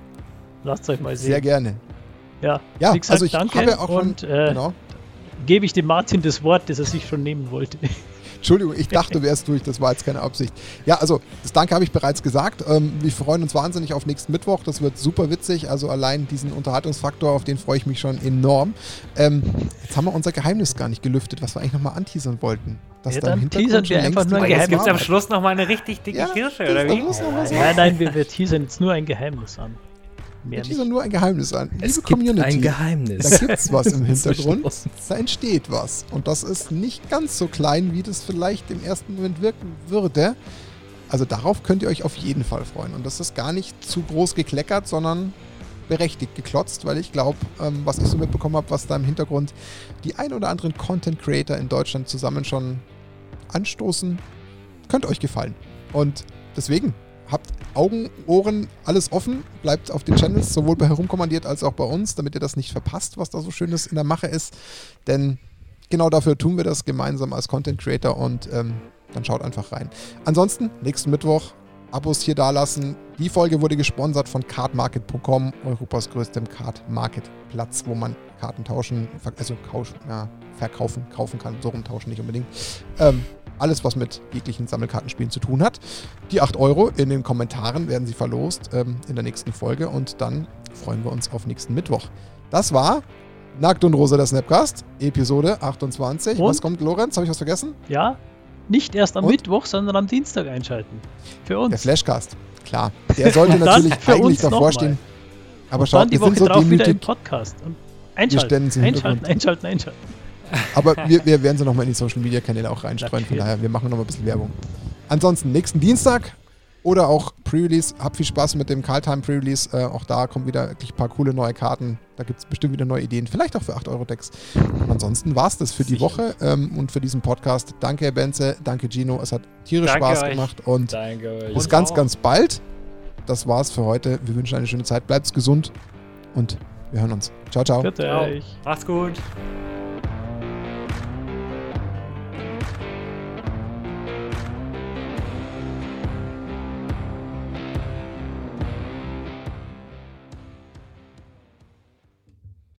Lasst euch mal sehen. Sehr gerne. Ja, Ja, wie gesagt, also ich danke habe ja auch schon, und äh, genau. gebe ich dem Martin das Wort, das er sich schon nehmen wollte. Entschuldigung, ich dachte, du wärst durch, das war jetzt keine Absicht. Ja, also das Danke habe ich bereits gesagt. Ähm, wir freuen uns wahnsinnig auf nächsten Mittwoch. Das wird super witzig. Also allein diesen Unterhaltungsfaktor, auf den freue ich mich schon enorm. Ähm, jetzt haben wir unser Geheimnis gar nicht gelüftet, was wir eigentlich nochmal anteasern wollten. Dass Ja, da im dann Hintergrund teasern wir einfach längst nur ein was Jetzt gibt am Schluss noch mal eine richtig dicke Ja, Kirsche, das- oder wie? Nein, nein, wir, wir teasern jetzt nur ein Geheimnis an. Mehr Wir nicht. nur ein Geheimnis an. Liebe Es gibt Community, ein Geheimnis. da gibt es was im Hintergrund. Da entsteht was. Und das ist nicht ganz so klein, wie das vielleicht im ersten Moment wirken würde. Also darauf könnt ihr euch auf jeden Fall freuen. Und das ist gar nicht zu groß gekleckert, sondern berechtigt geklotzt, weil ich glaube, ähm, was ich so mitbekommen habe, was da im Hintergrund die ein oder anderen Content Creator in Deutschland zusammen schon anstoßen, könnte euch gefallen. Und deswegen habt Augen, Ohren, alles offen, bleibt auf den Channels, sowohl bei Herumkommandiert als auch bei uns, damit ihr das nicht verpasst, was da so Schönes in der Mache ist. Denn genau dafür tun wir das gemeinsam als Content Creator und ähm, dann schaut einfach rein. Ansonsten, nächsten Mittwoch Abos hier dalassen. Die Folge wurde gesponsert von cardmarket.com, Europas größtem Card-Market-Platz, wo man Karten tauschen, also kauschen, ja, verkaufen, kaufen kann, so rumtauschen nicht unbedingt. Ähm, alles, was mit jeglichen Sammelkartenspielen zu tun hat. Die 8 Euro in den Kommentaren werden sie verlost ähm, in der nächsten Folge und dann freuen wir uns auf nächsten Mittwoch. Das war Nackt und Rosa der Snapcast, Episode 28. Und? Was kommt, Lorenz? Habe ich was vergessen? Ja, nicht erst am Und? Mittwoch, sondern am Dienstag einschalten. Für uns. Der Flashcast. Klar. Der sollte natürlich für eigentlich davor stehen. Aber Und schaut, dann die wir Woche sind so drauf wieder im demütig. Podcast. Und einschalten, einschalten, Hintergrund. einschalten, einschalten. Aber wir, wir werden sie nochmal in die Social Media Kanäle auch reinstreuen. Von daher, wir machen nochmal ein bisschen Werbung. Ansonsten, nächsten Dienstag oder auch Pre-Release. Habt viel Spaß mit dem Karltime Pre-Release. Äh, auch da kommen wieder wirklich ein paar coole neue Karten. Da gibt es bestimmt wieder neue Ideen. Vielleicht auch für 8-Euro-Decks. Und ansonsten war es das für die Sicher. Woche ähm, und für diesen Podcast. Danke, Herr Benze. Danke, Gino. Es hat tierisch Danke Spaß euch. gemacht. Und Danke euch. bis Und ganz, ganz bald. Das war's für heute. Wir wünschen eine schöne Zeit. Bleibt gesund und wir hören uns. Ciao, ciao. Bitte Ciao. euch. Macht's gut.